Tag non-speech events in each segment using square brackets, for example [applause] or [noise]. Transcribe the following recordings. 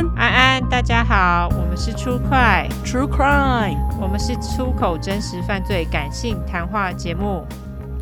安，安安，大家好，我们是出快 True Crime，我们是出口真实犯罪感性谈话节目，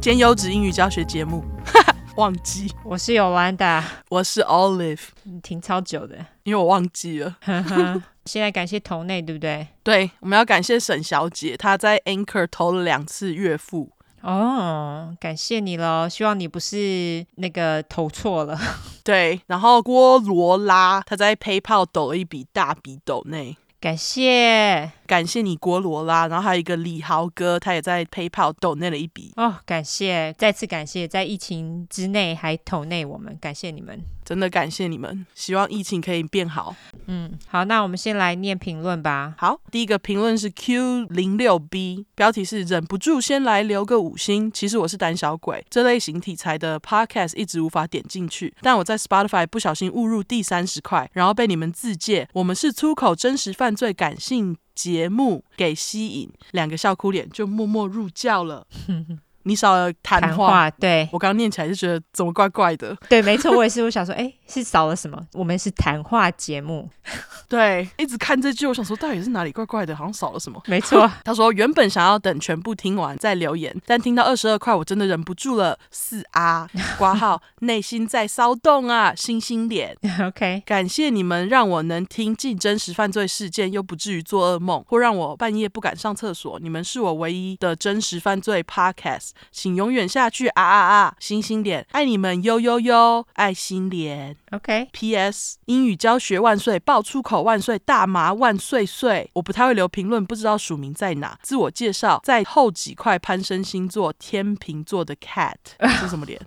兼优质英语教学节目。哈哈，忘记，我是 Yolanda，我是 Olive，你停超久的，因为我忘记了。[laughs] [laughs] 现在感谢投内，对不对？对，我们要感谢沈小姐，她在 Anchor 投了两次月付。哦，感谢你了，希望你不是那个投错了。对，然后郭罗拉他在 PayPal 抖了一笔大笔抖内，感谢。感谢你郭罗拉，然后还有一个李豪哥，他也在 PayPal 抖内了一笔哦，感谢，再次感谢，在疫情之内还抖内我们，感谢你们，真的感谢你们，希望疫情可以变好。嗯，好，那我们先来念评论吧。好，第一个评论是 Q 零六 B，标题是忍不住先来留个五星。其实我是胆小鬼，这类型题材的 Podcast 一直无法点进去，但我在 Spotify 不小心误入第三十块，然后被你们自荐，我们是出口真实犯犯罪感性。节目给吸引，两个笑哭脸就默默入教了。[laughs] 你少了谈话，话，对，我刚刚念起来就觉得怎么怪怪的。对，没错，我也是。我想说，哎，是少了什么？我们是谈话节目。[laughs] 对，一直看这句，我想说，到底是哪里怪怪的？好像少了什么。没错，[laughs] 他说原本想要等全部听完再留言，但听到二十二块，我真的忍不住了。四啊，[laughs] 挂号，内心在骚动啊，星星脸。OK，感谢你们让我能听尽真实犯罪事件，又不至于做噩梦，或让我半夜不敢上厕所。你们是我唯一的真实犯罪 Podcast。请永远下去啊啊啊！星星脸，爱你们哟哟哟！爱心脸，OK。P.S. 英语教学万岁，爆粗口万岁，大麻万岁岁！我不太会留评论，不知道署名在哪。自我介绍，在后几块攀升星座，天秤座的 Cat [laughs] 是什么脸？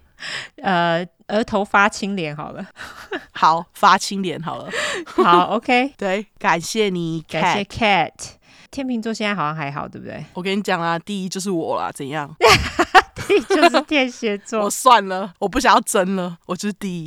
呃，额头发青脸好了，好发青脸好了，[laughs] 好 OK。[laughs] 对，感谢你，感谢 Cat。天秤座现在好像还好，对不对？我跟你讲啦，第一就是我啦，怎样？[laughs] 第一就是天蝎座。[laughs] 我算了，我不想要争了，我就是第一。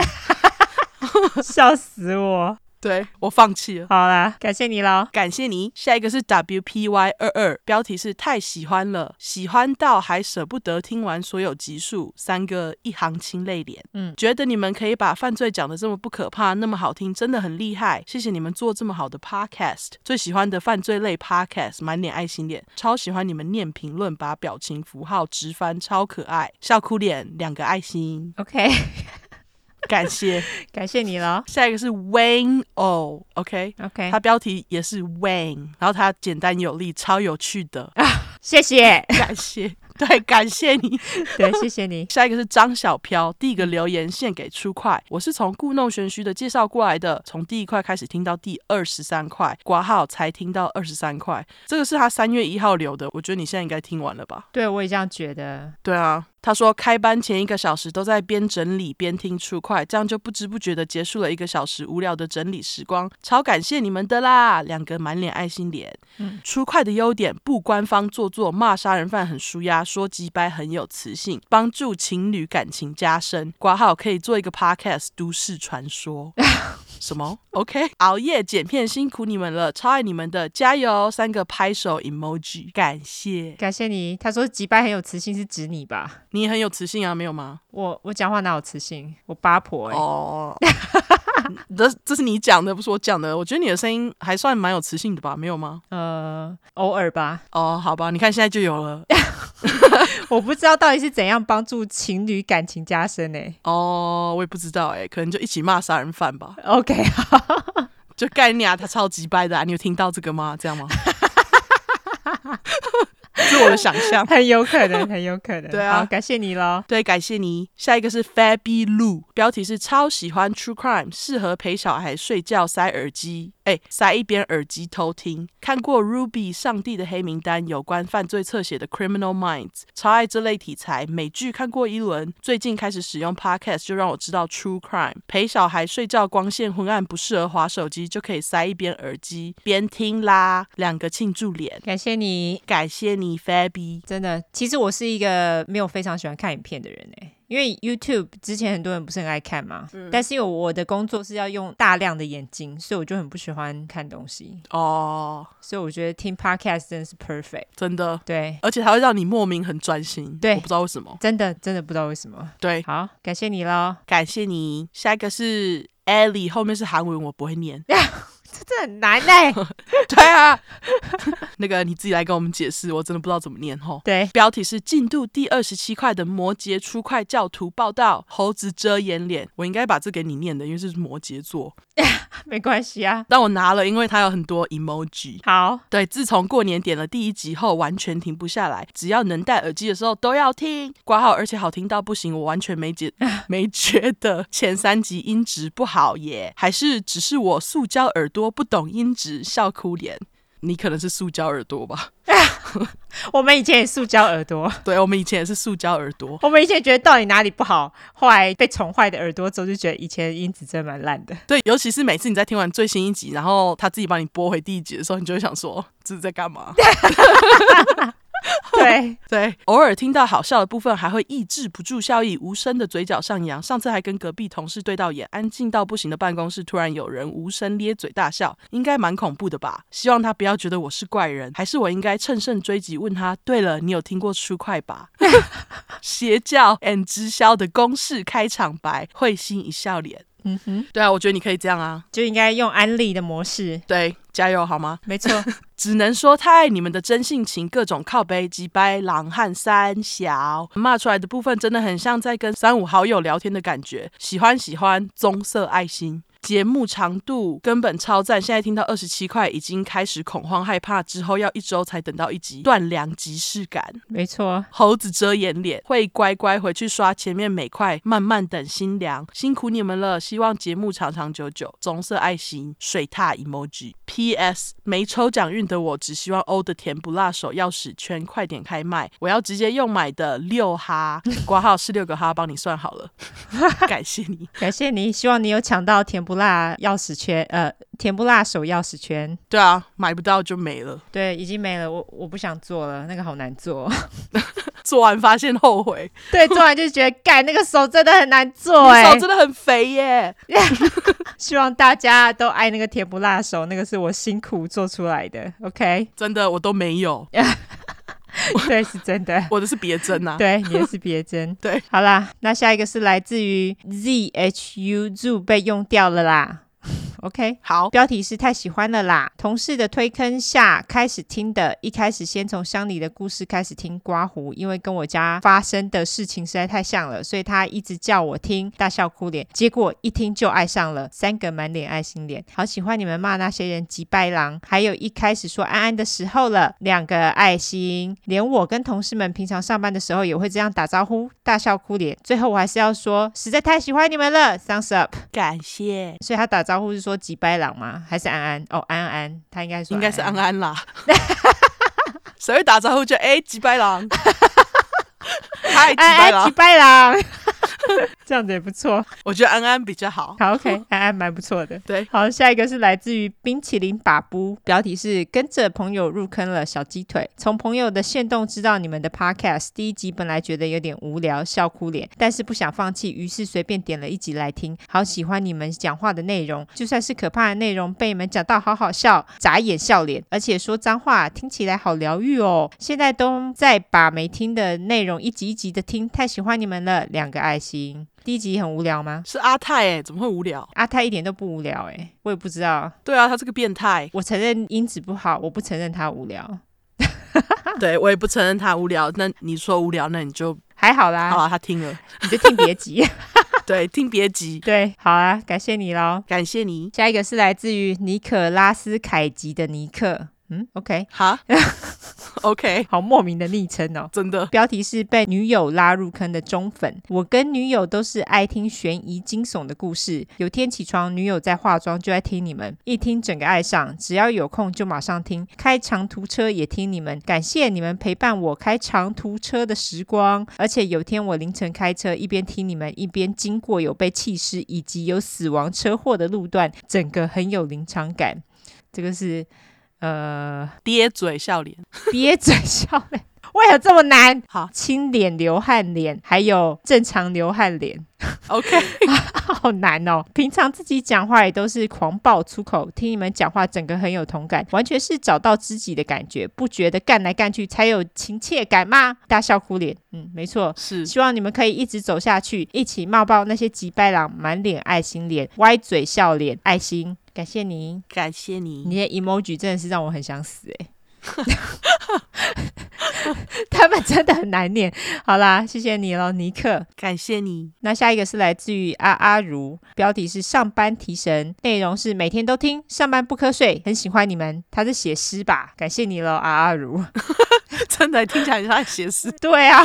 [laughs] 笑死我。对，我放弃了。好啦，感谢你喽，感谢你。下一个是 WPY 二二，标题是太喜欢了，喜欢到还舍不得听完所有集数。三个一行清泪脸。嗯，觉得你们可以把犯罪讲的这么不可怕，那么好听，真的很厉害。谢谢你们做这么好的 Podcast，最喜欢的犯罪类 Podcast，满脸爱心脸，超喜欢你们念评论，把表情符号直翻，超可爱，笑哭脸两个爱心。OK。[laughs] 感谢，感谢你了。下一个是 Wayne O，OK，OK，、okay? okay. 他标题也是 Wayne，然后它简单有力，超有趣的啊，谢谢，感谢。对，感谢你。[laughs] 对，谢谢你。下一个是张小飘，第一个留言献给初快。我是从故弄玄虚的介绍过来的，从第一块开始听到第二十三块，挂号才听到二十三块。这个是他三月一号留的，我觉得你现在应该听完了吧？对，我也这样觉得。对啊，他说开班前一个小时都在边整理边听出快，这样就不知不觉的结束了一个小时无聊的整理时光。超感谢你们的啦，两个满脸爱心脸。嗯，出快的优点不官方做作，骂杀人犯很舒压。说鸡掰很有磁性，帮助情侣感情加深。挂号可以做一个 podcast 都市传说。[laughs] 什么？OK，熬夜剪片辛苦你们了，超爱你们的，加油！三个拍手 emoji，感谢，感谢你。他说机掰很有磁性是指你吧？你也很有磁性啊，没有吗？我我讲话哪有磁性？我八婆哎、欸。哦，[laughs] 这这是你讲的，不是我讲的。我觉得你的声音还算蛮有磁性的吧？没有吗？呃，偶尔吧。哦，好吧，你看现在就有了。[laughs] 我不知道到底是怎样帮助情侣感情加深呢、欸？哦，我也不知道哎、欸，可能就一起骂杀人犯吧。OK，就概念啊，他超级掰的、啊，你有听到这个吗？这样吗？[laughs] [laughs] 是我的想象，很有可能，[laughs] 很有可能。对啊，好，感谢你喽。对，感谢你。下一个是 Fabi Lu，标题是超喜欢 True Crime，适合陪小孩睡觉塞耳机。哎，塞一边耳机偷听。看过 Ruby 上帝的黑名单有关犯罪侧写的 Criminal Minds，超爱这类题材。美剧看过一轮，最近开始使用 Podcast，就让我知道 True Crime。陪小孩睡觉，光线昏暗，不适合划手机，就可以塞一边耳机边听啦。两个庆祝脸，感谢你，感谢你，Fabi。真的，其实我是一个没有非常喜欢看影片的人哎。因为 YouTube 之前很多人不是很爱看嘛，嗯、但是因为我的工作是要用大量的眼睛，所以我就很不喜欢看东西哦。所以我觉得听 Podcast 真的是 perfect，真的对，而且它会让你莫名很专心。对，我不知道为什么，真的真的不知道为什么。对，好，感谢你喽，感谢你。下一个是 Ellie，后面是韩文，我不会念。[laughs] 这很难哎、欸。[laughs] 对啊，[laughs] 那个你自己来跟我们解释，我真的不知道怎么念吼。对，标题是进度第二十七块的摩羯出块教徒报道，猴子遮掩脸。我应该把这给你念的，因为这是摩羯座。[laughs] 没关系啊，但我拿了，因为它有很多 emoji。好，对，自从过年点了第一集后，完全停不下来，只要能戴耳机的时候都要听，挂号，而且好听到不行，我完全没觉没觉得前三集音质不好耶，还是只是我塑胶耳朵不懂音质，笑哭脸。你可能是塑胶耳朵吧？[laughs] 我们以前也塑胶耳朵，[laughs] 对，我们以前也是塑胶耳朵。我们以前觉得到底哪里不好，后来被宠坏的耳朵之后就觉得以前的音质真的蛮烂的。[laughs] 对，尤其是每次你在听完最新一集，然后他自己帮你播回第一集的时候，你就会想说这是在干嘛？[laughs] 对对，偶尔听到好笑的部分，还会抑制不住笑意，无声的嘴角上扬。上次还跟隔壁同事对到眼，安静到不行的办公室，突然有人无声咧嘴大笑，应该蛮恐怖的吧？希望他不要觉得我是怪人，还是我应该乘胜追击，问他：对了，你有听过出快吧？[laughs] 邪教 and 直销的公式开场白，会心一笑脸。嗯哼，对啊，我觉得你可以这样啊，就应该用安利的模式。对，加油好吗？没错，[laughs] 只能说太爱你们的真性情，各种靠背、击掰、狼汉三小骂出来的部分，真的很像在跟三五好友聊天的感觉。喜欢喜欢，棕色爱心。节目长度根本超赞，现在听到二十七块已经开始恐慌害怕，之后要一周才等到一集，断粮即视感。没错，猴子遮掩脸，会乖乖回去刷前面每块，慢慢等新粮，辛苦你们了。希望节目长长久久。棕色爱心水獭 emoji。P.S. 没抽奖运的我，只希望欧的甜不辣手钥匙圈快点开卖，我要直接用买的六哈 [laughs] 挂号是六个哈，帮你算好了，[laughs] 感谢你，感谢你，希望你有抢到甜不。辣钥匙圈，呃，甜不辣手钥匙圈，对啊，买不到就没了，对，已经没了，我我不想做了，那个好难做，[laughs] 做完发现后悔，对，做完就觉得，干那个手真的很难做，[laughs] 哎，手真的很肥耶，[laughs] 希望大家都爱那个甜不辣手，那个是我辛苦做出来的，OK，真的我都没有。[laughs] 对，是真的。[laughs] 我的是别针呐。对，你的是别针。[laughs] 对，好啦，那下一个是来自于 ZHU Zoo 被用掉了啦。OK，好，标题是太喜欢了啦。同事的推坑下开始听的，一开始先从乡里的故事开始听刮胡，因为跟我家发生的事情实在太像了，所以他一直叫我听，大笑哭脸。结果一听就爱上了，三个满脸爱心脸，好喜欢你们骂那些人击败狼，还有一开始说安安的时候了，两个爱心，连我跟同事们平常上班的时候也会这样打招呼，大笑哭脸。最后我还是要说，实在太喜欢你们了，Thumbs up，感谢。所以他打招呼是说。几白朗吗？还是安安？哦，安安，他应该说应该是安安啦。[laughs] 谁会打招呼就哎，吉白狼？[laughs] 嗨，几白狼？几白狼？[laughs] 这样子也不错，我觉得安安比较好。好，OK，安安蛮不错的。对，好，下一个是来自于冰淇淋把布，标题是跟着朋友入坑了小鸡腿。从朋友的线动知道你们的 Podcast 第一集，本来觉得有点无聊，笑哭脸，但是不想放弃，于是随便点了一集来听。好喜欢你们讲话的内容，就算是可怕的内容，被你们讲到好好笑，眨眼笑脸，而且说脏话，听起来好疗愈哦。现在都在把没听的内容一集一集的听，太喜欢你们了，两个爱心。第一集很无聊吗？是阿泰哎，怎么会无聊？阿泰一点都不无聊哎，我也不知道。对啊，他是个变态。我承认音质不好，我不承认他无聊。[laughs] 对，我也不承认他无聊。那你说无聊，那你就还好啦。好啊，他听了，你就听别集。[laughs] 对，听别急。[laughs] 对，好啊，感谢你喽，感谢你。下一个是来自于尼可拉斯凯吉的尼克。嗯，OK，好，[laughs] OK，好莫名的昵称哦，真的。标题是被女友拉入坑的忠粉。我跟女友都是爱听悬疑惊悚的故事。有天起床，女友在化妆，就在听你们，一听整个爱上，只要有空就马上听。开长途车也听你们，感谢你们陪伴我开长途车的时光。而且有天我凌晨开车，一边听你们，一边经过有被弃尸以及有死亡车祸的路段，整个很有临场感。这个是。呃，憋嘴笑脸，[laughs] 憋嘴笑脸，为何这么难？好，清脸流汗脸，还有正常流汗脸，OK，[laughs] 好难哦。平常自己讲话也都是狂爆粗口，听你们讲话，整个很有同感，完全是找到知己的感觉，不觉得干来干去才有亲切感吗？大笑哭脸，嗯，没错，是。希望你们可以一直走下去，一起冒爆那些急白狼，满脸爱心脸，歪嘴笑脸，爱心。感谢您，感谢你，你的 emoji 真的是让我很想死哎。[laughs] 他们真的很难念。好啦，谢谢你喽，尼克，感谢你。那下一个是来自于阿阿如，标题是上班提神，内容是每天都听，上班不瞌睡，很喜欢你们。他是写诗吧？感谢你喽，阿阿如。[laughs] 真的听起来像在写诗。对啊，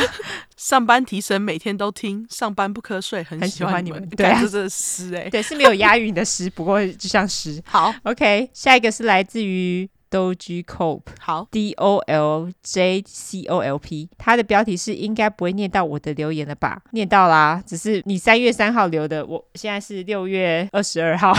上班提神，每天都听，上班不瞌睡，很喜欢你们。对啊，这是诗哎，对，是没有押韵的诗，不过就像诗。[laughs] 好，OK，下一个是来自于。Doji Cope，好，D O L J C O L P，它的标题是应该不会念到我的留言了吧？念到啦，只是你三月三号留的，我现在是六月二十二号，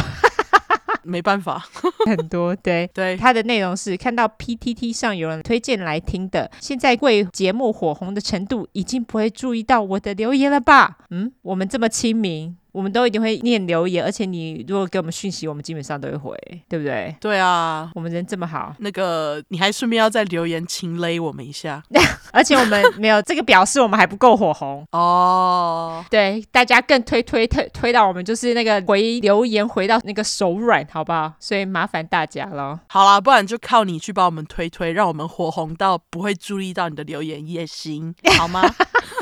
[laughs] 没办法，很多对 [laughs] 对，它的内容是看到 PTT 上有人推荐来听的，现在贵节目火红的程度，已经不会注意到我的留言了吧？嗯，我们这么亲民。我们都一定会念留言，而且你如果给我们讯息，我们基本上都会回，对不对？对啊，我们人这么好。那个，你还顺便要在留言情勒我们一下，[laughs] 而且我们没有这个表示，我们还不够火红哦。对，大家更推推推推到我们就是那个回留言回到那个手软，好不好？所以麻烦大家了。好啦，不然就靠你去帮我们推推，让我们火红到不会注意到你的留言也行，好吗？[laughs]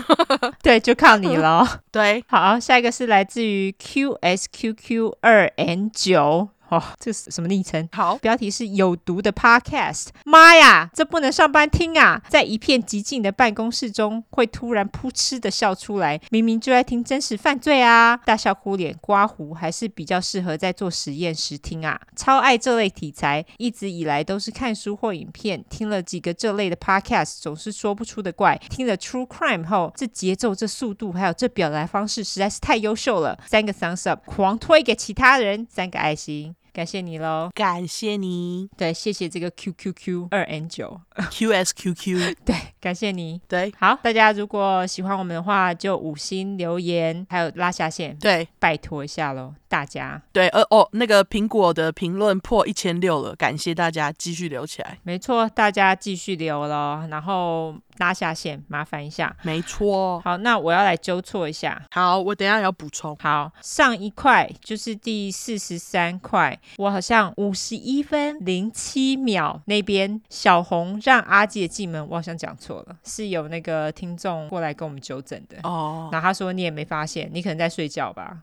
[laughs] 对，就靠你了。对，好，下一个是来自至于 QSQQ 二 N 九。哦，这是什么昵称？好，标题是有毒的 Podcast。妈呀，这不能上班听啊！在一片寂静的办公室中，会突然扑哧的笑出来，明明就在听真实犯罪啊！大笑哭脸刮胡，还是比较适合在做实验时听啊！超爱这类题材，一直以来都是看书或影片，听了几个这类的 Podcast，总是说不出的怪。听了 True Crime 后，这节奏、这速度，还有这表达方式，实在是太优秀了！三个 Thumbs Up，狂推给其他人，三个爱心。感谢你喽，感谢你。对，谢谢这个 QQQ 二 N 九 QSQQ。[laughs] 对，感谢你。对，好，大家如果喜欢我们的话，就五星留言，还有拉下线。对，拜托一下喽，大家。对，呃哦，那个苹果的评论破一千六了，感谢大家继续留起来。没错，大家继续留了，然后。拉下线，麻烦一下。没错。好，那我要来纠错一下。好，我等一下要补充。好，上一块就是第四十三块，我好像五十一分零七秒那边小红让阿姐进门，我好像讲错了，是有那个听众过来跟我们纠正的。哦。然后他说你也没发现，你可能在睡觉吧？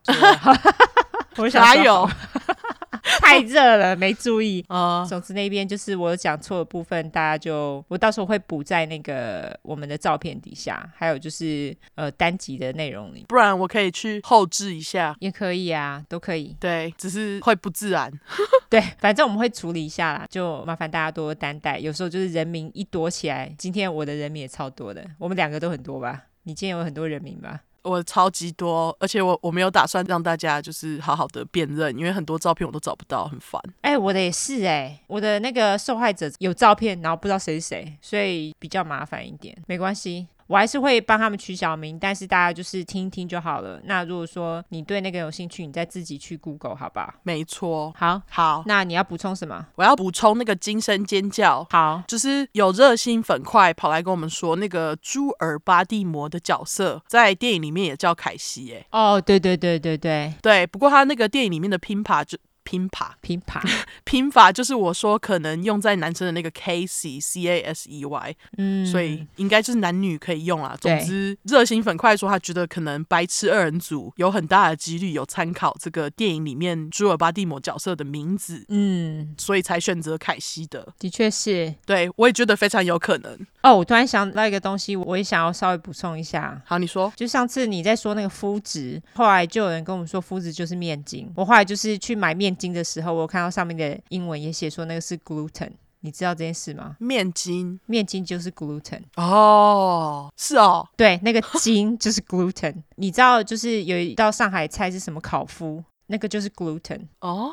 [laughs] 我想哪有？[laughs] [laughs] 太热了，没注意。啊、uh，总之那边就是我讲错的部分，大家就我到时候会补在那个我们的照片底下，还有就是呃单集的内容里。不然我可以去后置一下，也可以啊，都可以。对，只是会不自然。[laughs] 对，反正我们会处理一下啦，就麻烦大家多多担待。有时候就是人名一多起来，今天我的人名也超多的，我们两个都很多吧？你今天有很多人名吧？我超级多，而且我我没有打算让大家就是好好的辨认，因为很多照片我都找不到，很烦。哎、我的也是哎、我的那个受害者有照片，然后不知道谁是谁，所以比较麻烦一点。没关系。我还是会帮他们取小名，但是大家就是听一听就好了。那如果说你对那个有兴趣，你再自己去 Google 好吧？没错，好，好。那你要补充什么？我要补充那个惊声尖叫。好，就是有热心粉块跑来跟我们说，那个朱尔巴蒂摩的角色在电影里面也叫凯西。哎，哦，对对对对对对。不过他那个电影里面的拼法就。拼法，拼法，[laughs] 拼法就是我说可能用在男生的那个 Casey C A S E Y，嗯，所以应该就是男女可以用啊。总之，热心粉快说他觉得可能白痴二人组有很大的几率有参考这个电影里面朱尔巴蒂摩角色的名字，嗯，所以才选择凯西的。的确是，对，我也觉得非常有可能。哦，我突然想到一个东西，我也想要稍微补充一下。好，你说，就上次你在说那个肤质，后来就有人跟我们说肤质就是面筋，我后来就是去买面。筋的时候，我看到上面的英文也写说那个是 gluten，你知道这件事吗？面筋，面筋就是 gluten。哦，是哦，对，那个筋就是 gluten。你知道，就是有一道上海菜是什么烤麸，那个就是 gluten。哦。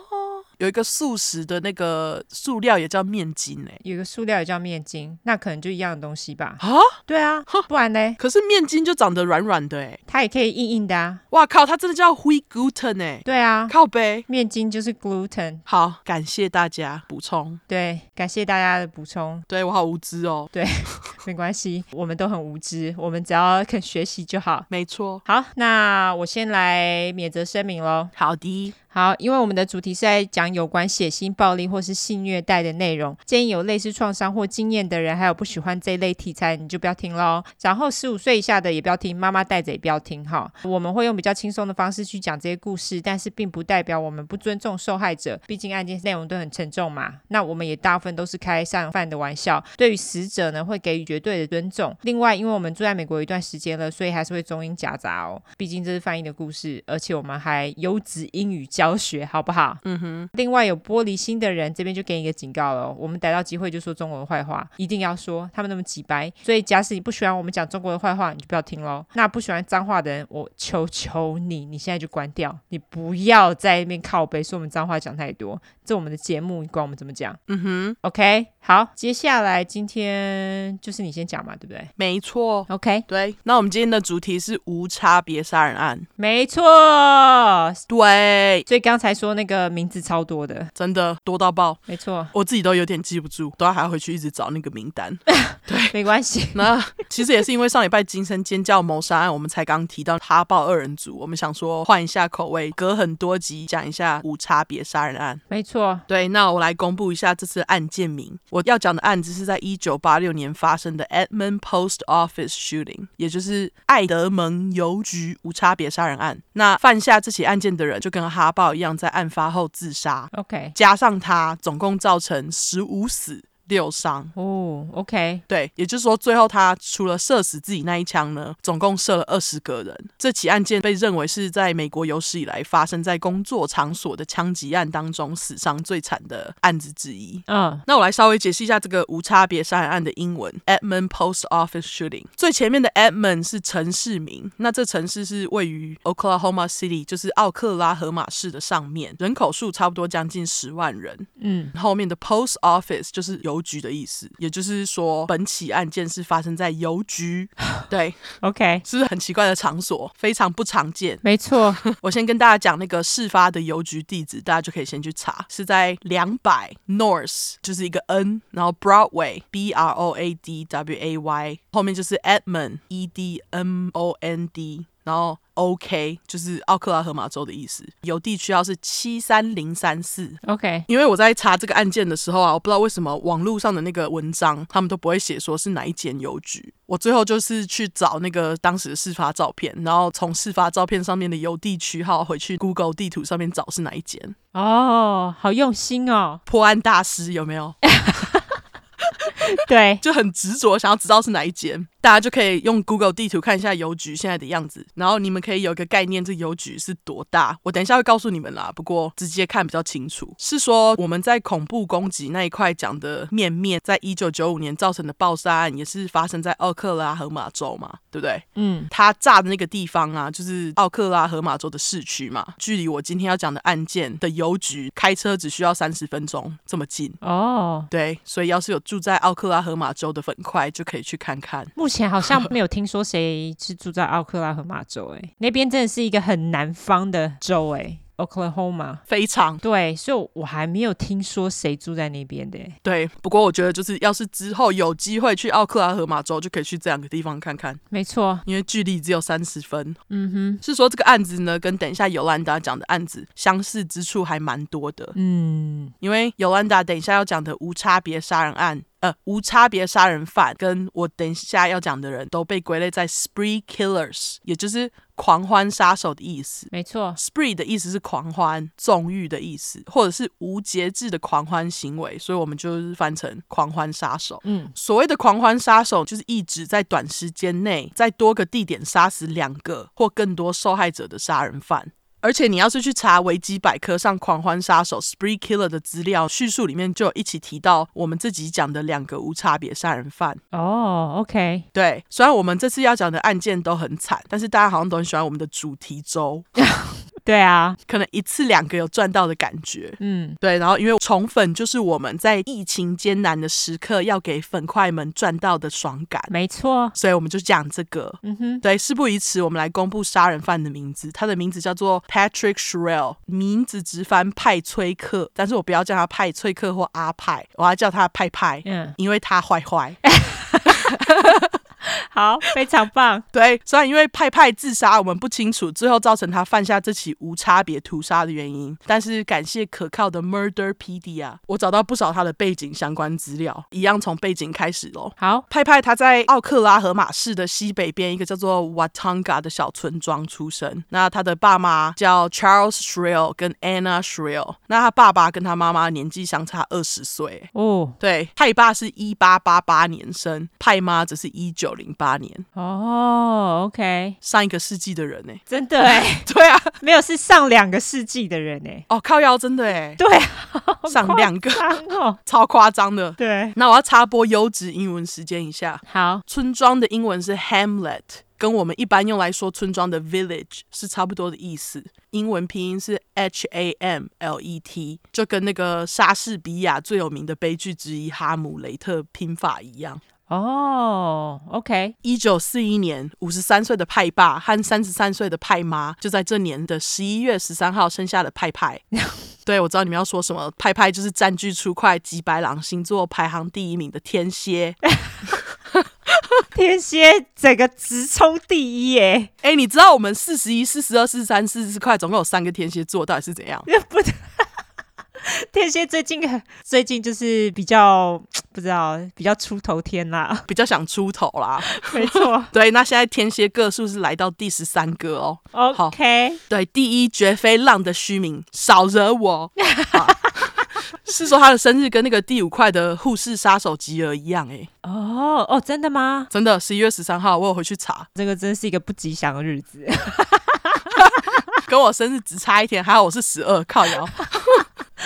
有一个素食的那个塑料也叫面筋哎，有一个塑料也叫面筋，那可能就一样的东西吧？啊，对啊，不然呢？可是面筋就长得软软的哎，它也可以硬硬的啊。哇靠，它真的叫 wheat gluten 哎。对啊，靠背面筋就是 gluten。好，感谢大家补充。对，感谢大家的补充。对，我好无知哦。对，[laughs] 没关系，我们都很无知，我们只要肯学习就好。没错。好，那我先来免责声明喽。好的。好，因为我们的主题是在讲有关血腥暴力或是性虐待的内容，建议有类似创伤或经验的人，还有不喜欢这类题材，你就不要听喽。然后十五岁以下的也不要听，妈妈带着也不要听哈。我们会用比较轻松的方式去讲这些故事，但是并不代表我们不尊重受害者，毕竟案件内容都很沉重嘛。那我们也大部分都是开杀人犯的玩笑，对于死者呢会给予绝对的尊重。另外，因为我们住在美国一段时间了，所以还是会中英夹杂哦，毕竟这是翻译的故事，而且我们还优质英语教。教学好不好？嗯哼。另外有玻璃心的人，这边就给你一个警告了。我们逮到机会就说中国的坏话，一定要说。他们那么几白，所以假使你不喜欢我们讲中国的坏话，你就不要听喽。那不喜欢脏话的人，我求求你，你现在就关掉，你不要在那边靠背说我们脏话讲太多。这我们的节目，你管我们怎么讲？嗯哼。OK，好，接下来今天就是你先讲嘛，对不对？没错。OK，对。那我们今天的主题是无差别杀人案。没错。对。所以刚才说那个名字超多的，真的多到爆。没错，我自己都有点记不住，都要还要回去一直找那个名单。[laughs] 对，没关系。那其实也是因为上礼拜惊声尖叫谋杀案，我们才刚提到哈报二人组，我们想说换一下口味，隔很多集讲一下无差别杀人案。没错，对。那我来公布一下这次案件名，我要讲的案子是在一九八六年发生的 Edmond Post Office Shooting，也就是爱德蒙邮局无差别杀人案。那犯下这起案件的人就跟哈报一样，在案发后自杀。OK，加上他，总共造成十五死。六伤哦，OK，对，也就是说，最后他除了射死自己那一枪呢，总共射了二十个人。这起案件被认为是在美国有史以来发生在工作场所的枪击案当中死伤最惨的案子之一。嗯，那我来稍微解释一下这个无差别杀人案的英文：Edmond Post Office Shooting。最前面的 Edmond 是城市名，那这城市是位于 Oklahoma City，就是奥克拉荷马市的上面，人口数差不多将近十万人。嗯，后面的 Post Office 就是邮局的意思，也就是说，本起案件是发生在邮局。[laughs] 对，OK，是不是很奇怪的场所？非常不常见。没错，[laughs] 我先跟大家讲那个事发的邮局地址，大家就可以先去查，是在两百 North，就是一个 N，然后 Broadway B R O A D W A Y，后面就是 Edmond E D M O N D。然后 OK 就是奥克拉荷马州的意思，邮递区号是七三零三四。OK，因为我在查这个案件的时候啊，我不知道为什么网络上的那个文章他们都不会写说是哪一间邮局，我最后就是去找那个当时的事发照片，然后从事发照片上面的邮递区号回去 Google 地图上面找是哪一间。哦，好用心哦，破案大师有没有？[laughs] [laughs] 对，就很执着想要知道是哪一间。大家就可以用 Google 地图看一下邮局现在的样子，然后你们可以有一个概念，这邮局是多大。我等一下会告诉你们啦，不过直接看比较清楚。是说我们在恐怖攻击那一块讲的面面，在一九九五年造成的爆杀案，也是发生在奥克拉荷马州嘛，对不对？嗯，他炸的那个地方啊，就是奥克拉荷马州的市区嘛，距离我今天要讲的案件的邮局开车只需要三十分钟，这么近哦。对，所以要是有住在奥克拉荷马州的粉块，就可以去看看。目前好像没有听说谁是住在奥克拉荷马州，哎，那边真的是一个很南方的州，哎。Oklahoma 非常对，所以我还没有听说谁住在那边的。对，不过我觉得就是要是之后有机会去奥克拉荷马州，就可以去这两个地方看看。没错，因为距离只有三十分。嗯哼，是说这个案子呢，跟等一下尤兰达讲的案子相似之处还蛮多的。嗯，因为尤兰达等一下要讲的无差别杀人案，呃，无差别杀人犯，跟我等一下要讲的人都被归类在 spree killers，也就是。狂欢杀手的意思，没错。Spree 的意思是狂欢、纵欲的意思，或者是无节制的狂欢行为，所以我们就是翻成狂欢杀手。嗯，所谓的狂欢杀手，就是一直在短时间内在多个地点杀死两个或更多受害者的杀人犯。而且你要是去查维基百科上狂欢杀手 （Spree Killer） 的资料叙述里面，就有一起提到我们自己讲的两个无差别杀人犯。哦、oh，OK，对。虽然我们这次要讲的案件都很惨，但是大家好像都很喜欢我们的主题周。[laughs] 对啊，可能一次两个有赚到的感觉。嗯，对。然后因为宠粉就是我们在疫情艰难的时刻要给粉块们赚到的爽感。没错，所以我们就讲这个。嗯哼，对。事不宜迟，我们来公布杀人犯的名字。他的名字叫做 Patrick Sherrill，名字直翻派崔克，但是我不要叫他派崔克或阿派，我要叫他派派。嗯，因为他坏坏。[laughs] [laughs] 好，非常棒。[laughs] 对，虽然因为派派自杀，我们不清楚最后造成他犯下这起无差别屠杀的原因，但是感谢可靠的 Murderpedia，我找到不少他的背景相关资料。一样从背景开始喽。好，派派他在奥克拉荷马市的西北边一个叫做 Watonga 的小村庄出生。那他的爸妈叫 Charles Sherrill 跟 Anna Sherrill。那他爸爸跟他妈妈年纪相差二十岁。哦，对，派爸是一八八八年生，派妈则是一九零八年。哦、oh，OK，上一个世纪的人呢？真的哎，[laughs] 对啊，没有是上两个世纪的人呢。哦，靠腰真的哎，对，[laughs] 上两个哦，超夸张的。对，那我要插播优质英文时间一下。好，村庄的英文是 Hamlet，跟我们一般用来说村庄的 village 是差不多的意思。英文拼音是 H A M L E T，就跟那个莎士比亚最有名的悲剧之一《哈姆雷特》拼法一样。哦、oh，OK。一九四一年，五十三岁的派爸和三十三岁的派妈，就在这年的十一月十三号生下了派派。[laughs] 对，我知道你们要说什么，派派就是占据出块吉白狼星座排行第一名的天蝎。天蝎整个直冲第一耶！[laughs] 哎，你知道我们四十一、四十二、四十三、四十四块，总共有三个天蝎座，到底是怎样？[laughs] 不 [laughs] 天蝎最近最近就是比较 [tsk] 不知道，比较出头天啦，[laughs] 比较想出头啦，没错。[laughs] 对，那现在天蝎个数是来到第十三个哦。OK，好，对，第一绝非浪的虚名，少惹我。是说他的生日跟那个第五块的护士杀手吉尔一样哎。哦哦，真的吗？真的，十一月十三号，我有回去查，这个真是一个不吉祥的日子。跟我生日只差一天，还好我是十二，靠腰。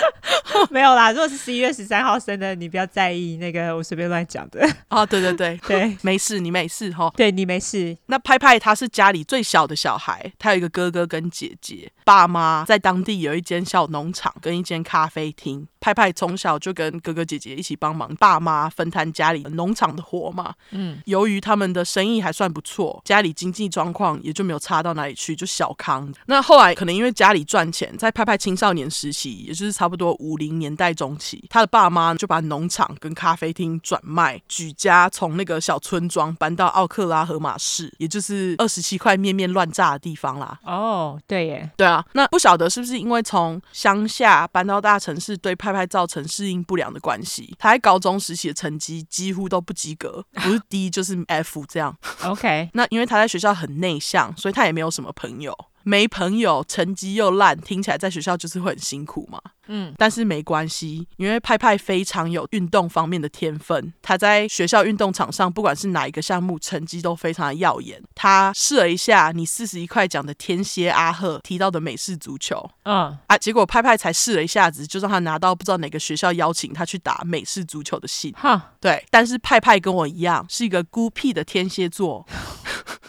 [laughs] 没有啦，如果是十一月十三号生的，你不要在意那个，我随便乱讲的。[laughs] 哦，对对对 [laughs] 对，没事，你没事哈。对，你没事。那派派他是家里最小的小孩，他有一个哥哥跟姐姐，爸妈在当地有一间小农场跟一间咖啡厅。派派从小就跟哥哥姐姐一起帮忙，爸妈分摊家里农场的活嘛。嗯，由于他们的生意还算不错，家里经济状况也就没有差到哪里去，就小康。那后来可能因为家里赚钱，在派派青少年时期，也就是差不多五零年代中期，他的爸妈就把农场跟咖啡厅转卖，举家从那个小村庄搬到奥克拉荷马市，也就是二十七块面面乱炸的地方啦。哦，对耶，对啊。那不晓得是不是因为从乡下搬到大城市，对派派造成适应不良的关系？他在高中时期的成绩几乎都不及格，[laughs] 不是 D 就是 F 这样。OK，那因为他在学校很内向，所以他也没有什么朋友。没朋友，成绩又烂，听起来在学校就是会很辛苦嘛。嗯，但是没关系，因为派派非常有运动方面的天分。他在学校运动场上，不管是哪一个项目，成绩都非常的耀眼。他试了一下你四十一块奖的天蝎阿赫提到的美式足球，嗯啊，结果派派才试了一下子，就让他拿到不知道哪个学校邀请他去打美式足球的信。哈，对，但是派派跟我一样是一个孤僻的天蝎座。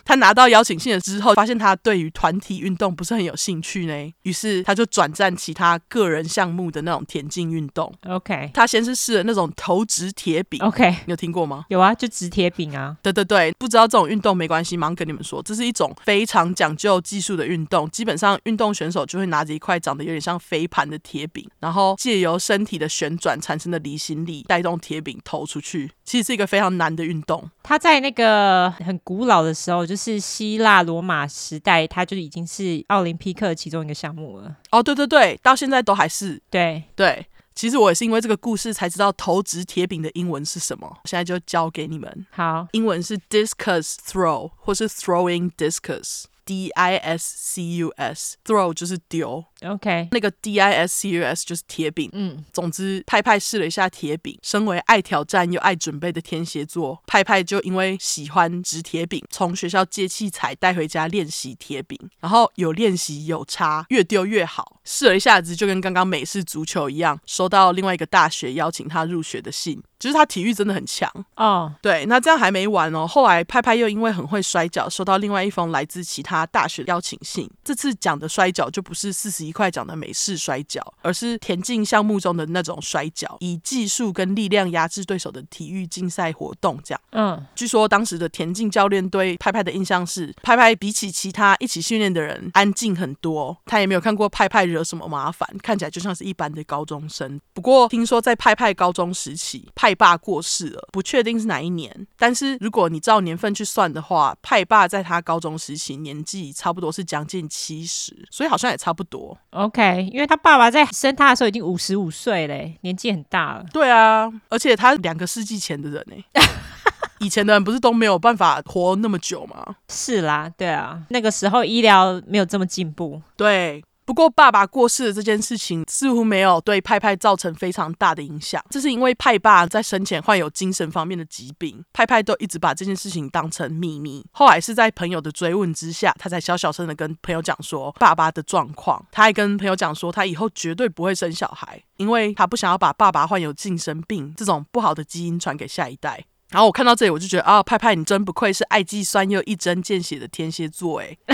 他拿到邀请信了之后，发现他对于团体运动不是很有兴趣呢，于是他就转战其他个人项目的那种田径运动。OK，他先是试了那种投掷铁饼。OK，你有听过吗？有啊，就掷铁饼啊。对对对，不知道这种运动没关系，马上跟你们说，这是一种非常讲究技术的运动。基本上，运动选手就会拿着一块长得有点像飞盘的铁饼，然后借由身体的旋转产生的离心力，带动铁饼投出去。其实是一个非常难的运动。它在那个很古老的时候，就是希腊罗马时代，它就已经是奥林匹克其中一个项目了。哦，对对对，到现在都还是。对对，其实我也是因为这个故事才知道投掷铁饼的英文是什么。现在就教给你们。好，英文是 discus throw，或是 throwing discus。D I S C U S，throw 就是丢，OK，那个 D I S C U S 就是铁饼，嗯，总之派派试了一下铁饼，身为爱挑战又爱准备的天蝎座，派派就因为喜欢掷铁饼，从学校借器材带回家练习铁饼，然后有练习有差，越丢越好。试了一下子，就跟刚刚美式足球一样，收到另外一个大学邀请他入学的信。就是他体育真的很强哦。对，那这样还没完哦。后来派派又因为很会摔跤，收到另外一封来自其他大学邀请信。这次讲的摔跤就不是四十一块讲的美式摔跤，而是田径项目中的那种摔跤，以技术跟力量压制对手的体育竞赛活动。这样，嗯，据说当时的田径教练对派派的印象是，派派比起其他一起训练的人安静很多，他也没有看过派派惹什么麻烦，看起来就像是一般的高中生。不过听说在派派高中时期，派爸过世了，不确定是哪一年。但是如果你照年份去算的话，派爸在他高中时期年纪差不多是将近七十，所以好像也差不多。OK，因为他爸爸在生他的时候已经五十五岁嘞，年纪很大了。对啊，而且他两个世纪前的人呢。[laughs] 以前的人不是都没有办法活那么久吗？是啦，对啊，那个时候医疗没有这么进步。对。不过，爸爸过世的这件事情似乎没有对派派造成非常大的影响。这是因为派爸在生前患有精神方面的疾病，派派都一直把这件事情当成秘密。后来是在朋友的追问之下，他才小小声的跟朋友讲说爸爸的状况。他还跟朋友讲说，他以后绝对不会生小孩，因为他不想要把爸爸患有精神病这种不好的基因传给下一代。然后我看到这里，我就觉得啊，派派你真不愧是爱计算又一针见血的天蝎座诶。[laughs]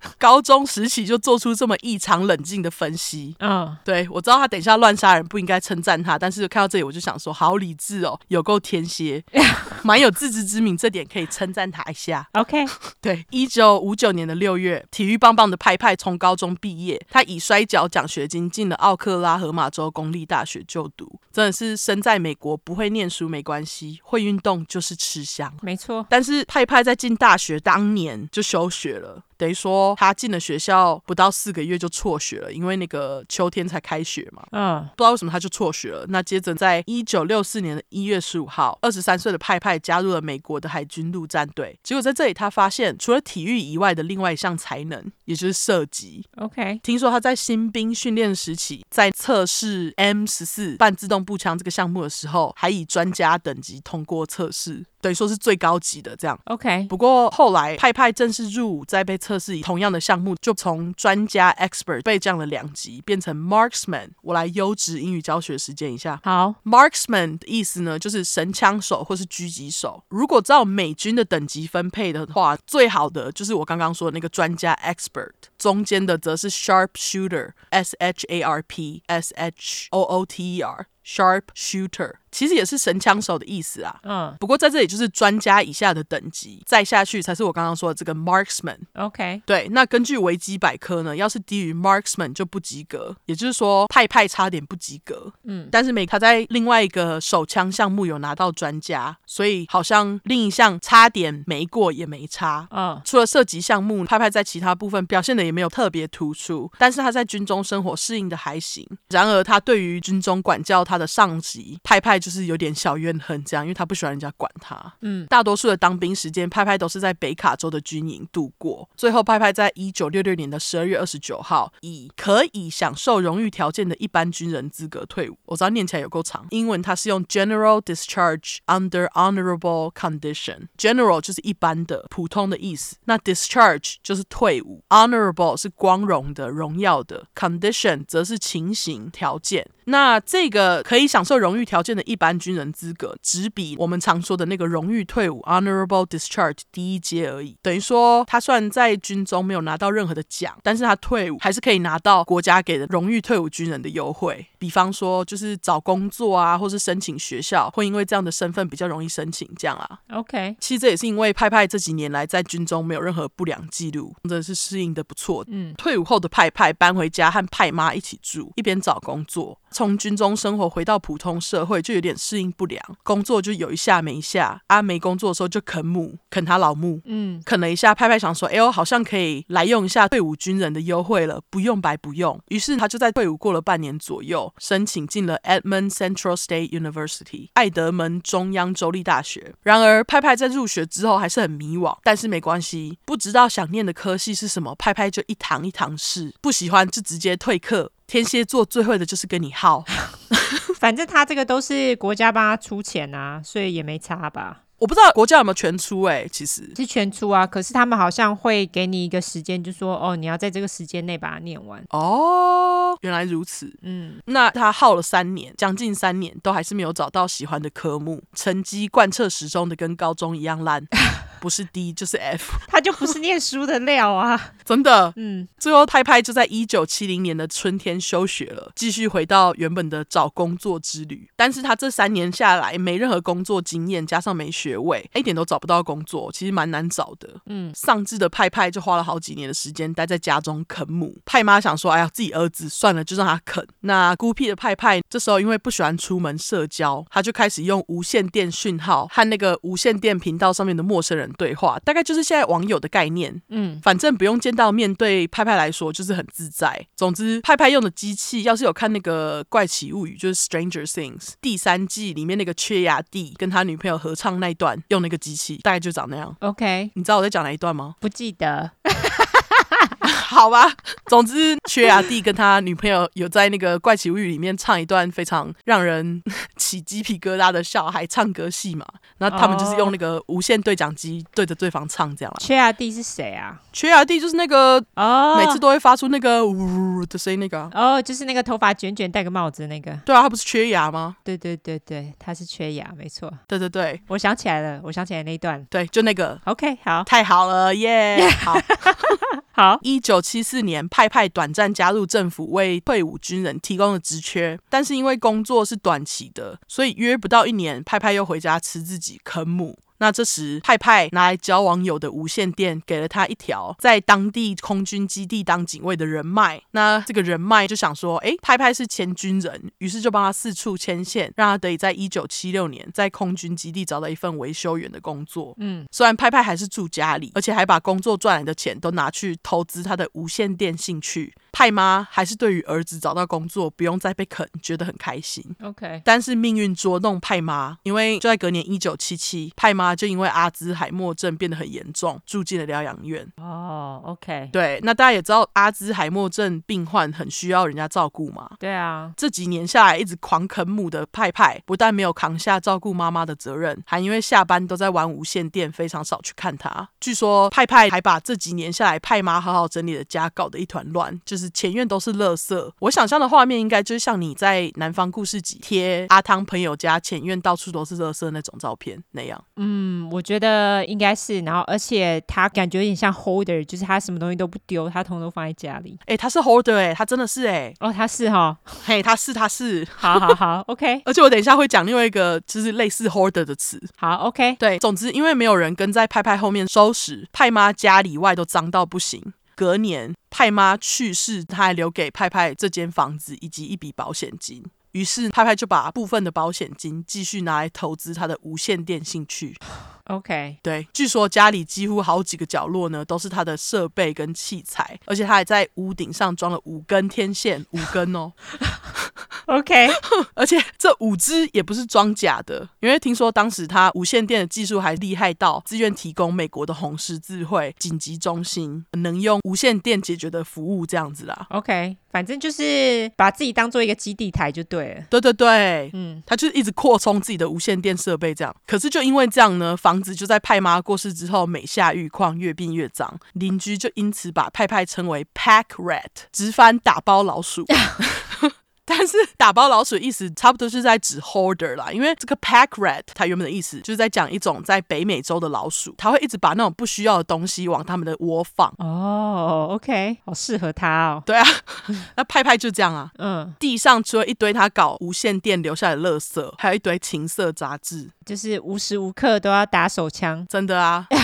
[laughs] 高中时期就做出这么异常冷静的分析，嗯，对，我知道他等一下乱杀人不应该称赞他，但是看到这里我就想说，好理智哦，有够天蝎，[laughs] 蛮有自知之明，这点可以称赞他一下。OK，对，一九五九年的六月，体育棒棒的派派从高中毕业，他以摔跤奖学金进了奥克拉荷马州公立大学就读，真的是身在美国不会念书没关系，会运动就是吃香，没错。但是派派在进大学当年就休学了。等于说，他进了学校不到四个月就辍学了，因为那个秋天才开学嘛。嗯，不知道为什么他就辍学了。那接着，在一九六四年的一月十五号，二十三岁的派派加入了美国的海军陆战队。结果在这里，他发现除了体育以外的另外一项才能，也就是射击。OK，听说他在新兵训练时期，在测试 M 十四半自动步枪这个项目的时候，还以专家等级通过测试。等于说是最高级的这样，OK。不过后来派派正式入伍，再被测试以同样的项目，就从专家 expert 被降了两级，变成 marksman。我来优质英语教学实践一下。好，marksman 的意思呢，就是神枪手或是狙击手。如果照美军的等级分配的话，最好的就是我刚刚说的那个专家 expert，中间的则是 sharp shooter，S H A R P S H O O T E R。Sharp shooter 其实也是神枪手的意思啊，嗯，不过在这里就是专家以下的等级，再下去才是我刚刚说的这个 marksman。OK，对，那根据维基百科呢，要是低于 marksman 就不及格，也就是说派派差点不及格。嗯，但是美他在另外一个手枪项目有拿到专家，所以好像另一项差点没过也没差。嗯，除了射击项目，派派在其他部分表现的也没有特别突出，但是他在军中生活适应的还行。然而他对于军中管教他。的上级派派就是有点小怨恨，这样，因为他不喜欢人家管他。嗯，大多数的当兵时间，派派都是在北卡州的军营度过。最后，派派在一九六六年的十二月二十九号，以可以享受荣誉条件的一般军人资格退伍。我知道念起来有够长，英文它是用 General Discharge under Honorable Condition。General 就是一般的、普通的意思，那 Discharge 就是退伍，Honorable 是光荣的、荣耀的，Condition 则是情形、条件。那这个可以享受荣誉条件的一般军人资格，只比我们常说的那个荣誉退伍 （honorable discharge） 低一阶而已。等于说，他虽然在军中没有拿到任何的奖，但是他退伍还是可以拿到国家给的荣誉退伍军人的优惠。比方说，就是找工作啊，或是申请学校，会因为这样的身份比较容易申请这样啊。OK，其实这也是因为派派这几年来在军中没有任何不良记录，真的是适应的不错。嗯，退伍后的派派搬回家和派妈一起住，一边找工作。从军中生活回到普通社会，就有点适应不良。工作就有一下没一下，啊，没工作的时候就啃母，啃他老母。嗯，啃了一下，派派想说，哎呦，好像可以来用一下退伍军人的优惠了，不用白不用。于是他就在退伍过了半年左右，申请进了 Edmond Central State University，爱德门中央州立大学。然而，派派在入学之后还是很迷惘，但是没关系，不知道想念的科系是什么，派派就一堂一堂试，不喜欢就直接退课。天蝎座最会的就是跟你耗，[laughs] 反正他这个都是国家帮他出钱啊，所以也没差吧。我不知道国家有没有全出哎、欸，其实是全出啊。可是他们好像会给你一个时间，就说哦，你要在这个时间内把它念完。哦，原来如此。嗯，那他耗了三年，将近三年，都还是没有找到喜欢的科目，成绩贯彻始终的跟高中一样烂。[laughs] 不是 D 就是 F，[laughs] 他就不是念书的料啊！[laughs] 真的，嗯，最后派派就在一九七零年的春天休学了，继续回到原本的找工作之旅。但是他这三年下来没任何工作经验，加上没学位，一点都找不到工作，其实蛮难找的。嗯，丧志的派派就花了好几年的时间待在家中啃母。派妈想说，哎呀，自己儿子算了，就让他啃。那孤僻的派派这时候因为不喜欢出门社交，他就开始用无线电讯号和那个无线电频道上面的陌生人对话，大概就是现在网友的概念。嗯，反正不用见到面对派派来说就是很自在。总之，派派用的机器，要是有看那个《怪奇物语》，就是《Stranger Things》第三季里面那个缺牙弟跟他女朋友合唱那一段用那个机器，大概就长那样。OK，你知道我在讲哪一段吗？不记得。好吧，总之，缺牙弟跟他女朋友有在那个《怪奇物语》里面唱一段非常让人 [laughs] 起鸡皮疙瘩的小孩唱歌戏嘛。那他们就是用那个无线对讲机对着对方唱这样了。缺牙弟是谁啊？缺牙弟就是那个哦，每次都会发出那个呜呜的声音那个。哦，就是那个头发卷卷戴个帽子那个。对啊，他不是缺牙吗？对对对对，他是缺牙，没错。对对对，我想起来了，我想起来那一段。对，就那个。OK，好，太好了，耶、yeah！好。[laughs] 好，一九七四年，派派短暂加入政府为退伍军人提供了职缺，但是因为工作是短期的，所以约不到一年，派派又回家吃自己啃母。那这时，派派拿来交网友的无线电，给了他一条在当地空军基地当警卫的人脉。那这个人脉就想说，哎，派派是前军人，于是就帮他四处牵线，让他得以在一九七六年在空军基地找到一份维修员的工作。嗯，虽然派派还是住家里，而且还把工作赚来的钱都拿去投资他的无线电兴趣。派妈还是对于儿子找到工作不用再被啃觉得很开心。OK，但是命运捉弄派妈，因为就在隔年一九七七，派妈就因为阿兹海默症变得很严重，住进了疗养院。哦、oh，OK，对，那大家也知道阿兹海默症病患很需要人家照顾嘛。对啊，这几年下来一直狂啃母的派派，不但没有扛下照顾妈妈的责任，还因为下班都在玩无线电，非常少去看他。据说派派还把这几年下来派妈好好整理的家搞得一团乱，就是。前院都是垃圾，我想象的画面应该就是像你在南方故事集贴阿汤朋友家前院到处都是垃圾那种照片那样。嗯，我觉得应该是，然后而且他感觉有点像 holder，就是他什么东西都不丢，他统统放在家里。哎、欸，他是 holder 哎、欸，他真的是哎、欸，哦，他是哈，[laughs] 嘿，他是他是，好好好，OK。而且我等一下会讲另外一个就是类似 holder 的词。好，OK。对，总之因为没有人跟在派派后面收拾，派妈家里外都脏到不行。隔年，派妈去世，他还留给派派这间房子以及一笔保险金。于是，派派就把部分的保险金继续拿来投资他的无线电兴趣。OK，对，据说家里几乎好几个角落呢都是他的设备跟器材，而且他还在屋顶上装了五根天线，五根哦。OK，[laughs] 而且这五只也不是装假的，因为听说当时他无线电的技术还厉害到自愿提供美国的红十字会紧急中心能用无线电解决的服务这样子啦。OK，反正就是把自己当做一个基地台就对了。对对对，嗯，他就是一直扩充自己的无线电设备这样。可是就因为这样呢，房子就在派妈过世之后每下愈况，越变越脏，邻居就因此把派派称为 Pack Rat，直翻打包老鼠。[laughs] 但是打包老鼠的意思差不多是在指 hoarder 啦，因为这个 pack rat 它原本的意思就是在讲一种在北美洲的老鼠，它会一直把那种不需要的东西往他们的窝放。哦，OK，好适合他哦。对啊，[laughs] 那派派就这样啊。嗯，地上除了一堆他搞无线电留下来的垃圾，还有一堆情色杂志，就是无时无刻都要打手枪。真的啊。[laughs]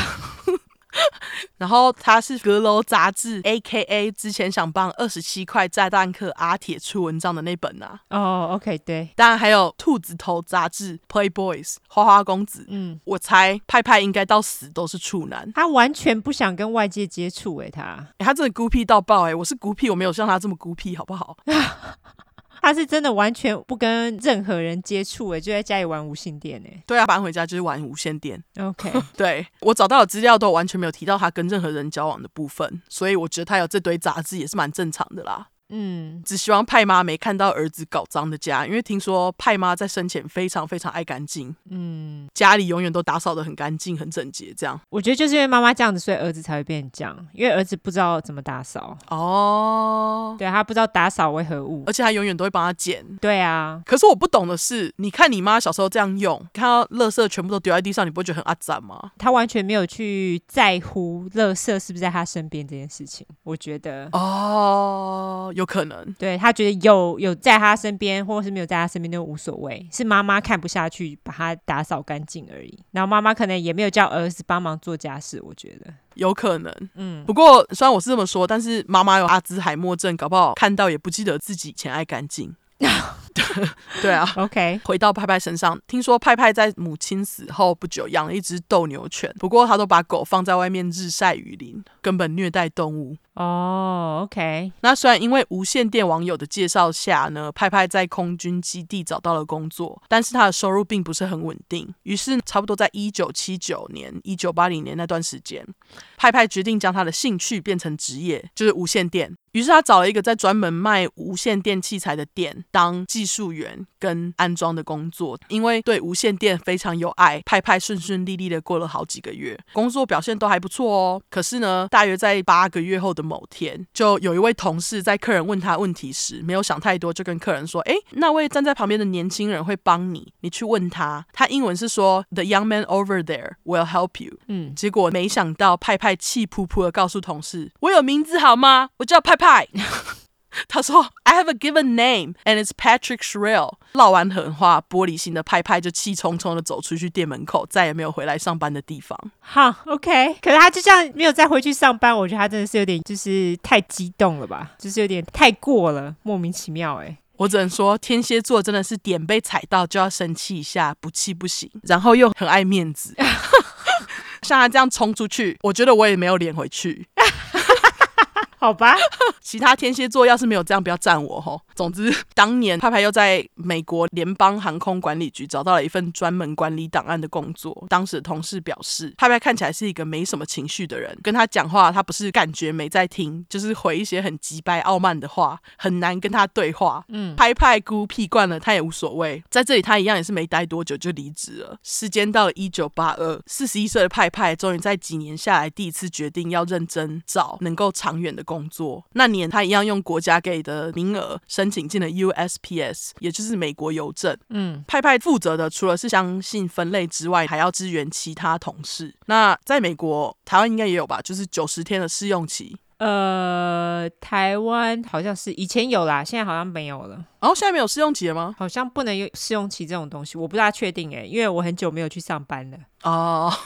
[laughs] 然后他是阁楼杂志，A.K.A. 之前想帮二十七块炸弹客阿铁出文章的那本啊。哦、oh,，OK，对。当然还有兔子头杂志，Playboys，花花公子。嗯，我猜派派应该到死都是处男。他完全不想跟外界接触、欸，哎，他，他真的孤僻到爆、欸，哎，我是孤僻，我没有像他这么孤僻，好不好？[laughs] 他是真的完全不跟任何人接触，哎，就在家里玩无线电，哎，对啊，搬回家就是玩无线电。OK，[laughs] 对，我找到的资料都完全没有提到他跟任何人交往的部分，所以我觉得他有这堆杂志也是蛮正常的啦。嗯，只希望派妈没看到儿子搞脏的家，因为听说派妈在生前非常非常爱干净，嗯，家里永远都打扫得很干净、很整洁。这样，我觉得就是因为妈妈这样子，所以儿子才会变这样，因为儿子不知道怎么打扫。哦，对，他不知道打扫为何物，而且他永远都会帮他捡。对啊，可是我不懂的是，你看你妈小时候这样用，看到垃圾全部都丢在地上，你不会觉得很阿杂吗？他完全没有去在乎垃圾是不是在他身边这件事情，我觉得哦，有可能，对，他觉得有有在他身边，或者是没有在他身边都无所谓，是妈妈看不下去把他打扫干净而已。然后妈妈可能也没有叫儿子帮忙做家事，我觉得有可能。嗯，不过虽然我是这么说，但是妈妈有阿兹海默症，搞不好看到也不记得自己以前爱干净。[laughs] 对啊，[laughs] OK。[laughs] 回到派派身上，听说派派在母亲死后不久养了一只斗牛犬，不过他都把狗放在外面日晒雨淋，根本虐待动物。哦、，OK。那虽然因为无线电网友的介绍下呢，派派在空军基地找到了工作，但是他的收入并不是很稳定。于是，差不多在一九七九年、一九八零年那段时间，派派决定将他的兴趣变成职业，就是无线电。于是他找了一个在专门卖无线电器材的店当技术员跟安装的工作。因为对无线电非常有爱，派派顺顺利利的过了好几个月，工作表现都还不错哦。可是呢，大约在八个月后的某天，就有一位同事在客人问他问题时，没有想太多，就跟客人说：“诶，那位站在旁边的年轻人会帮你，你去问他。”他英文是说：“The young man over there will help you。”嗯，结果没想到派派气扑扑的告诉同事：“我有名字好吗？我叫派。”派，[laughs] 他说：“I have a given name, and it's Patrick Shrell。”唠完狠话，玻璃心的派派就气冲冲的走出去店门口，再也没有回来上班的地方。好，OK。可是他就这样没有再回去上班，我觉得他真的是有点就是太激动了吧，就是有点太过了，莫名其妙哎。我只能说，天蝎座真的是点被踩到就要生气一下，不气不行，然后又很爱面子。[laughs] 像他这样冲出去，我觉得我也没有脸回去。好吧，[laughs] 其他天蝎座要是没有这样，不要赞我吼。总之，当年派派又在美国联邦航空管理局找到了一份专门管理档案的工作。当时的同事表示，派派看起来是一个没什么情绪的人，跟他讲话，他不是感觉没在听，就是回一些很急掰傲慢的话，很难跟他对话。嗯，派派孤僻惯了，他也无所谓。在这里，他一样也是没待多久就离职了。时间到了一九八二，四十一岁的派派终于在几年下来，第一次决定要认真找能够长远的工。工作那年，他一样用国家给的名额申请进了 USPS，也就是美国邮政。嗯，派派负责的除了是相信分类之外，还要支援其他同事。那在美国，台湾应该也有吧？就是九十天的试用期。呃，台湾好像是以前有啦，现在好像没有了。哦，现在没有试用期了吗？好像不能有试用期这种东西，我不大确定诶，因为我很久没有去上班了。哦。[laughs]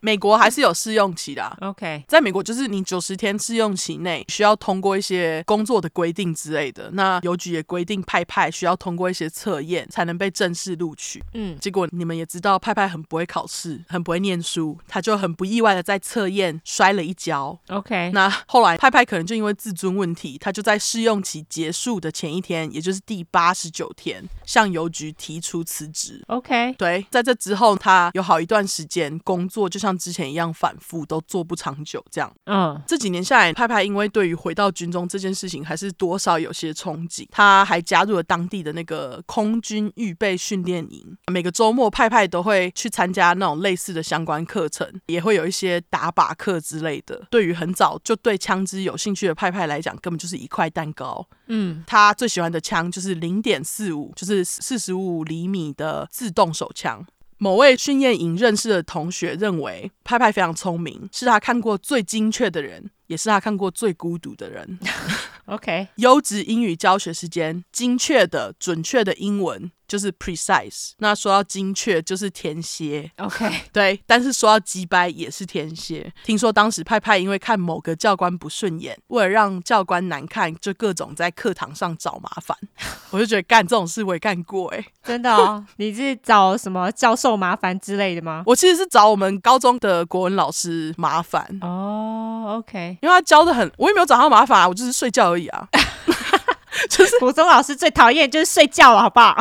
美国还是有试用期的啊。OK，在美国就是你九十天试用期内需要通过一些工作的规定之类的。那邮局也规定派派需要通过一些测验才能被正式录取。嗯，结果你们也知道派派很不会考试，很不会念书，他就很不意外的在测验摔了一跤。OK，那后来派派可能就因为自尊问题，他就在试用期结束的前一天，也就是第八十九天，向邮局提出辞职。OK，对，在这之后他有好一段时间工作就像。像之前一样反复都做不长久，这样。嗯，这几年下来，派派因为对于回到军中这件事情还是多少有些憧憬，他还加入了当地的那个空军预备训练营。每个周末，派派都会去参加那种类似的相关课程，也会有一些打靶课之类的。对于很早就对枪支有兴趣的派派来讲，根本就是一块蛋糕。嗯，他最喜欢的枪就是零点四五，就是四十五厘米的自动手枪。某位训练营认识的同学认为，派派非常聪明，是他看过最精确的人。也是他看过最孤独的人。[laughs] OK，优质英语教学时间，精确的、准确的英文就是 precise。那说到精确，就是天蝎。OK，[laughs] 对。但是说到机掰，也是天蝎。听说当时派派因为看某个教官不顺眼，为了让教官难看，就各种在课堂上找麻烦。[laughs] 我就觉得干这种事我也干过哎、欸，真的哦。你是找什么教授麻烦之类的吗？我其实是找我们高中的国文老师麻烦。哦、oh，OK。因为他教的很，我也没有找他麻烦啊，我就是睡觉而已啊。[laughs] 就是国中老师最讨厌就是睡觉了，好不好？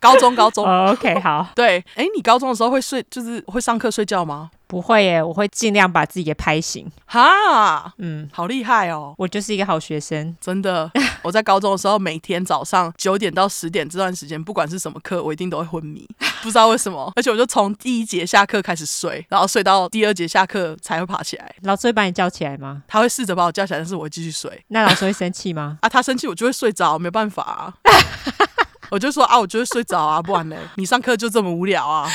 高中高中、oh，OK 好。对，哎，你高中的时候会睡，就是会上课睡觉吗？不会耶，我会尽量把自己给拍醒。哈，嗯，好厉害哦，我就是一个好学生，真的。[laughs] 我在高中的时候，每天早上九点到十点这段时间，不管是什么课，我一定都会昏迷，不知道为什么。[laughs] 而且我就从第一节下课开始睡，然后睡到第二节下课才会爬起来。老师会把你叫起来吗？他会试着把我叫起来，但是我会继续睡。那老师会生气吗？[laughs] 啊，他生气我就会睡着，没办法啊。我就说啊，我就会睡着啊，不然呢？你上课就这么无聊啊？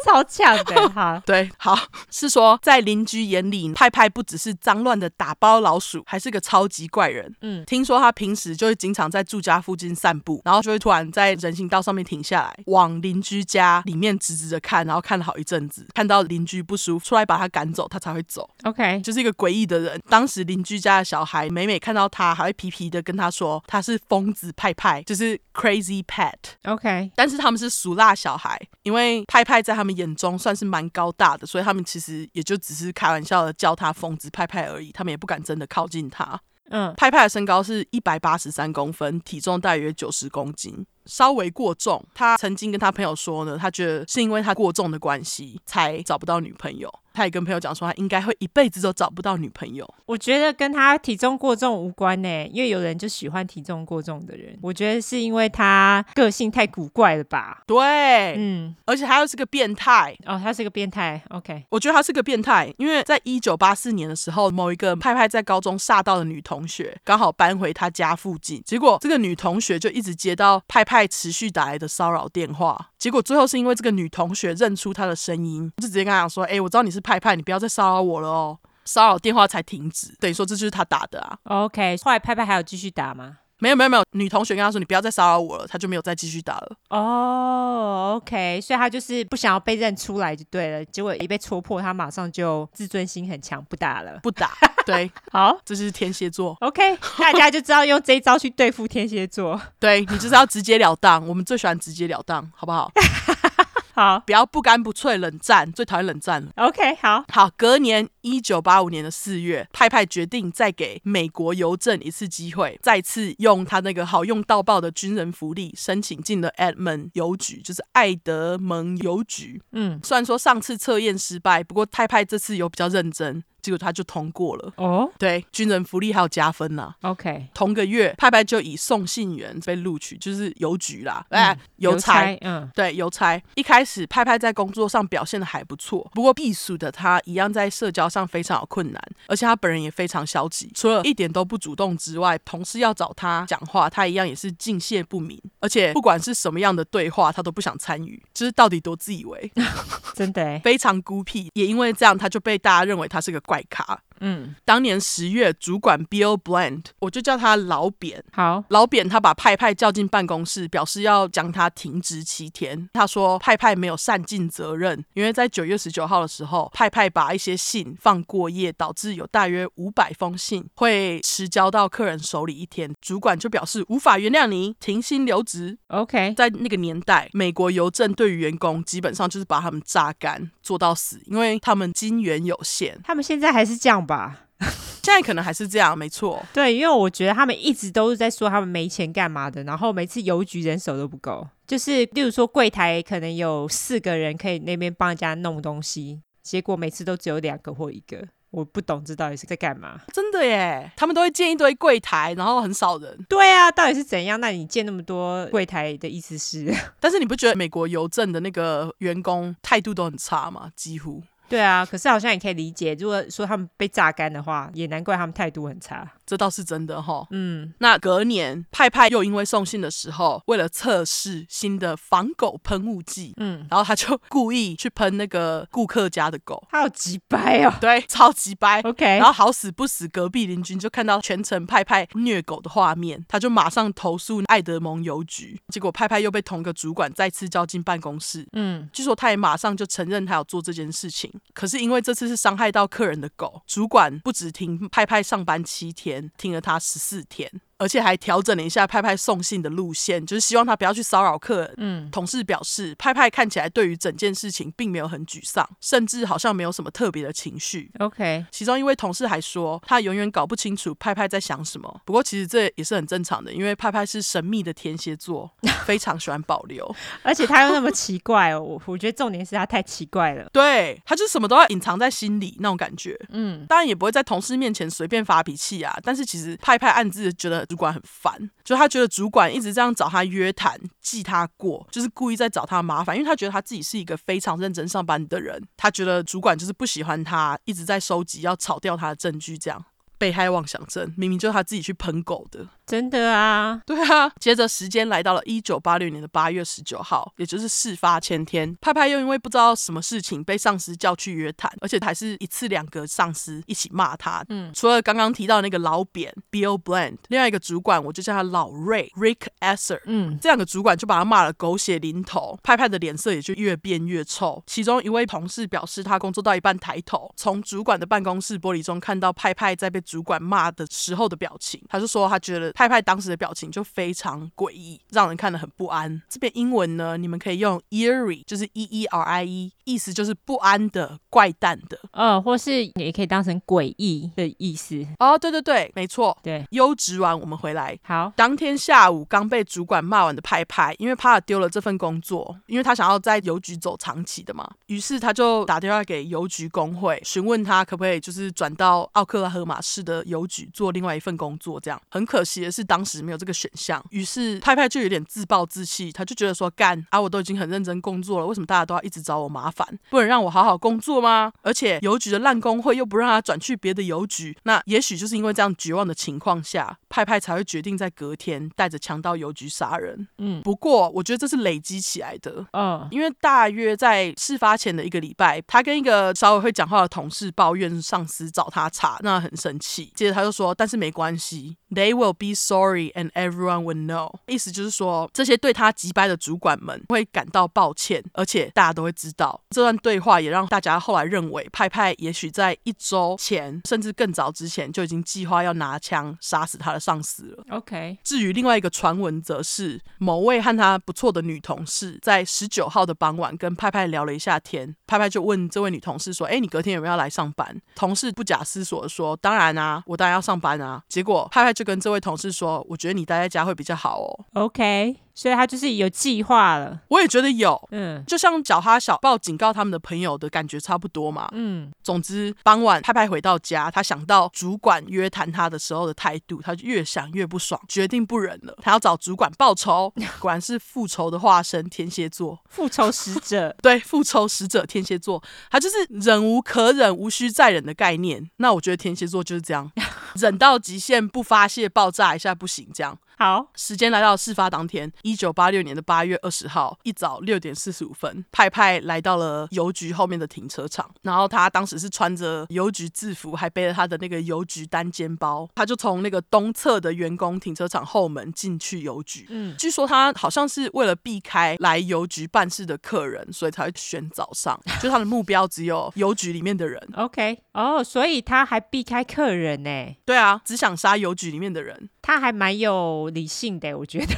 [laughs] 超强的 [laughs] 哈，对，好是说在邻居眼里，派派不只是脏乱的打包老鼠，还是个超级怪人。嗯，听说他平时就会经常在住家附近散步，然后就会突然在人行道上面停下来，往邻居家里面直直的看，然后看了好一阵子，看到邻居不舒服，出来把他赶走，他才会走。OK，就是一个诡异的人。当时邻居家的小孩每每看到他，还会皮皮的跟他说他是疯子派派，就是 Crazy Pet。OK，但是他们是俗辣小孩，因为派派在他们。眼中算是蛮高大的，所以他们其实也就只是开玩笑的叫他疯子派派而已，他们也不敢真的靠近他。嗯，派派的身高是一百八十三公分，体重大约九十公斤。稍微过重，他曾经跟他朋友说呢，他觉得是因为他过重的关系才找不到女朋友。他也跟朋友讲说，他应该会一辈子都找不到女朋友。我觉得跟他体重过重无关呢，因为有人就喜欢体重过重的人。我觉得是因为他个性太古怪了吧？对，嗯，而且他又是个变态哦，他是个变态。OK，我觉得他是个变态，因为在一九八四年的时候，某一个派派在高中煞到的女同学刚好搬回他家附近，结果这个女同学就一直接到派派。持续打来的骚扰电话，结果最后是因为这个女同学认出他的声音，就直接跟他讲说：“哎、欸，我知道你是派派，你不要再骚扰我了哦。”骚扰电话才停止，等于说这就是他打的啊。OK，后来派派还有继续打吗？没有没有没有，女同学跟他说：“你不要再骚扰我了。”他就没有再继续打了。哦、oh，OK，所以他就是不想要被认出来就对了。结果一被戳破，他马上就自尊心很强，不打了，不打。[laughs] 对，好，这就是天蝎座。OK，大家就知道用这一招去对付天蝎座。对，你就是要直截了当，我们最喜欢直截了当，好不好？[laughs] 好，不要不干不脆，冷战，最讨厌冷战了。OK，好，好，隔年一九八五年的四月，派派决定再给美国邮政一次机会，再次用他那个好用到爆的军人福利申请进了 Edmond 邮局，就是爱德蒙邮局。嗯，虽然说上次测验失败，不过派派这次有比较认真。结果他就通过了。哦，对，军人福利还有加分呢、啊。OK，同个月，派派就以送信员被录取，就是邮局啦，哎、嗯，邮差，嗯，对，邮差。一开始，派派在工作上表现的还不错，不过避暑的他一样在社交上非常有困难，而且他本人也非常消极，除了一点都不主动之外，同事要找他讲话，他一样也是敬谢不敏，而且不管是什么样的对话，他都不想参与，就是到底多自以为，[laughs] 真的 [laughs] 非常孤僻，也因为这样，他就被大家认为他是个。怪咖。嗯，当年十月，主管 Bill Bland，我就叫他老扁。好，老扁他把派派叫进办公室，表示要将他停职七天。他说派派没有善尽责任，因为在九月十九号的时候，派派把一些信放过夜，导致有大约五百封信会迟交到客人手里一天。主管就表示无法原谅你，停薪留职。OK，在那个年代，美国邮政对于员工基本上就是把他们榨干，做到死，因为他们金源有限。他们现在还是这样吧？[laughs] 现在可能还是这样，没错。对，因为我觉得他们一直都是在说他们没钱干嘛的，然后每次邮局人手都不够，就是例如说柜台可能有四个人可以那边帮人家弄东西，结果每次都只有两个或一个，我不懂这到底是在干嘛。真的耶，他们都会建一堆柜台，然后很少人。对啊，到底是怎样？那你建那么多柜台的意思是？[laughs] 但是你不觉得美国邮政的那个员工态度都很差吗？几乎。对啊，可是好像也可以理解，如果说他们被榨干的话，也难怪他们态度很差。这倒是真的哈。嗯，那隔年派派又因为送信的时候，为了测试新的防狗喷雾剂，嗯，然后他就故意去喷那个顾客家的狗，他好鸡掰哦，对，超级掰。OK，然后好死不死，隔壁邻居就看到全程派派虐狗的画面，他就马上投诉爱德蒙邮局，结果派派又被同个主管再次叫进办公室。嗯，据说他也马上就承认他有做这件事情。可是因为这次是伤害到客人的狗，主管不只停派派上班七天，听了他十四天。而且还调整了一下派派送信的路线，就是希望他不要去骚扰客人。嗯，同事表示，派派看起来对于整件事情并没有很沮丧，甚至好像没有什么特别的情绪。OK，其中一位同事还说，他永远搞不清楚派派在想什么。不过其实这也是很正常的，因为派派是神秘的天蝎座，非常喜欢保留，[laughs] 而且他又那么奇怪哦。我我觉得重点是他太奇怪了，对，他就什么都要隐藏在心里那种感觉。嗯，当然也不会在同事面前随便发脾气啊。但是其实派派暗自觉得主管很烦，就他觉得主管一直这样找他约谈、记他过，就是故意在找他麻烦，因为他觉得他自己是一个非常认真上班的人，他觉得主管就是不喜欢他，一直在收集要炒掉他的证据，这样。被害妄想症，明明就是他自己去喷狗的。真的啊，[laughs] 对啊。接着时间来到了一九八六年的八月十九号，也就是事发前天，派派又因为不知道什么事情被上司叫去约谈，而且还是一次两个上司一起骂他。嗯，除了刚刚提到那个老扁 Bill Bland，另外一个主管我就叫他老瑞 Rick Esser。嗯，这两个主管就把他骂了狗血淋头，派派的脸色也就越变越臭。其中一位同事表示，他工作到一半抬头，从主管的办公室玻璃中看到派派在被主管骂的时候的表情，他就说他觉得。派派当时的表情就非常诡异，让人看得很不安。这篇英文呢，你们可以用 eerie，就是 e e r i e，意思就是不安的、怪诞的。呃，或是也可以当成诡异的意思。哦，对对对，没错。对，优质完我们回来。好，当天下午刚被主管骂完的派派，因为怕丢了这份工作，因为他想要在邮局走长期的嘛，于是他就打电话给邮局工会，询问他可不可以就是转到奥克拉荷马市的邮局做另外一份工作。这样很可惜的。是当时没有这个选项，于是派派就有点自暴自弃，他就觉得说干啊，我都已经很认真工作了，为什么大家都要一直找我麻烦？不能让我好好工作吗？而且邮局的烂工会又不让他转去别的邮局，那也许就是因为这样绝望的情况下，派派才会决定在隔天带着枪到邮局杀人。嗯，不过我觉得这是累积起来的，嗯，因为大约在事发前的一个礼拜，他跟一个稍微会讲话的同事抱怨上司找他查，那很生气。接着他就说，但是没关系，They will be Sorry, and everyone will know。意思就是说，这些对他击败的主管们会感到抱歉，而且大家都会知道。这段对话也让大家后来认为，派派也许在一周前，甚至更早之前就已经计划要拿枪杀死他的上司了。OK。至于另外一个传闻，则是某位和他不错的女同事在十九号的傍晚跟派派聊了一下天，派派就问这位女同事说：“哎，你隔天有没有要来上班？”同事不假思索的说：“当然啊，我当然要上班啊。”结果派派就跟这位同事是说，我觉得你待在家会比较好哦。OK。所以他就是有计划了，我也觉得有，嗯，就像找他小报警告他们的朋友的感觉差不多嘛，嗯。总之，傍晚派派回到家，他想到主管约谈他的时候的态度，他就越想越不爽，决定不忍了，他要找主管报仇。[laughs] 果然是复仇的化身，天蝎座，复仇使者，[laughs] 对，复仇使者天蝎座，他就是忍无可忍，无需再忍的概念。那我觉得天蝎座就是这样，忍到极限不发泄，爆炸一下不行，这样。好，时间来到事发当天，一九八六年的八月二十号一早六点四十五分，派派来到了邮局后面的停车场。然后他当时是穿着邮局制服，还背着他的那个邮局单肩包。他就从那个东侧的员工停车场后门进去邮局。嗯，据说他好像是为了避开来邮局办事的客人，所以才会选早上。就他的目标只有邮局里面的人。[laughs] OK，哦，oh，所以他还避开客人呢？对啊，只想杀邮局里面的人。他还蛮有理性的，我觉得。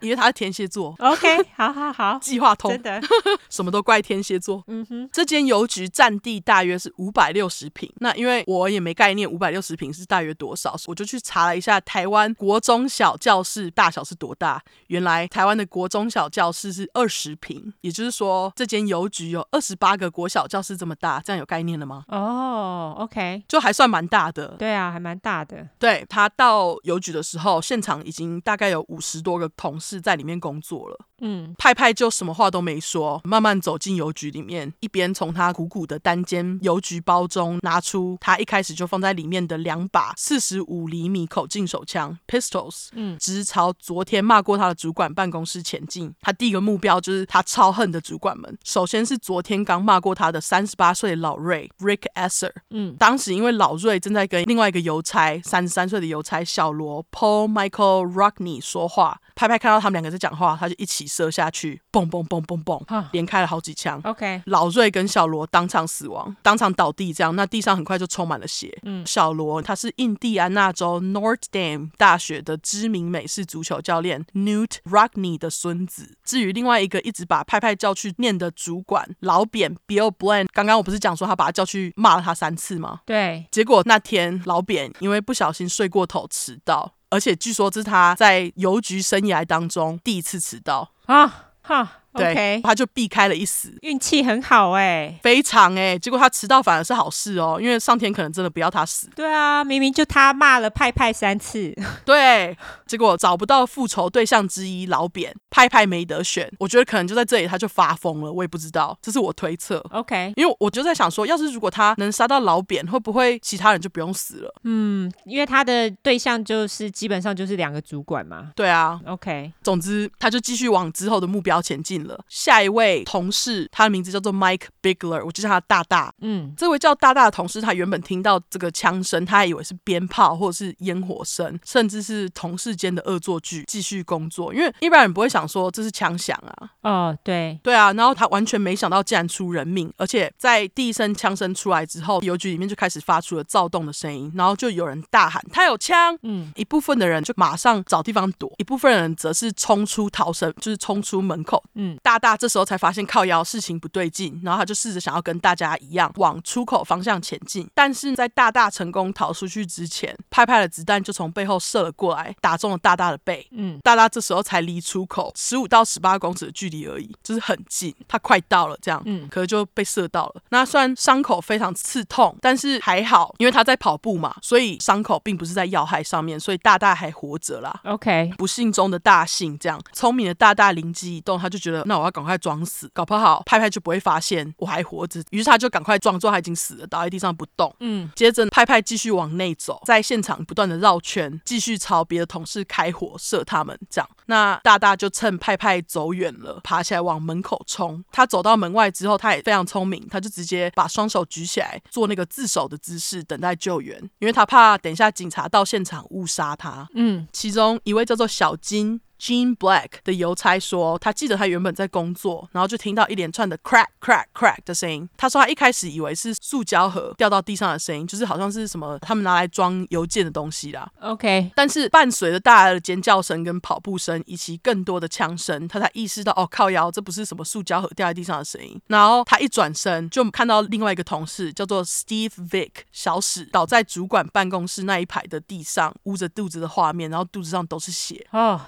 因为他是天蝎座，OK，好好好，[laughs] 计划通，真的，[laughs] 什么都怪天蝎座。嗯哼，这间邮局占地大约是五百六十平。那因为我也没概念，五百六十平是大约多少，我就去查了一下台湾国中小教室大小是多大。原来台湾的国中小教室是二十平，也就是说这间邮局有二十八个国小教室这么大，这样有概念了吗？哦，OK，就还算蛮大的。对啊，还蛮大的。对，他到邮局的时候，现场已经大概有五十多个同事。是在里面工作了，嗯，派派就什么话都没说，慢慢走进邮局里面，一边从他鼓鼓的单间邮局包中拿出他一开始就放在里面的两把四十五厘米口径手枪 （pistols），嗯，直朝昨天骂过他的主管办公室前进。他第一个目标就是他超恨的主管们，首先是昨天刚骂过他的三十八岁的老瑞 （Rick Esser），嗯，当时因为老瑞正在跟另外一个邮差三十三岁的邮差小罗 （Paul Michael Rockney） 说话，派派看到。到他们两个在讲话，他就一起射下去，嘣嘣嘣嘣嘣，连开了好几枪。OK，老瑞跟小罗当场死亡，当场倒地，这样，那地上很快就充满了血。嗯，小罗他是印第安纳州 Notre Dame 大学的知名美式足球教练 Knute Rockne 的孙子。至于另外一个一直把派派叫去念的主管老扁 Bill Bland，刚刚我不是讲说他把他叫去骂了他三次吗？对，结果那天老扁因为不小心睡过头迟到，而且据说这是他在邮局生涯当中第一次迟到啊，哈。对，Okay. 他就避开了一死，运气很好哎、欸，非常哎、欸，结果他迟到反而是好事哦，因为上天可能真的不要他死。对啊，明明就他骂了派派三次，[laughs] 对，结果找不到复仇对象之一老扁，派派没得选，我觉得可能就在这里他就发疯了，我也不知道，这是我推测。OK，因为我就在想说，要是如果他能杀到老扁，会不会其他人就不用死了？嗯，因为他的对象就是基本上就是两个主管嘛。对啊，OK，总之他就继续往之后的目标前进。下一位同事，他的名字叫做 Mike Bigler，我就叫他大大。嗯，这位叫大大的同事，他原本听到这个枪声，他还以为是鞭炮或者是烟火声，甚至是同事间的恶作剧，继续工作。因为一般人不会想说这是枪响啊。哦，对，对啊。然后他完全没想到竟然出人命，而且在第一声枪声出来之后，邮局里面就开始发出了躁动的声音，然后就有人大喊他有枪。嗯，一部分的人就马上找地方躲，一部分人则是冲出逃生，就是冲出门口。嗯，大大。这时候才发现靠腰事情不对劲，然后他就试着想要跟大家一样往出口方向前进，但是在大大成功逃出去之前，派派的子弹就从背后射了过来，打中了大大的背。嗯，大大这时候才离出口十五到十八公尺的距离而已，就是很近，他快到了这样，嗯，可是就被射到了。那虽然伤口非常刺痛，但是还好，因为他在跑步嘛，所以伤口并不是在要害上面，所以大大还活着啦。OK，不幸中的大幸，这样聪明的大大灵机一动，他就觉得那我要赶快。快装死，搞不好派派就不会发现我还活着。于是他就赶快装作他已经死了，倒在地上不动。嗯，接着派派继续往内走，在现场不断的绕圈，继续朝别的同事开火射他们。这样，那大大就趁派派走远了，爬起来往门口冲。他走到门外之后，他也非常聪明，他就直接把双手举起来，做那个自首的姿势，等待救援，因为他怕等一下警察到现场误杀他。嗯，其中一位叫做小金。Jean Black 的邮差说，他记得他原本在工作，然后就听到一连串的 crack crack crack 的声音。他说他一开始以为是塑胶盒掉到地上的声音，就是好像是什么他们拿来装邮件的东西啦。OK，但是伴随着大家的尖叫声跟跑步声以及更多的枪声，他才意识到哦，靠腰，这不是什么塑胶盒掉在地上的声音。然后他一转身就看到另外一个同事叫做 Steve Vick 小史倒在主管办公室那一排的地上，捂着肚子的画面，然后肚子上都是血。哦。Oh.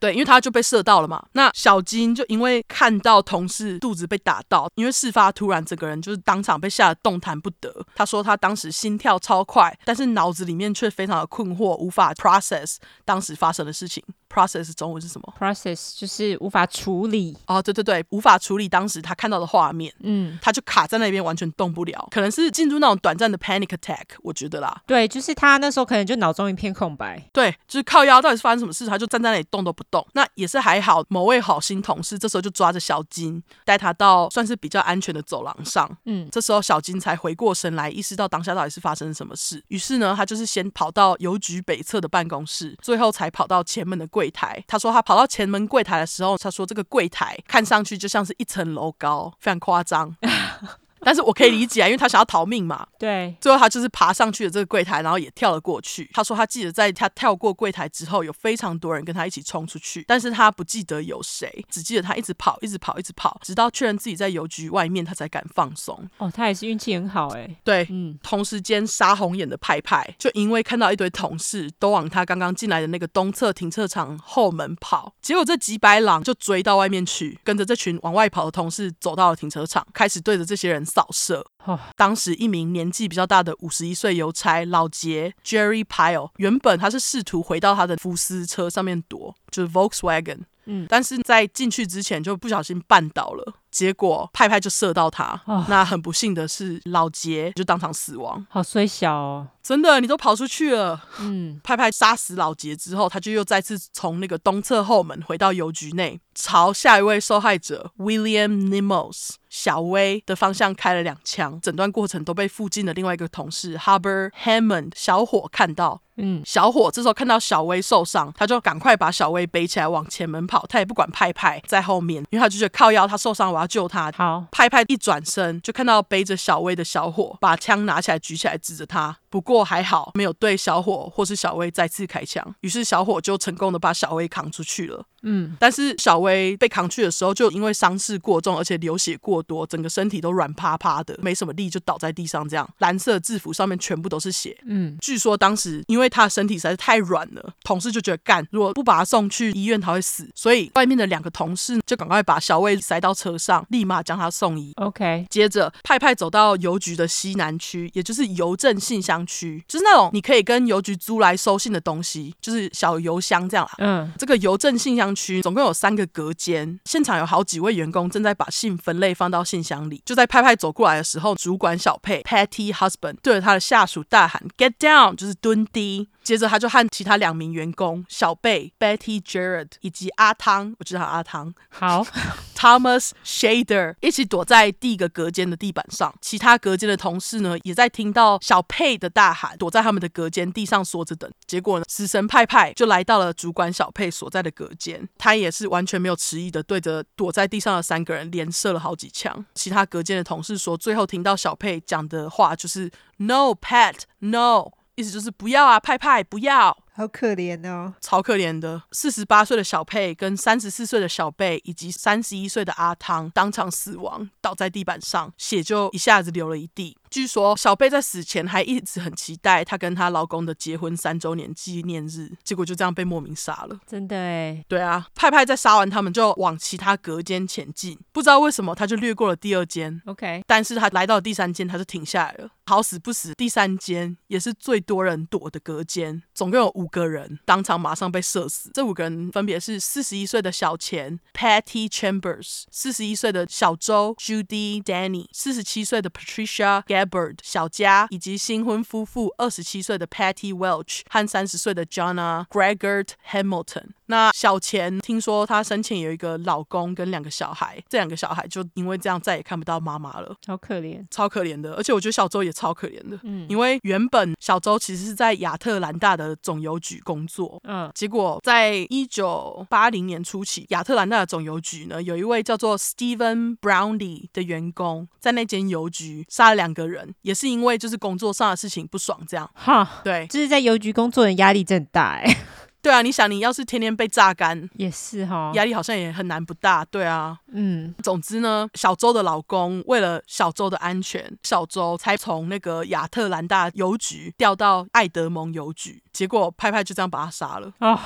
对，因为他就被射到了嘛。那小金就因为看到同事肚子被打到，因为事发突然，整个人就是当场被吓得动弹不得。他说他当时心跳超快，但是脑子里面却非常的困惑，无法 process 当时发生的事情。Process 中文是什么？Process 就是无法处理。哦，对对对，无法处理当时他看到的画面。嗯，他就卡在那边，完全动不了。可能是进入那种短暂的 panic attack，我觉得啦。对，就是他那时候可能就脑中一片空白。对，就是靠腰，到底是发生什么事？他就站在那里动都不动。那也是还好，某位好心同事这时候就抓着小金，带他到算是比较安全的走廊上。嗯，这时候小金才回过神来，意识到当下到底是发生什么事。于是呢，他就是先跑到邮局北侧的办公室，最后才跑到前门的柜台。他说他跑到前门柜台的时候，他说这个柜台看上去就像是一层楼高，非常夸张。[laughs] 但是我可以理解啊，因为他想要逃命嘛。对，最后他就是爬上去的这个柜台，然后也跳了过去。他说他记得在他跳过柜台之后，有非常多人跟他一起冲出去，但是他不记得有谁，只记得他一直跑，一直跑，一直跑，直到确认自己在邮局外面，他才敢放松。哦，他也是运气很好哎。对，嗯。同时间杀红眼的派派，就因为看到一堆同事都往他刚刚进来的那个东侧停车场后门跑，结果这几百狼就追到外面去，跟着这群往外跑的同事走到了停车场，开始对着这些人扫射。哦，当时一名年纪比较大的五十一岁邮差老杰 Jerry Pyle，原本他是试图回到他的福斯车上面躲，就是 Volkswagen。嗯，但是在进去之前就不小心绊倒了，结果派派就射到他，哦、那很不幸的是老杰就当场死亡。好衰小哦。真的，你都跑出去了。嗯，派派杀死老杰之后，他就又再次从那个东侧后门回到邮局内，朝下一位受害者 William Nimos 小威的方向开了两枪。整段过程都被附近的另外一个同事 Hubbard Hammond 小伙看到。嗯，小伙这时候看到小威受伤，他就赶快把小威背起来往前门跑。他也不管派派在后面，因为他就觉得靠腰，他受伤，我要救他。好，派派一转身就看到背着小薇的小伙把枪拿起来举起来指着他。不过还好，没有对小伙或是小薇再次开枪，于是小伙就成功的把小薇扛出去了。嗯，但是小薇被扛去的时候，就因为伤势过重，而且流血过多，整个身体都软趴趴的，没什么力，就倒在地上。这样，蓝色制服上面全部都是血。嗯，据说当时因为他的身体实在是太软了，同事就觉得干，如果不把他送去医院，他会死，所以外面的两个同事就赶快把小薇塞到车上，立马将他送医。OK，接着派派走到邮局的西南区，也就是邮政信箱区，就是那种你可以跟邮局租来收信的东西，就是小邮箱这样。嗯，这个邮政信箱区总共有三个隔间，现场有好几位员工正在把信分类放到信箱里。就在派派走过来的时候，主管小佩 Patty Husband 对着他的下属大喊 “Get down”，就是蹲低。接着他就和其他两名员工小贝 Betty Jared 以及阿汤，我知道阿汤，好 [laughs] Thomas Shader 一起躲在第一个隔间的地板上。其他隔间的同事呢，也在听到小佩的大喊，躲在他们的隔间地上缩着等。结果呢，死神派派就来到了主管小佩所在的隔间，他也是完全没有迟疑的对着躲在地上的三个人连射了好几枪。其他隔间的同事说，最后听到小佩讲的话就是 No Pat No。意思就是不要啊，派派不要。好可怜哦，超可怜的。四十八岁的小佩跟三十四岁的小贝以及三十一岁的阿汤当场死亡，倒在地板上，血就一下子流了一地。据说小贝在死前还一直很期待她跟她老公的结婚三周年纪念日，结果就这样被莫名杀了。真的哎，对啊，派派在杀完他们就往其他隔间前进，不知道为什么他就略过了第二间。OK，但是他来到第三间，他就停下来了。好死不死，第三间也是最多人躲的隔间，总共有五个人当场马上被射死。这五个人分别是四十一岁的小钱 Patty Chambers，四十一岁的小周 Judy Danny，四十七岁的 Patricia Gabbard 小佳，以及新婚夫妇二十七岁的 Patty Welch 和三十岁的 Jonna Greggert Hamilton。那小钱听说她生前有一个老公跟两个小孩，这两个小孩就因为这样再也看不到妈妈了，好可怜，超可怜的。而且我觉得小周也超可怜的，嗯，因为原本小周其实是在亚特兰大的总邮局工作，嗯，结果在一九八零年初期，亚特兰大的总邮局呢，有一位叫做 Stephen Brownlee 的员工在那间邮局杀了两个人，也是因为就是工作上的事情不爽，这样，哈，对，就是在邮局工作的压力真大哎。[laughs] 对啊，你想，你要是天天被榨干，也是哈，压力好像也很难不大。对啊，嗯，总之呢，小周的老公为了小周的安全，小周才从那个亚特兰大邮局调到爱德蒙邮局，结果派派就这样把他杀了啊。哦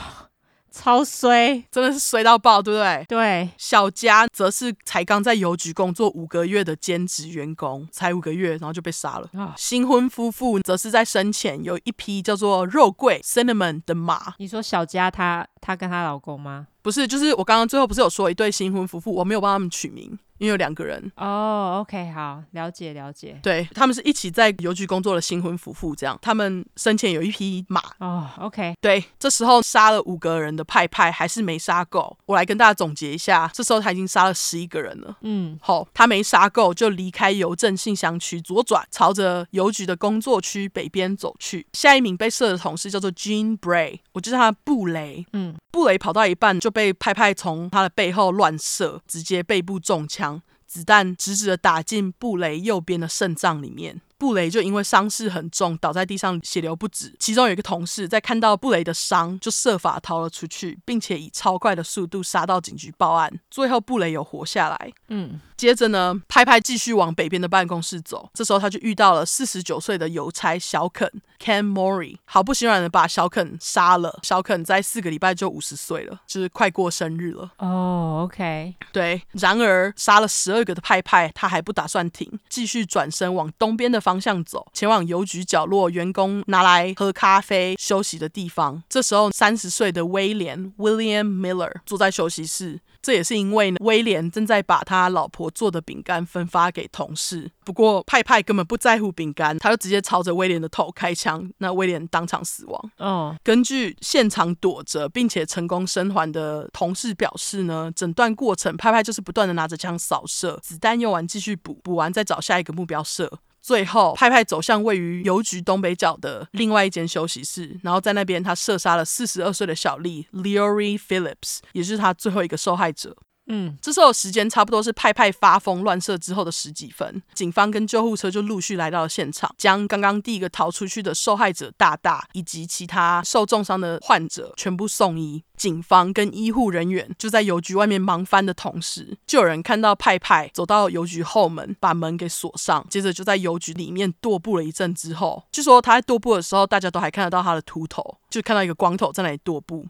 超衰，真的是衰到爆，对不对？对，小佳则是才刚在邮局工作五个月的兼职员工，才五个月，然后就被杀了。啊，新婚夫妇则是在生前有一匹叫做肉桂 （cinnamon） 的马。你说小佳她她跟她老公吗？不是，就是我刚刚最后不是有说一对新婚夫妇，我没有帮他们取名。因为有两个人哦、oh，OK，好，了解了解。对，他们是一起在邮局工作的新婚夫妇，这样。他们生前有一匹马哦、oh，OK。对，这时候杀了五个人的派派还是没杀够。我来跟大家总结一下，这时候他已经杀了十一个人了。嗯，好，他没杀够，就离开邮政信箱区，左转，朝着邮局的工作区北边走去。下一名被射的同事叫做 Jean Bray，我就叫他布雷。嗯，布雷跑到一半就被派派从他的背后乱射，直接背部中枪。子弹直直的打进布雷右边的肾脏里面。布雷就因为伤势很重，倒在地上，血流不止。其中有一个同事在看到布雷的伤，就设法逃了出去，并且以超快的速度杀到警局报案。最后布雷有活下来。嗯，接着呢，派派继续往北边的办公室走。这时候他就遇到了四十九岁的邮差小肯 Ken Mori，毫不心软的把小肯杀了。小肯在四个礼拜就五十岁了，就是快过生日了。哦，OK，对。然而杀了十二个的派派，他还不打算停，继续转身往东边的方方向走，前往邮局角落员工拿来喝咖啡休息的地方。这时候，三十岁的威廉 （William Miller） 坐在休息室。这也是因为呢，威廉正在把他老婆做的饼干分发给同事。不过派派根本不在乎饼干，他就直接朝着威廉的头开枪，那威廉当场死亡。哦，根据现场躲着并且成功生还的同事表示呢，整段过程派派就是不断的拿着枪扫射，子弹用完继续补，补完再找下一个目标射。最后，派派走向位于邮局东北角的另外一间休息室，然后在那边他射杀了四十二岁的小丽 Leroy Phillips，也是他最后一个受害者。嗯，这时候时间差不多是派派发疯乱射之后的十几分，警方跟救护车就陆续来到了现场，将刚刚第一个逃出去的受害者大大以及其他受重伤的患者全部送医。警方跟医护人员就在邮局外面忙翻的同时，就有人看到派派走到邮局后门，把门给锁上，接着就在邮局里面踱步了一阵之后，据说他在踱步的时候，大家都还看得到他的秃头，就看到一个光头在那里踱步。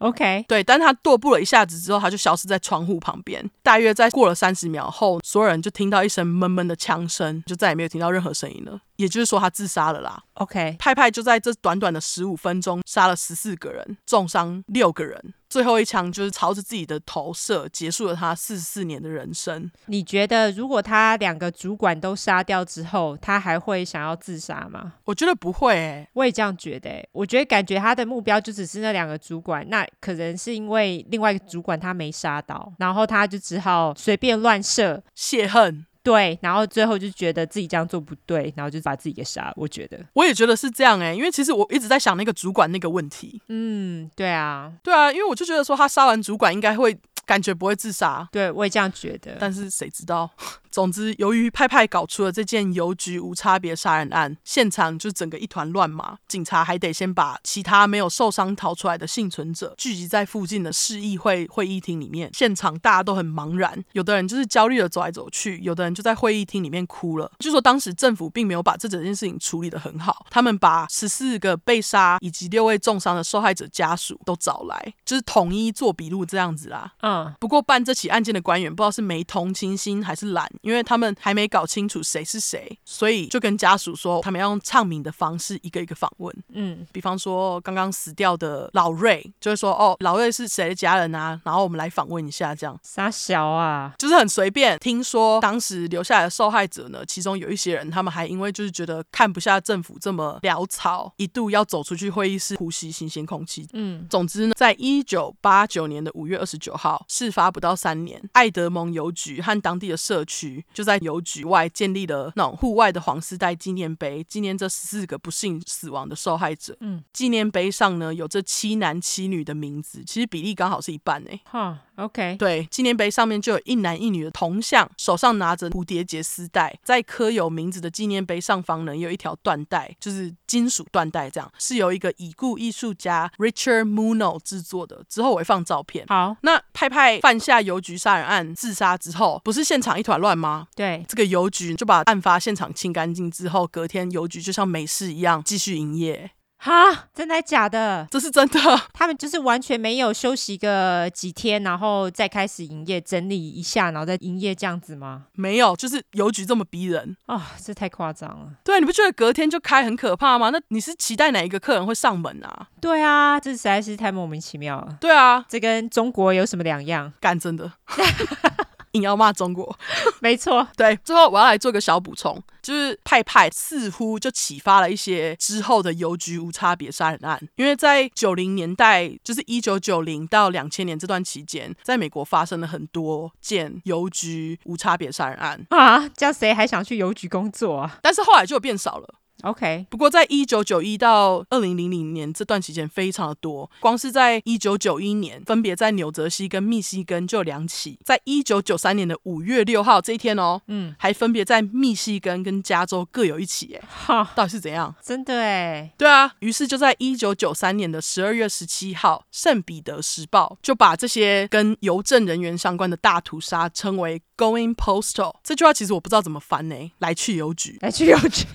OK，对，但他踱步了一下子之后，他就消失在窗户旁边。大约在过了三十秒后，所有人就听到一声闷闷的枪声，就再也没有听到任何声音了。也就是说，他自杀了啦。OK，派派就在这短短的十五分钟杀了十四个人，重伤六个人，最后一枪就是朝着自己的头射，结束了他四十四年的人生。你觉得，如果他两个主管都杀掉之后，他还会想要自杀吗？我觉得不会、欸，我也这样觉得、欸。我觉得感觉他的目标就只是那两个主管，那可能是因为另外一个主管他没杀到，然后他就只好随便乱射泄恨。对，然后最后就觉得自己这样做不对，然后就把自己给杀了。我觉得，我也觉得是这样哎、欸，因为其实我一直在想那个主管那个问题。嗯，对啊，对啊，因为我就觉得说他杀完主管应该会感觉不会自杀。对，我也这样觉得。但是谁知道？总之，由于派派搞出了这件邮局无差别杀人案，现场就整个一团乱麻。警察还得先把其他没有受伤逃出来的幸存者聚集在附近的市议会会议厅里面。现场大家都很茫然，有的人就是焦虑的走来走去，有的人就在会议厅里面哭了。据说当时政府并没有把这整件事情处理得很好，他们把十四个被杀以及六位重伤的受害者家属都找来，就是统一做笔录这样子啦。嗯，不过办这起案件的官员不知道是没同情心还是懒。因为他们还没搞清楚谁是谁，所以就跟家属说，他们要用唱名的方式一个一个访问。嗯，比方说刚刚死掉的老瑞，就会说哦，老瑞是谁的家人啊？然后我们来访问一下，这样。傻小啊，就是很随便。听说当时留下来的受害者呢，其中有一些人，他们还因为就是觉得看不下政府这么潦草，一度要走出去会议室呼吸新鲜空气。嗯，总之呢，在一九八九年的五月二十九号，事发不到三年，爱德蒙邮局和当地的社区。就在邮局外建立了那种户外的黄丝带纪念碑，纪念这十四个不幸死亡的受害者。嗯，纪念碑上呢有这七男七女的名字，其实比例刚好是一半诶。哈，OK，对，纪念碑上面就有一男一女的铜像，手上拿着蝴蝶结丝带，在刻有名字的纪念碑上方呢有一条缎带，就是金属缎带，这样是由一个已故艺术家 Richard Muno 制作的。之后我会放照片。好，那派派犯下邮局杀人案自杀之后，不是现场一团乱吗？对，这个邮局就把案发现场清干净之后，隔天邮局就像没事一样继续营业。哈，真的假的？这是真的。[laughs] 他们就是完全没有休息个几天，然后再开始营业，整理一下，然后再营业这样子吗？没有，就是邮局这么逼人啊、哦！这太夸张了。对，你不觉得隔天就开很可怕吗？那你是期待哪一个客人会上门啊？对啊，这实在是太莫名其妙了。对啊，这跟中国有什么两样？干真的。[laughs] 硬要骂中国，[laughs] 没错。[laughs] 对，最后我要来做个小补充，就是派派似乎就启发了一些之后的邮局无差别杀人案，因为在九零年代，就是一九九零到两千年这段期间，在美国发生了很多件邮局无差别杀人案啊，这样谁还想去邮局工作啊？但是后来就变少了。OK，不过在一九九一到二零零零年这段期间非常的多，光是在一九九一年，分别在纽泽西跟密西根就有两起，在一九九三年的五月六号这一天哦，嗯，还分别在密西根跟加州各有一起，哎，哈，到底是怎样？真的哎，对啊，于是就在一九九三年的十二月十七号，圣彼得时报就把这些跟邮政人员相关的大屠杀称为 Going Postal，这句话其实我不知道怎么翻呢，来去邮局，来去邮局。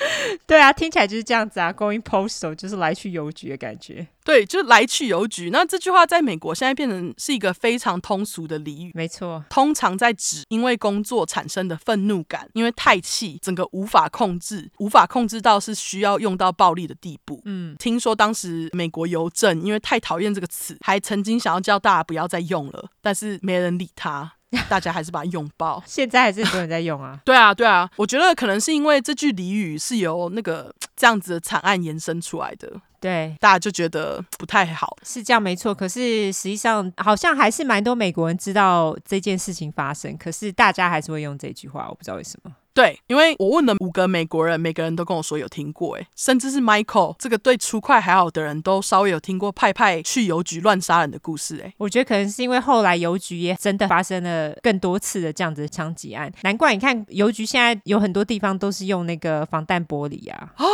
[laughs] 对啊，听起来就是这样子啊，Going postal 就是来去邮局的感觉。对，就是来去邮局。那这句话在美国现在变成是一个非常通俗的俚语。没错，通常在指因为工作产生的愤怒感，因为太气，整个无法控制，无法控制到是需要用到暴力的地步。嗯，听说当时美国邮政因为太讨厌这个词，还曾经想要叫大家不要再用了，但是没人理他。[laughs] 大家还是把它拥抱。现在还是很多人在用啊。[laughs] 对啊，对啊，我觉得可能是因为这句俚语是由那个 [tsk] 这样子的惨案延伸出来的。对，大家就觉得不太好，是这样没错。可是实际上，好像还是蛮多美国人知道这件事情发生，可是大家还是会用这句话，我不知道为什么。对，因为我问了五个美国人，每个人都跟我说有听过，哎，甚至是 Michael 这个对粗快还好的人都稍微有听过派派去邮局乱杀人的故事，哎，我觉得可能是因为后来邮局也真的发生了更多次的这样子的枪击案，难怪你看邮局现在有很多地方都是用那个防弹玻璃啊，啊，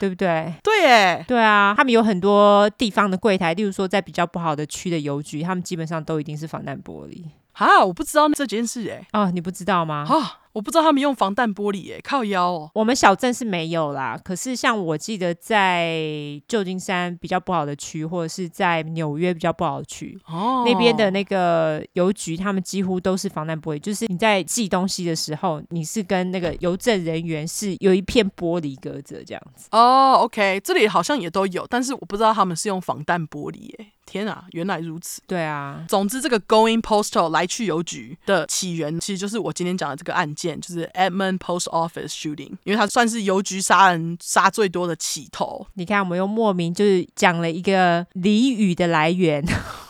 对不对？对，哎，对啊，他们有很多地方的柜台，例如说在比较不好的区的邮局，他们基本上都一定是防弹玻璃。啊，我不知道这件事，哎，哦，你不知道吗？啊。我不知道他们用防弹玻璃耶，靠腰哦。我们小镇是没有啦，可是像我记得在旧金山比较不好的区，或者是在纽约比较不好的区，哦，那边的那个邮局，他们几乎都是防弹玻璃，就是你在寄东西的时候，你是跟那个邮政人员是有一片玻璃隔着这样子。哦，OK，这里好像也都有，但是我不知道他们是用防弹玻璃耶。天啊，原来如此。对啊，总之这个 Going Postal 来去邮局的起源，其实就是我今天讲的这个案件，就是 Edmond Post Office Shooting，因为它算是邮局杀人杀最多的起头。你看，我们又莫名就是讲了一个俚语的来源。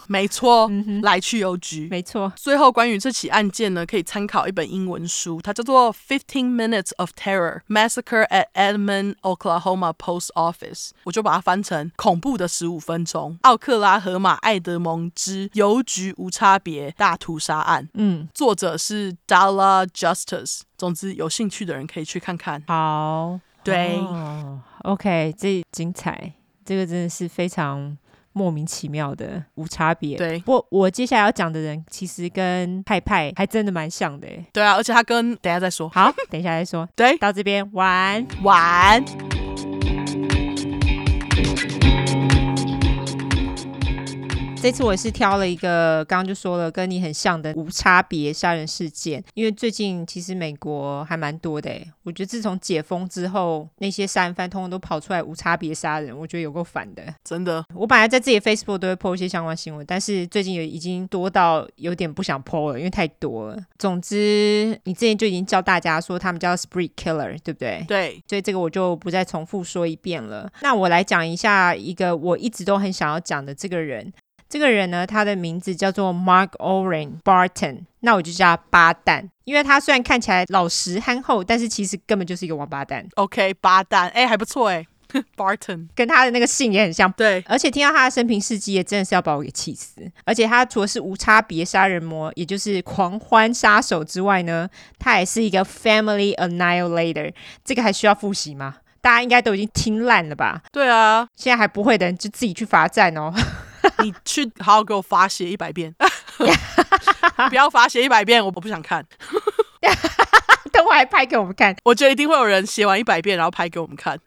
没错，嗯、来去邮局。没错，最后关于这起案件呢，可以参考一本英文书，它叫做《Fifteen Minutes of Terror: Massacre at Edmond, Oklahoma Post Office》，我就把它翻成“恐怖的十五分钟：奥克拉荷马爱德蒙之邮局无差别大屠杀案”。嗯，作者是 Dalla Justice。总之，有兴趣的人可以去看看。好，对、哦、，OK，这精彩，这个真的是非常。莫名其妙的无差别。对，我我接下来要讲的人其实跟派派还真的蛮像的。对啊，而且他跟等一下再说。好，等一下再说。对，到这边晚晚。这次我是挑了一个，刚刚就说了跟你很像的无差别杀人事件，因为最近其实美国还蛮多的，我觉得自从解封之后，那些杀人犯通通都跑出来无差别杀人，我觉得有够烦的，真的。我本来在自己的 Facebook 都会 po 一些相关新闻，但是最近也已经多到有点不想 po 了，因为太多了。总之，你之前就已经教大家说他们叫 Spree Killer，对不对？对。所以这个我就不再重复说一遍了。那我来讲一下一个我一直都很想要讲的这个人。这个人呢，他的名字叫做 Mark Orrin Barton，那我就叫他八蛋，因为他虽然看起来老实憨厚，但是其实根本就是一个王八蛋。OK，八蛋，哎，还不错哎，[laughs] Barton 跟他的那个姓也很像。对，而且听到他的生平事迹，也真的是要把我给气死。而且他除了是无差别杀人魔，也就是狂欢杀手之外呢，他也是一个 Family Annihilator。这个还需要复习吗？大家应该都已经听烂了吧？对啊，现在还不会的人就自己去罚站哦。[laughs] 你去好好给我罚写一百遍，[laughs] 不要罚写一百遍，我不想看。等会还拍给我们看，我觉得一定会有人写完一百遍，然后拍给我们看。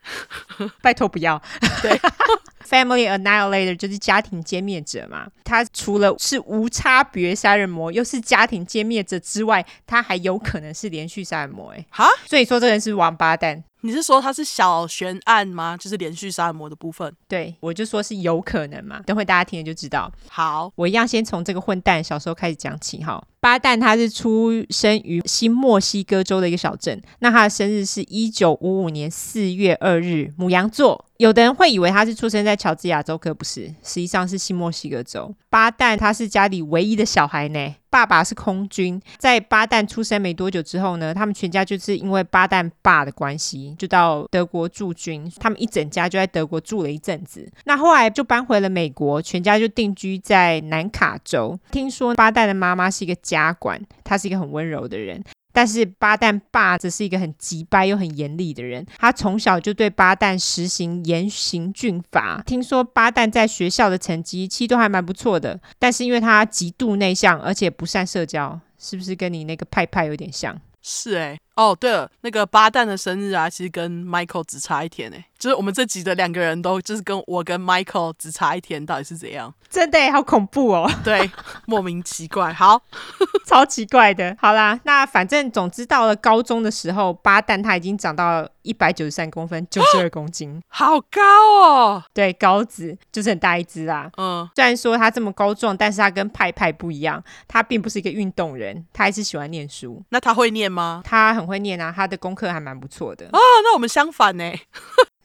拜托不要。对，[laughs] Family Annihilator 就是家庭歼灭者嘛。他除了是无差别杀人魔，又是家庭歼灭者之外，他还有可能是连续杀人魔。哎，哈，所以说这个人是王八蛋。你是说它是小悬案吗？就是连续杀人魔的部分？对，我就说是有可能嘛。等会大家听了就知道。好，我一样先从这个混蛋小时候开始讲起哈。巴旦他是出生于新墨西哥州的一个小镇，那他的生日是一九五五年四月二日，母羊座。有的人会以为他是出生在乔治亚州，可不是，实际上是新墨西哥州。巴旦他是家里唯一的小孩呢，爸爸是空军，在巴旦出生没多久之后呢，他们全家就是因为巴旦爸的关系，就到德国驻军，他们一整家就在德国住了一阵子。那后来就搬回了美国，全家就定居在南卡州。听说巴旦的妈妈是一个家家管，他是一个很温柔的人。但是八蛋爸则是一个很急掰又很严厉的人，他从小就对八蛋实行严刑峻法。听说八蛋在学校的成绩其实都还蛮不错的，但是因为他极度内向，而且不善社交，是不是跟你那个派派有点像？是哎、哦，对了，那个巴蛋的生日啊，其实跟 Michael 只差一天诶。就是我们这集的两个人都就是跟我跟 Michael 只差一天，到底是怎样？真的好恐怖哦！[laughs] 对，莫名奇怪，好，[laughs] 超奇怪的。好啦，那反正总之到了高中的时候，巴旦他已经长到一百九十三公分，九十二公斤，好高哦！[laughs] 对，高子就是很大一只啦。嗯，虽然说他这么高壮，但是他跟派派不一样，他并不是一个运动人，他还是喜欢念书。那他会念吗？他很会念啊，他的功课还蛮不错的。啊，那我们相反呢？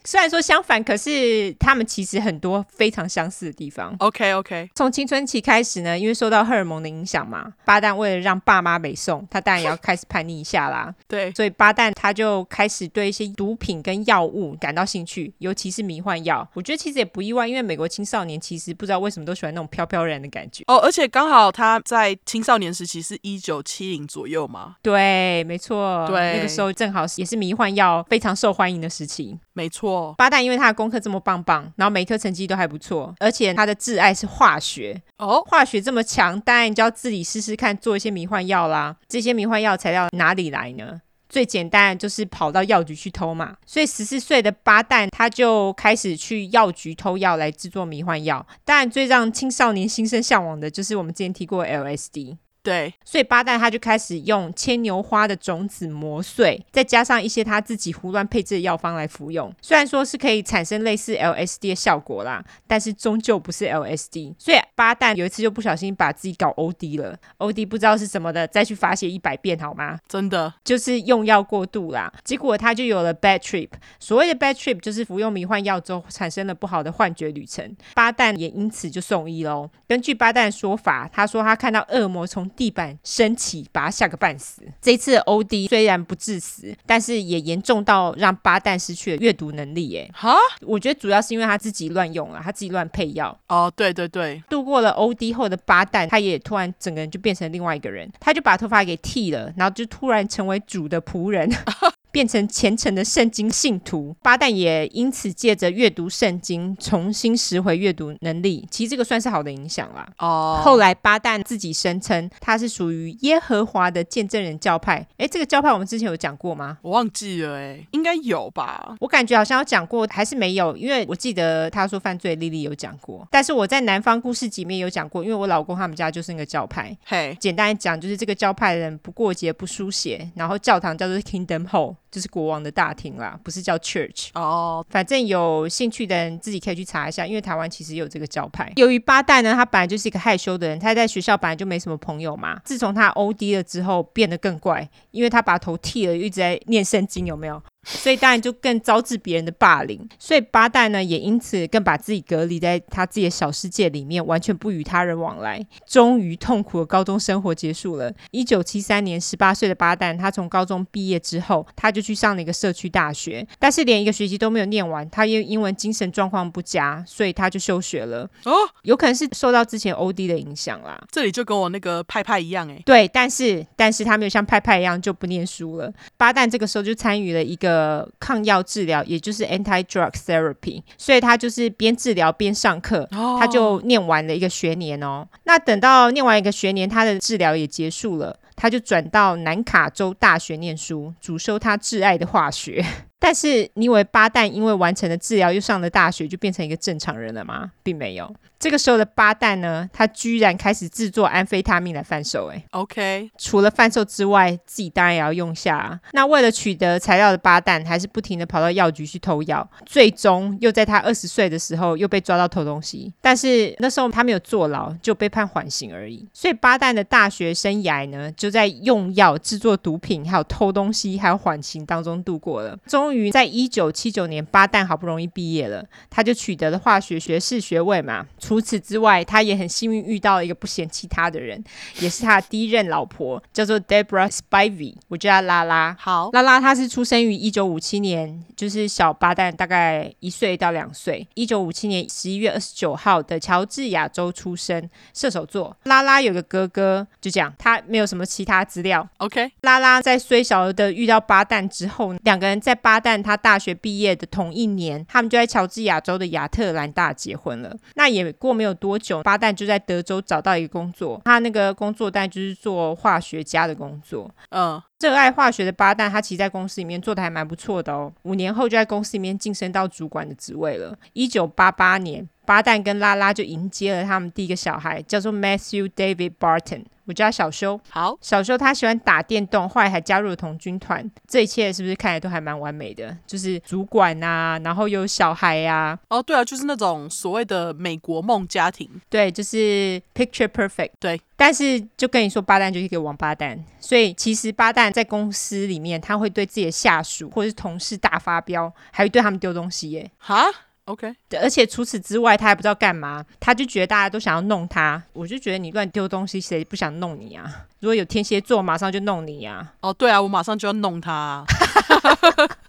虽然说相反，可是他们其实很多非常相似的地方。OK OK，从青春期开始呢，因为受到荷尔蒙的影响嘛，巴旦为了让爸妈北送，他当然也要开始叛逆一下啦。[laughs] 对，所以巴旦他就开始对一些毒品跟药物感到兴趣，尤其是迷幻药。我觉得其实也不意外，因为美国青少年其实不知道为什么都喜欢那种飘飘然的感觉。哦，而且刚好他在青少年时期是一九七零左右嘛。对，没错。对，那个时候正好也是迷幻药非常受欢迎的时期。没错，巴旦因为他的功课这么棒棒，然后每一科成绩都还不错，而且他的挚爱是化学哦，化学这么强，当然就要自己试试看做一些迷幻药啦。这些迷幻药材料哪里来呢？最简单就是跑到药局去偷嘛。所以十四岁的八蛋他就开始去药局偷药来制作迷幻药。当然，最让青少年心生向往的就是我们之前提过的 LSD。对，所以巴旦他就开始用牵牛花的种子磨碎，再加上一些他自己胡乱配置的药方来服用。虽然说是可以产生类似 LSD 的效果啦，但是终究不是 LSD。所以巴旦有一次就不小心把自己搞 OD 了，OD 不知道是什么的，再去发泄一百遍好吗？真的就是用药过度啦，结果他就有了 bad trip。所谓的 bad trip 就是服用迷幻药之后产生了不好的幻觉旅程。巴旦也因此就送医喽。根据巴旦的说法，他说他看到恶魔从地板升起，把他吓个半死。这一次的 OD 虽然不致死，但是也严重到让巴旦失去了阅读能力。哎，哈，我觉得主要是因为他自己乱用了，他自己乱配药。哦，对对对。度过了 OD 后的巴旦，他也突然整个人就变成另外一个人，他就把头发给剃了，然后就突然成为主的仆人。[laughs] 变成虔诚的圣经信徒，巴旦也因此借着阅读圣经重新拾回阅读能力。其实这个算是好的影响啦。哦，oh. 后来巴旦自己声称他是属于耶和华的见证人教派。诶，这个教派我们之前有讲过吗？我忘记了，诶，应该有吧？我感觉好像有讲过，还是没有？因为我记得他说犯罪莉莉有讲过，但是我在南方故事集里面有讲过，因为我老公他们家就是那个教派。嘿，Hey. 简单讲，就是这个教派的人不过节不书写，然后教堂叫做 Kingdom Hall。就是国王的大厅啦，不是叫 church 哦。Oh. 反正有兴趣的人自己可以去查一下，因为台湾其实有这个教派。由于八代呢，他本来就是一个害羞的人，他在学校本来就没什么朋友嘛。自从他 OD 了之后，变得更怪，因为他把头剃了，一直在念圣经，有没有？所以当然就更招致别人的霸凌，所以八旦呢也因此更把自己隔离在他自己的小世界里面，完全不与他人往来。终于痛苦的高中生活结束了。一九七三年，十八岁的八旦，他从高中毕业之后，他就去上了一个社区大学，但是连一个学期都没有念完，他因为因为精神状况不佳，所以他就休学了。哦，有可能是受到之前 OD 的影响啦。这里就跟我那个派派一样诶。对，但是但是他没有像派派一样就不念书了。八旦这个时候就参与了一个。呃，抗药治疗，也就是 anti-drug therapy，所以他就是边治疗边上课，他就念完了一个学年哦。那等到念完一个学年，他的治疗也结束了，他就转到南卡州大学念书，主修他挚爱的化学。但是你以为巴旦因为完成了治疗又上了大学，就变成一个正常人了吗？并没有。这个时候的巴旦呢，他居然开始制作安非他命来贩售。哎，OK。除了贩售之外，自己当然也要用下啊。那为了取得材料的巴旦，还是不停的跑到药局去偷药。最终又在他二十岁的时候又被抓到偷东西。但是那时候他没有坐牢，就被判缓刑而已。所以巴旦的大学生涯呢，就在用药、制作毒品、还有偷东西、还有缓刑当中度过了。终于在一九七九年，巴旦好不容易毕业了，他就取得了化学学士学位嘛。除此之外，他也很幸运遇到了一个不嫌弃他的人，也是他的第一任老婆，叫做 Deborah Spivey，我叫她拉拉。好，拉拉她是出生于一九五七年，就是小巴旦大概一岁到两岁。一九五七年十一月二十九号的乔治亚州出生，射手座。拉拉有个哥哥，就这样，他没有什么其他资料。OK，拉拉在虽小的遇到巴旦之后，两个人在巴但他大学毕业的同一年，他们就在乔治亚州的亚特兰大结婚了。那也过没有多久，巴旦就在德州找到一个工作，他那个工作但就是做化学家的工作。嗯，热爱化学的巴旦，他其实在公司里面做的还蛮不错的哦。五年后就在公司里面晋升到主管的职位了。一九八八年。巴旦跟拉拉就迎接了他们第一个小孩，叫做 Matthew David Barton。我叫小修。好，小修他喜欢打电动，后来还加入了童军团。这一切是不是看起来都还蛮完美的？就是主管啊，然后有小孩呀、啊。哦，对啊，就是那种所谓的美国梦家庭。对，就是 picture perfect。对，但是就跟你说，巴旦就是一个王八蛋。所以其实巴旦在公司里面，他会对自己的下属或者是同事大发飙，还会对他们丢东西耶。哈？OK，而且除此之外，他还不知道干嘛，他就觉得大家都想要弄他，我就觉得你乱丢东西，谁不想弄你啊？如果有天蝎座，马上就弄你啊！哦，对啊，我马上就要弄他啊。[laughs]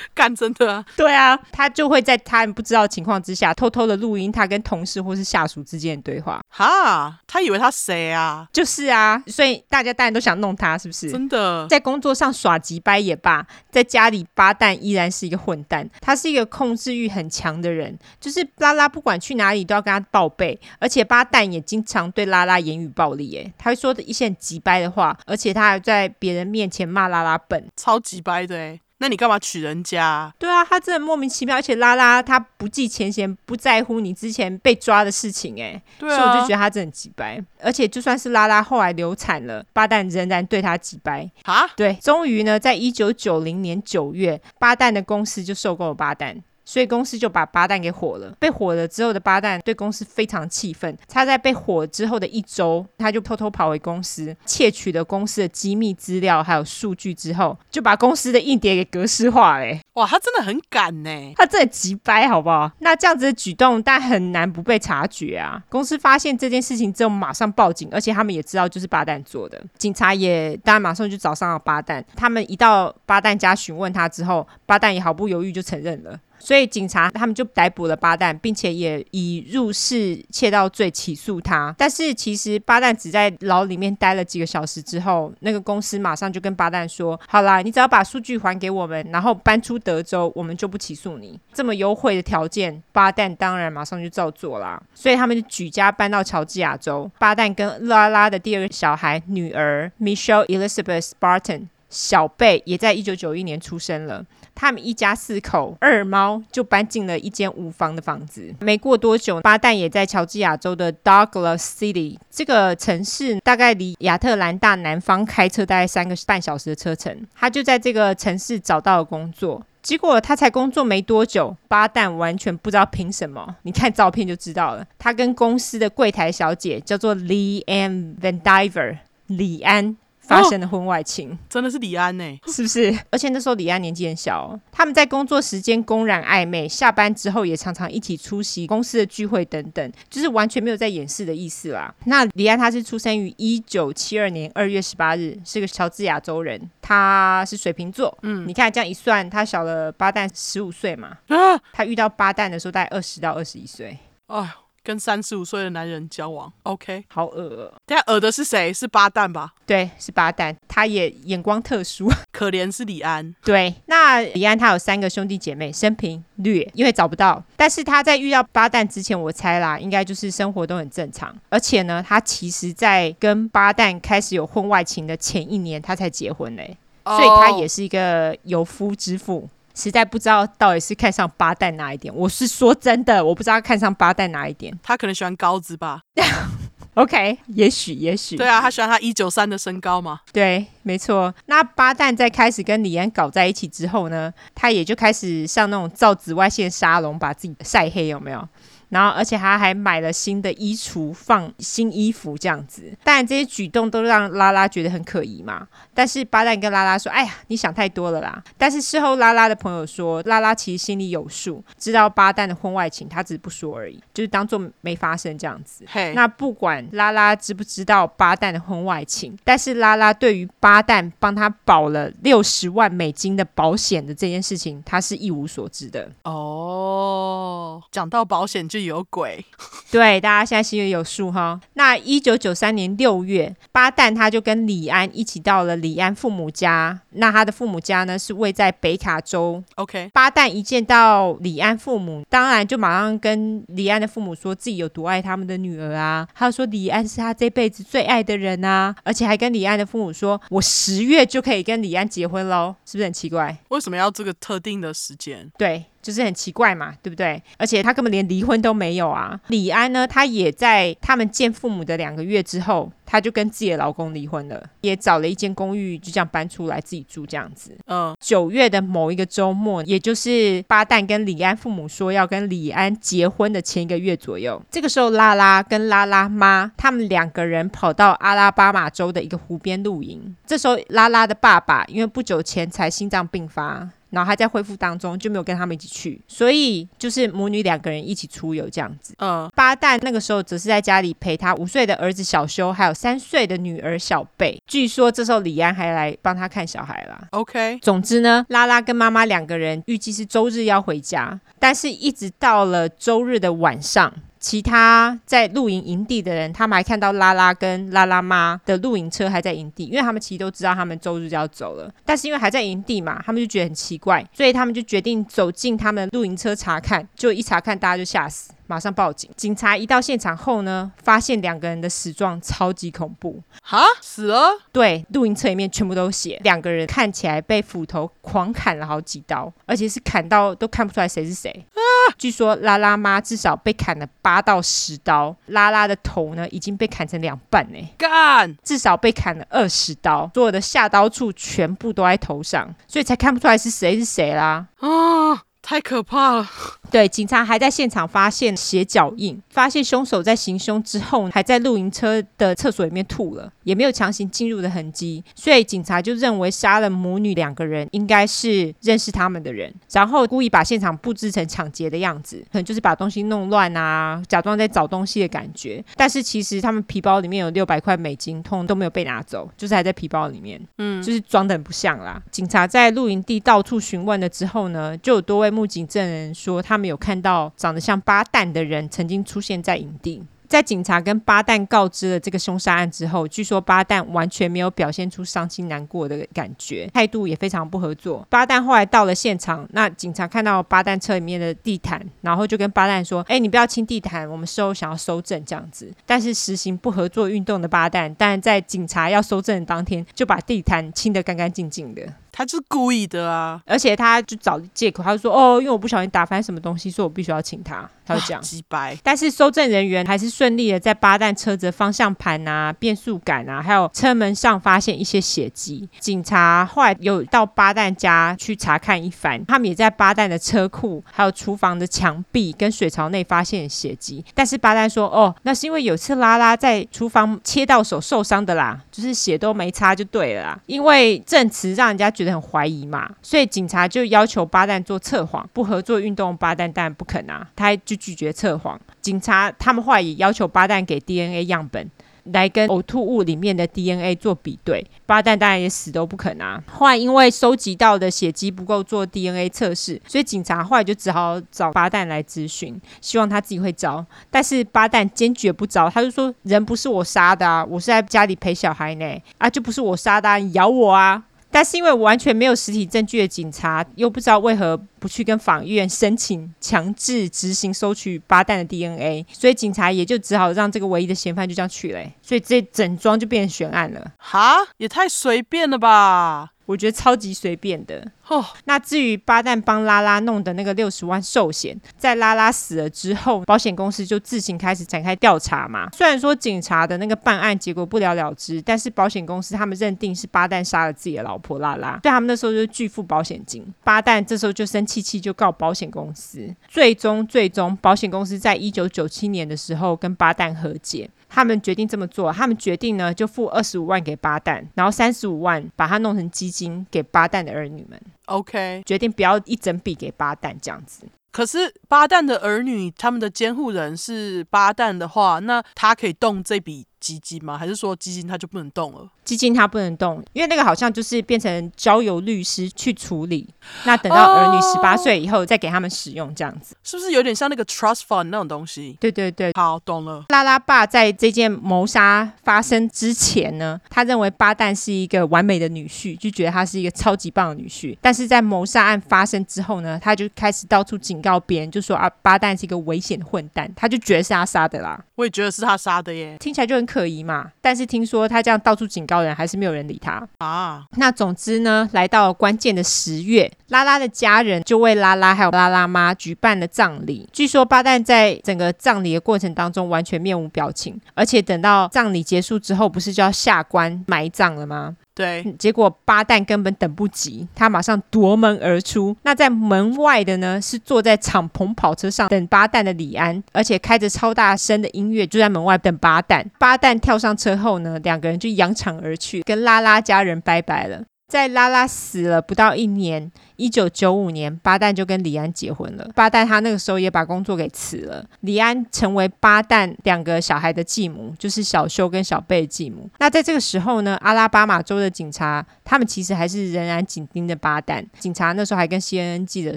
[laughs] 干真的啊？对啊，他就会在他不知道情况之下，偷偷的录音他跟同事或是下属之间的对话。哈，他以为他谁啊？就是啊，所以大家当然都想弄他，是不是？真的，在工作上耍急掰也罢，在家里八蛋依然是一个混蛋。他是一个控制欲很强的人，就是拉拉不管去哪里都要跟他报备，而且八蛋也经常对拉拉言语暴力。哎，他会说的一些很急掰的话，而且他还在别人面前骂拉拉笨，超级掰的哎。那你干嘛娶人家？对啊，他真的莫名其妙，而且拉拉他不计前嫌，不在乎你之前被抓的事情，哎，对啊，所以我就觉得他真的很机掰。而且就算是拉拉后来流产了，巴旦仍然对他几掰啊。对，终于呢，在一九九零年九月，巴旦的公司就收购了巴旦。所以公司就把巴旦给火了。被火了之后的巴旦对公司非常气愤。他在被火之后的一周，他就偷偷跑回公司，窃取了公司的机密资料还有数据之后，就把公司的硬碟给格式化了。哇，他真的很敢呢，他真的急掰，好不好？那这样子的举动，但很难不被察觉啊。公司发现这件事情之后，马上报警，而且他们也知道就是巴旦做的。警察也当然马上就找上了巴旦。他们一到巴旦家询问他之后，巴旦也毫不犹豫就承认了。所以警察他们就逮捕了巴旦，并且也以入室窃盗罪起诉他。但是其实巴旦只在牢里面待了几个小时之后，那个公司马上就跟巴旦说：“好啦，你只要把数据还给我们，然后搬出德州，我们就不起诉你。”这么优惠的条件，巴旦当然马上就照做啦。所以他们就举家搬到乔治亚州。巴旦跟拉拉的第二个小孩女儿 Michelle Elizabeth Barton 小贝也在一九九一年出生了。他们一家四口二猫就搬进了一间五房的房子。没过多久，巴旦也在乔治亚州的 Douglas City 这个城市，大概离亚特兰大南方开车大概三个半小时的车程。他就在这个城市找到了工作。结果他才工作没多久，巴旦完全不知道凭什么。你看照片就知道了。他跟公司的柜台小姐叫做 Leanne Van Diver 李安。发生了婚外情，哦、真的是李安呢？是不是？而且那时候李安年纪很小，哦，他们在工作时间公然暧昧，下班之后也常常一起出席公司的聚会等等，就是完全没有在掩饰的意思啦。那李安他是出生于一九七二年二月十八日，是个乔治亚州人，他是水瓶座。嗯，你看这样一算，他小了巴旦十五岁嘛。啊，他遇到巴旦的时候大概二十到二十一岁。哎跟三十五岁的男人交往，OK，好恶喔。等下恶的是谁？是巴旦吧？对，是巴旦。他也眼光特殊，[laughs] 可怜是李安。对，那李安他有三个兄弟姐妹，生平略，因为找不到。但是他在遇到巴旦之前，我猜啦，应该就是生活都很正常。而且呢，他其实在跟巴旦开始有婚外情的前一年，他才结婚嘞，oh. 所以他也是一个有夫之妇。实在不知道到底是看上巴旦哪一点，我是说真的，我不知道看上巴旦哪一点。他可能喜欢高子吧？[laughs] OK，也许也许。对啊，他喜欢他一九三的身高嘛？对，没错。那巴旦在开始跟李安搞在一起之后呢，他也就开始上那种照紫外线沙龙，把自己晒黑，有没有？然后，而且他还买了新的衣橱，放新衣服这样子。当然，这些举动都让拉拉觉得很可疑嘛。但是巴旦跟拉拉说：“哎呀，你想太多了啦。”但是事后拉拉的朋友说，拉拉其实心里有数，知道巴旦的婚外情，他只是不说而已，就是当做没发生这样子。那不管拉拉知不知道巴旦的婚外情，但是拉拉对于巴旦帮他保了六十万美金的保险的这件事情，他是一无所知的。哦，讲到保险就。有鬼。[laughs] 对，大家现在心里有数哈。那一九九三年六月，巴旦他就跟李安一起到了李安父母家。那他的父母家呢是位在北卡州。OK，巴旦一见到李安父母，当然就马上跟李安的父母说自己有多爱他们的女儿啊。他说李安是他这辈子最爱的人啊，而且还跟李安的父母说，我十月就可以跟李安结婚喽，是不是很奇怪？为什么要这个特定的时间？对。就是很奇怪嘛，对不对？而且他根本连离婚都没有啊。李安呢，他也在他们见父母的两个月之后，他就跟自己的老公离婚了，也找了一间公寓，就这样搬出来自己住这样子。嗯，九月的某一个周末，也就是巴旦跟李安父母说要跟李安结婚的前一个月左右，这个时候拉拉跟拉拉妈他们两个人跑到阿拉巴马州的一个湖边露营。这时候拉拉的爸爸因为不久前才心脏病发。然后还在恢复当中，就没有跟他们一起去，所以就是母女两个人一起出游这样子。嗯，巴旦那个时候则是在家里陪他五岁的儿子小修，还有三岁的女儿小贝。据说这时候李安还来帮他看小孩啦。OK，总之呢，拉拉跟妈妈两个人预计是周日要回家，但是一直到了周日的晚上。其他在露营营地的人，他们还看到拉拉跟拉拉妈的露营车还在营地，因为他们其实都知道他们周日就要走了，但是因为还在营地嘛，他们就觉得很奇怪，所以他们就决定走进他们露营车查看，就一查看，大家就吓死。马上报警。警察一到现场后呢，发现两个人的死状超级恐怖。哈，死了？对，露营车里面全部都血。两个人看起来被斧头狂砍了好几刀，而且是砍到都看不出来谁是谁。啊！据说拉拉妈至少被砍了八到十刀，拉拉的头呢已经被砍成两半呢。干！至少被砍了二十刀，所有的下刀处全部都在头上，所以才看不出来是谁是谁啦。啊！太可怕了！对，警察还在现场发现血脚印，发现凶手在行凶之后，还在露营车的厕所里面吐了，也没有强行进入的痕迹，所以警察就认为杀了母女两个人应该是认识他们的人，然后故意把现场布置成抢劫的样子，可能就是把东西弄乱啊，假装在找东西的感觉。但是其实他们皮包里面有六百块美金，通通都没有被拿走，就是还在皮包里面，嗯，就是装的很不像啦。警察在露营地到处询问了之后呢，就有多位。目击证人说，他他们有看到长得像巴旦的人曾经出现在营地。在警察跟巴旦告知了这个凶杀案之后，据说巴旦完全没有表现出伤心难过的感觉，态度也非常不合作。巴旦后来到了现场，那警察看到巴旦车里面的地毯，然后就跟巴旦说：“哎，你不要清地毯，我们事后想要收证这样子。”但是实行不合作运动的巴旦，但在警察要收证的当天，就把地毯清得干干净净的。他是故意的啊，而且他就找借口，他就说：“哦，因为我不小心打翻什么东西，所以我必须要请他。”他就讲。机掰。但是搜证人员还是顺利的在巴旦车子的方向盘啊、变速杆啊，还有车门上发现一些血迹。警察后来有到巴旦家去查看一番，他们也在巴旦的车库、还有厨房的墙壁跟水槽内发现血迹。但是巴旦说：“哦，那是因为有次拉拉在厨房切到手受伤的啦，就是血都没擦就对了啦。”因为证词让人家觉得。很怀疑嘛，所以警察就要求巴旦做测谎，不合作运动。巴旦当然不肯啊，他就拒绝测谎。警察他们后来也要求巴旦给 DNA 样本，来跟呕吐物里面的 DNA 做比对。巴旦当然也死都不肯啊。后来因为收集到的血迹不够做 DNA 测试，所以警察后来就只好找巴旦来咨询，希望他自己会招。但是巴旦坚决不招，他就说：“人不是我杀的啊，我是在家里陪小孩呢，啊，就不是我杀的啊，你咬我啊！”但是因为完全没有实体证据的警察，又不知道为何不去跟法院申请强制执行收取八蛋的 DNA，所以警察也就只好让这个唯一的嫌犯就这样去了，所以这整桩就变成悬案了。哈，也太随便了吧！我觉得超级随便的。哦，那至于巴旦帮拉拉弄的那个六十万寿险，在拉拉死了之后，保险公司就自行开始展开调查嘛。虽然说警察的那个办案结果不了了之，但是保险公司他们认定是巴旦杀了自己的老婆拉拉，所以他们那时候就拒付保险金。巴旦这时候就生气气，就告保险公司。最终，最终保险公司在一九九七年的时候跟巴旦和解。他们决定这么做，他们决定呢，就付二十五万给巴旦，然后三十五万把它弄成基金给巴旦的儿女们。OK，决定不要一整笔给巴旦这样子。可是巴旦的儿女他们的监护人是巴旦的话，那他可以动这笔基金吗？还是说基金它就不能动了？基金它不能动，因为那个好像就是变成交由律师去处理。那等到儿女十八岁以后再给他们使用，这样子是不是有点像那个 trust fund 那种东西？对对对，好，懂了。拉拉爸在这件谋杀发生之前呢，他认为巴旦是一个完美的女婿，就觉得他是一个超级棒的女婿。但是在谋杀案发生之后呢，他就开始到处警告别人，就说啊，巴旦是一个危险的混蛋，他就觉得是他杀的啦。我也觉得是他杀的耶，听起来就很可疑嘛。但是听说他这样到处警告人，还是没有人理他啊。那总之呢，来到关键的十月，拉拉的家人就为拉拉还有拉拉妈举办了葬礼。据说巴旦在整个葬礼的过程当中完全面无表情，而且等到葬礼结束之后，不是就要下棺埋葬了吗？对，结果巴旦根本等不及，他马上夺门而出。那在门外的呢，是坐在敞篷跑车上等巴旦的李安，而且开着超大声的音乐，就在门外等巴旦。巴旦跳上车后呢，两个人就扬长而去，跟拉拉家人拜拜了。在拉拉死了不到一年，一九九五年，巴旦就跟李安结婚了。巴旦他那个时候也把工作给辞了。李安成为巴旦两个小孩的继母，就是小修跟小贝的继母。那在这个时候呢，阿拉巴马州的警察他们其实还是仍然紧盯着巴旦。警察那时候还跟 CNN 记者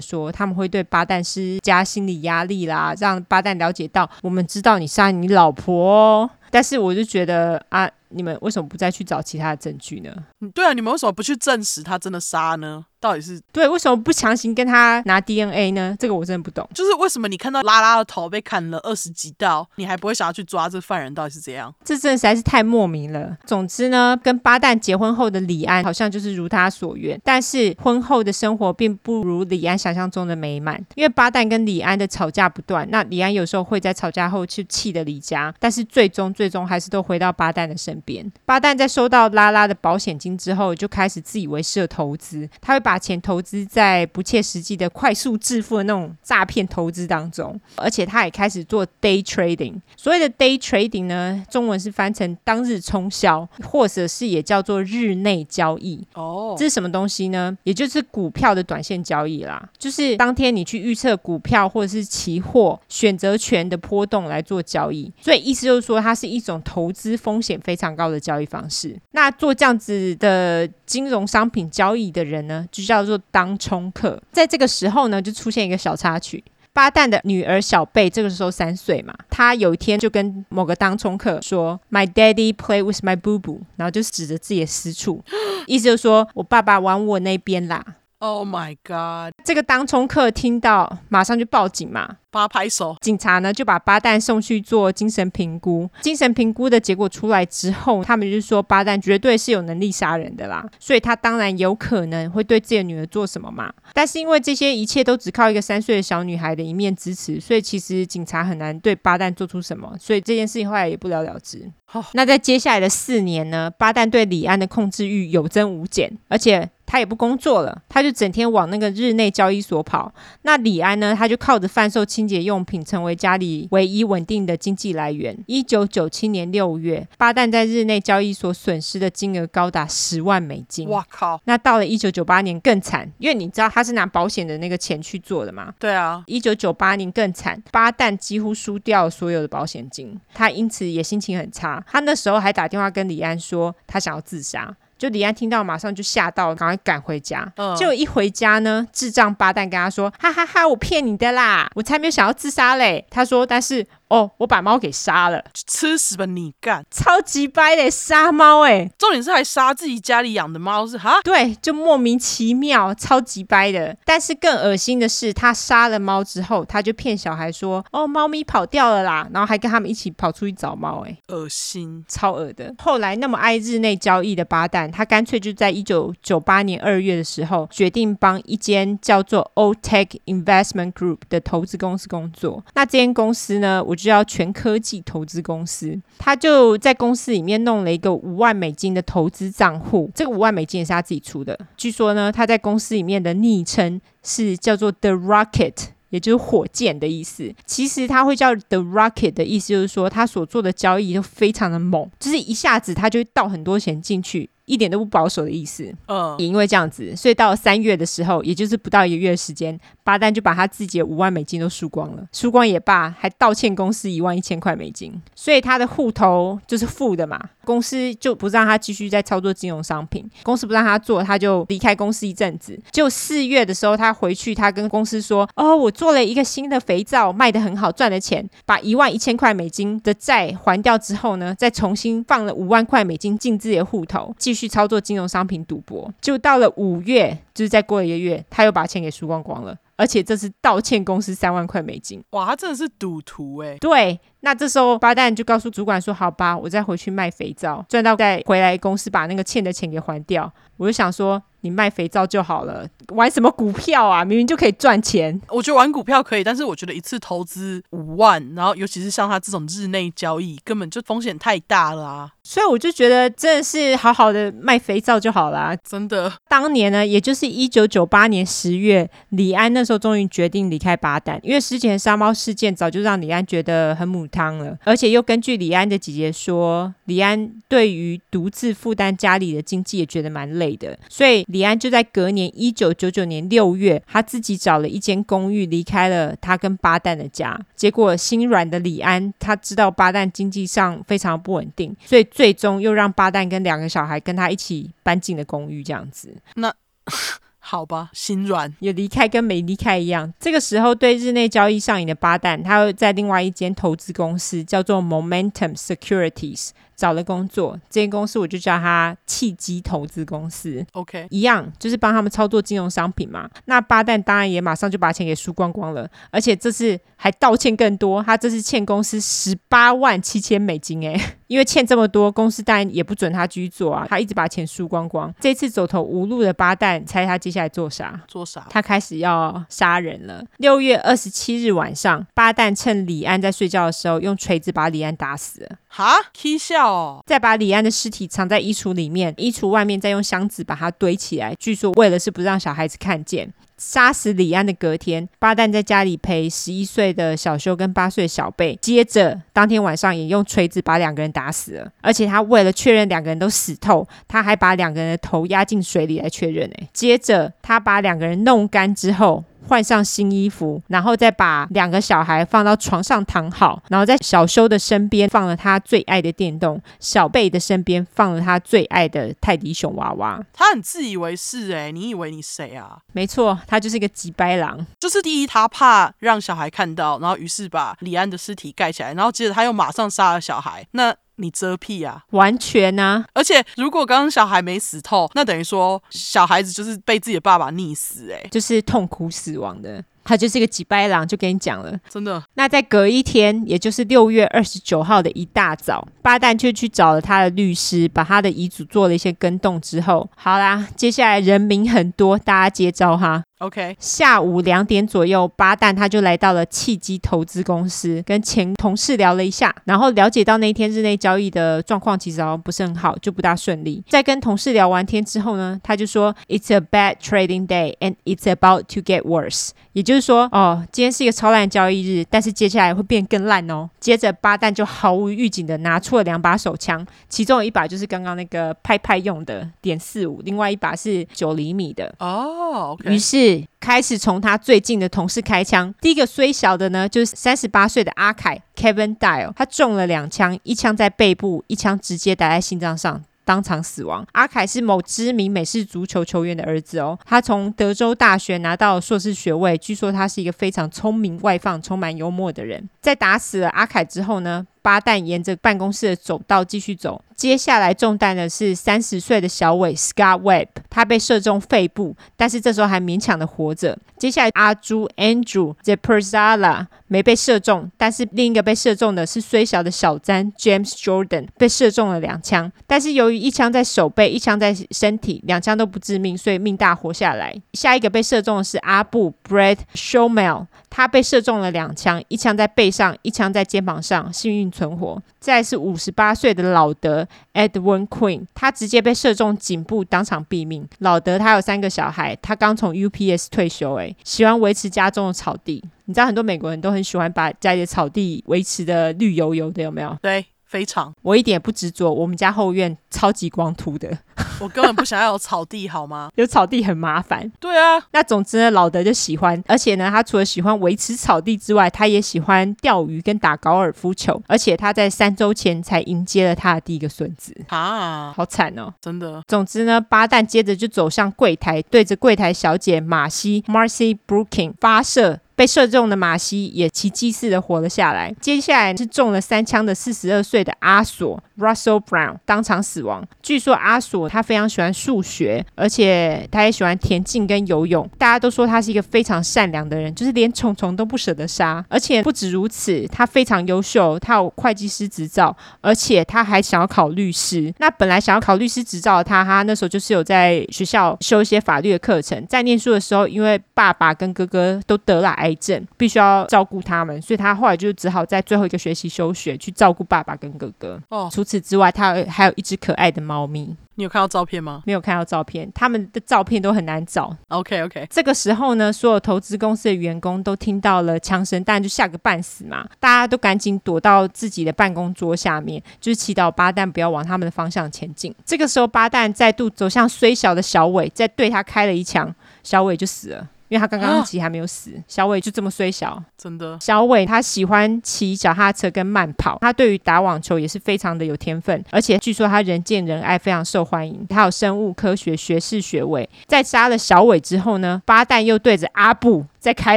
说，他们会对巴旦施加心理压力啦，让巴旦了解到我们知道你杀你老婆哦。但是我就觉得啊。你们为什么不再去找其他的证据呢？对啊，你们为什么不去证实他真的杀呢？到底是对，为什么不强行跟他拿 DNA 呢？这个我真的不懂。就是为什么你看到拉拉的头被砍了二十几刀，你还不会想要去抓这犯人？到底是怎样？这真的实在是太莫名了。总之呢，跟巴旦结婚后的李安好像就是如他所愿，但是婚后的生活并不如李安想象中的美满。因为巴旦跟李安的吵架不断，那李安有时候会在吵架后去气的离家，但是最终最终还是都回到巴旦的身边。巴旦在收到拉拉的保险金之后，就开始自以为是的投资，他会把把钱投资在不切实际的快速致富的那种诈骗投资当中，而且他也开始做 day trading。所谓的 day trading 呢，中文是翻成当日冲销，或者是也叫做日内交易。哦，这是什么东西呢？也就是股票的短线交易啦，就是当天你去预测股票或者是期货选择权的波动来做交易。所以意思就是说，它是一种投资风险非常高的交易方式。那做这样子的金融商品交易的人呢，就叫做当冲客。在这个时候呢，就出现一个小插曲。巴旦的女儿小贝这个时候三岁嘛，她有一天就跟某个当冲客说：“My daddy play with my boo boo”，然后就指着自己的私处，[gasps] 意思就是说我爸爸往我那边啦。Oh my god！这个当冲客听到，马上就报警嘛。帮他拍手，警察呢就把八蛋送去做精神评估。精神评估的结果出来之后，他们就说八蛋绝对是有能力杀人的啦，所以他当然有可能会对自己的女儿做什么嘛。但是因为这些一切都只靠一个三岁的小女孩的一面之词，所以其实警察很难对八蛋做出什么，所以这件事情后来也不了了之。Oh. 那在接下来的四年呢，八蛋对李安的控制欲有增无减，而且他也不工作了，他就整天往那个日内交易所跑。那李安呢，他就靠着贩售清洁用品成为家里唯一稳定的经济来源。一九九七年六月，巴旦在日内交易所损失的金额高达十万美金。哇靠！那到了一九九八年更惨，因为你知道他是拿保险的那个钱去做的嘛？对啊。一九九八年更惨，巴旦几乎输掉了所有的保险金，他因此也心情很差。他那时候还打电话跟李安说，他想要自杀。就李安听到，马上就吓到，赶快赶回家。嗯，结果一回家呢，智障八蛋跟他说：“哈哈哈哈，我骗你的啦，我才没有想要自杀嘞。”他说：“但是。”哦，我把猫给杀了，吃死吧你干！超级掰的杀猫哎，重点是还杀自己家里养的猫是哈？对，就莫名其妙，超级掰的。但是更恶心的是，他杀了猫之后，他就骗小孩说：“哦，猫咪跑掉了啦。”然后还跟他们一起跑出去找猫哎，恶心，超恶的。后来那么爱日内交易的巴旦，他干脆就在一九九八年二月的时候，决定帮一间叫做 Otech Investment Group 的投资公司工作。那这间公司呢，我。就叫全科技投资公司，他就在公司里面弄了一个五万美金的投资账户，这个五万美金也是他自己出的。据说呢，他在公司里面的昵称是叫做 The Rocket，也就是火箭的意思。其实他会叫 The Rocket 的意思，就是说他所做的交易都非常的猛，就是一下子他就会倒很多钱进去。一点都不保守的意思。嗯，也因为这样子，所以到了三月的时候，也就是不到一个月的时间，巴丹就把他自己的五万美金都输光了。输光也罢，还道歉公司一万一千块美金，所以他的户头就是负的嘛。公司就不让他继续再操作金融商品，公司不让他做，他就离开公司一阵子。就四月的时候，他回去，他跟公司说：“哦，我做了一个新的肥皂，卖得很好，赚了钱，把一万一千块美金的债还掉之后呢，再重新放了五万块美金进自己的户头，继续操作金融商品赌博。”就到了五月，就是再过一个月，他又把钱给输光光了。而且这是道歉公司三万块美金，哇，他真的是赌徒哎。对，那这时候巴旦就告诉主管说：“好吧，我再回去卖肥皂，赚到再回来公司把那个欠的钱给还掉。”我就想说。你卖肥皂就好了，玩什么股票啊？明明就可以赚钱。我觉得玩股票可以，但是我觉得一次投资五万，然后尤其是像他这种日内交易，根本就风险太大了啊！所以我就觉得真的是好好的卖肥皂就好啦。真的，当年呢，也就是一九九八年十月，李安那时候终于决定离开巴旦，因为之前杀猫事件早就让李安觉得很母汤了，而且又根据李安的姐姐说，李安对于独自负担家里的经济也觉得蛮累的，所以。李安就在隔年一九九九年六月，他自己找了一间公寓，离开了他跟巴旦的家。结果心软的李安，他知道巴旦经济上非常不稳定，所以最终又让巴旦跟两个小孩跟他一起搬进了公寓，这样子。那 [laughs] 好吧，心软，有离开跟没离开一样。这个时候，对日内交易上瘾的巴旦，他又在另外一间投资公司叫做 Momentum Securities。找了工作，这间公司我就叫他契机投资公司。OK，一样就是帮他们操作金融商品嘛。那巴旦当然也马上就把钱给输光光了，而且这次还道歉更多。他这次欠公司十八万七千美金，诶，[laughs] 因为欠这么多，公司当然也不准他继续做啊。他一直把钱输光光。这次走投无路的巴旦，猜他接下来做啥？做啥？他开始要杀人了。六月二十七日晚上，巴旦趁李安在睡觉的时候，用锤子把李安打死了。哈，起笑哦！再把李安的尸体藏在衣橱里面，衣橱外面再用箱子把它堆起来。据说为了是不让小孩子看见。杀死李安的隔天，巴旦在家里陪十一岁的小修跟八岁的小贝。接着当天晚上也用锤子把两个人打死了。而且他为了确认两个人都死透，他还把两个人的头压进水里来确认。哎，接着他把两个人弄干之后。换上新衣服，然后再把两个小孩放到床上躺好，然后在小修的身边放了他最爱的电动，小贝的身边放了他最爱的泰迪熊娃娃。他很自以为是哎，你以为你谁啊？没错，他就是一个急掰狼。就是第一，他怕让小孩看到，然后于是把李安的尸体盖起来，然后接着他又马上杀了小孩。那你遮屁啊！完全啊！而且如果刚刚小孩没死透，那等于说小孩子就是被自己的爸爸溺死，欸，哎，就是痛苦死亡的。他就是一个几掰郎，就跟你讲了，真的。那在隔一天，也就是六月二十九号的一大早，巴旦就去找了他的律师，把他的遗嘱做了一些更动之后，好啦，接下来人名很多，大家接招哈。OK，下午两点左右，巴旦他就来到了契机投资公司，跟前同事聊了一下，然后了解到那一天日内交易的状况其实好像不是很好，就不大顺利。在跟同事聊完天之后呢，他就说：“It's a bad trading day and it's about to get worse。”也就是说，哦，今天是一个超烂交易日，但是接下来会变更烂哦。接着，巴旦就毫无预警的拿出了两把手枪，其中有一把就是刚刚那个派派用的点四五，另外一把是九厘米的。哦，于是。开始从他最近的同事开枪，第一个虽小的呢，就是三十八岁的阿凯 Kevin Dial，他中了两枪，一枪在背部，一枪直接打在心脏上。当场死亡。阿凯是某知名美式足球球员的儿子哦。他从德州大学拿到硕士学位，据说他是一个非常聪明、外放、充满幽默的人。在打死了阿凯之后呢，巴旦沿着办公室的走道继续走。接下来中弹的是三十岁的小伟 Scott Webb，他被射中肺部，但是这时候还勉强的活着。接下来阿朱 Andrew Zeperzala 没被射中，但是另一个被射中的是虽小的小詹 James Jordan，被射中了两枪，但是由于一枪在手背，一枪在身体，两枪都不致命，所以命大活下来。下一个被射中的是阿布 Brad Showmel，他被射中了两枪，一枪在背上，一枪在肩膀上，幸运存活。再是五十八岁的老德 Edwin Quinn，他直接被射中颈部，当场毙命。老德他有三个小孩，他刚从 UPS 退休，诶，喜欢维持家中的草地。你知道很多美国人都很喜欢把家里的草地维持的绿油油的，有没有？对。非常。我一点也不执着，我们家后院超级光秃的。[laughs] [laughs] 我根本不想要有草地，好吗？有草地很麻烦。对啊，那总之呢，老德就喜欢，而且呢，他除了喜欢维持草地之外，他也喜欢钓鱼跟打高尔夫球。而且他在三周前才迎接了他的第一个孙子啊，好惨哦，真的。总之呢，巴旦接着就走向柜台，对着柜台小姐马西 （Marcy Brooking） 发射。被射中的马西也奇迹似的活了下来。接下来是中了三枪的四十二岁的阿索 Russell Brown 当场死亡。据说阿索他非常喜欢数学，而且他也喜欢田径跟游泳。大家都说他是一个非常善良的人，就是连虫虫都不舍得杀。而且不止如此，他非常优秀，他有会计师执照，而且他还想要考律师。那本来想要考律师执照的他，他那时候就是有在学校修一些法律的课程。在念书的时候，因为爸爸跟哥哥都得了癌症，必须要照顾他们，所以他后来就只好在最后一个学期休学，去照顾爸爸跟哥哥。哦，除此之外，他还有一只可爱的猫咪。你有看到照片吗？没有看到照片，他们的照片都很难找。OK OK。这个时候呢，所有投资公司的员工都听到了枪声，当然就吓个半死嘛，大家都赶紧躲到自己的办公桌下面，就是祈祷巴旦不要往他们的方向前进。这个时候，巴旦再度走向虽小的小伟，再对他开了一枪，小伟就死了。因为他刚刚其实还没有死，啊、小伟就这么衰小，真的。小伟他喜欢骑脚踏车跟慢跑，他对于打网球也是非常的有天分，而且据说他人见人爱，非常受欢迎。他有生物科学学士学位。在杀了小伟之后呢，巴旦又对着阿布再开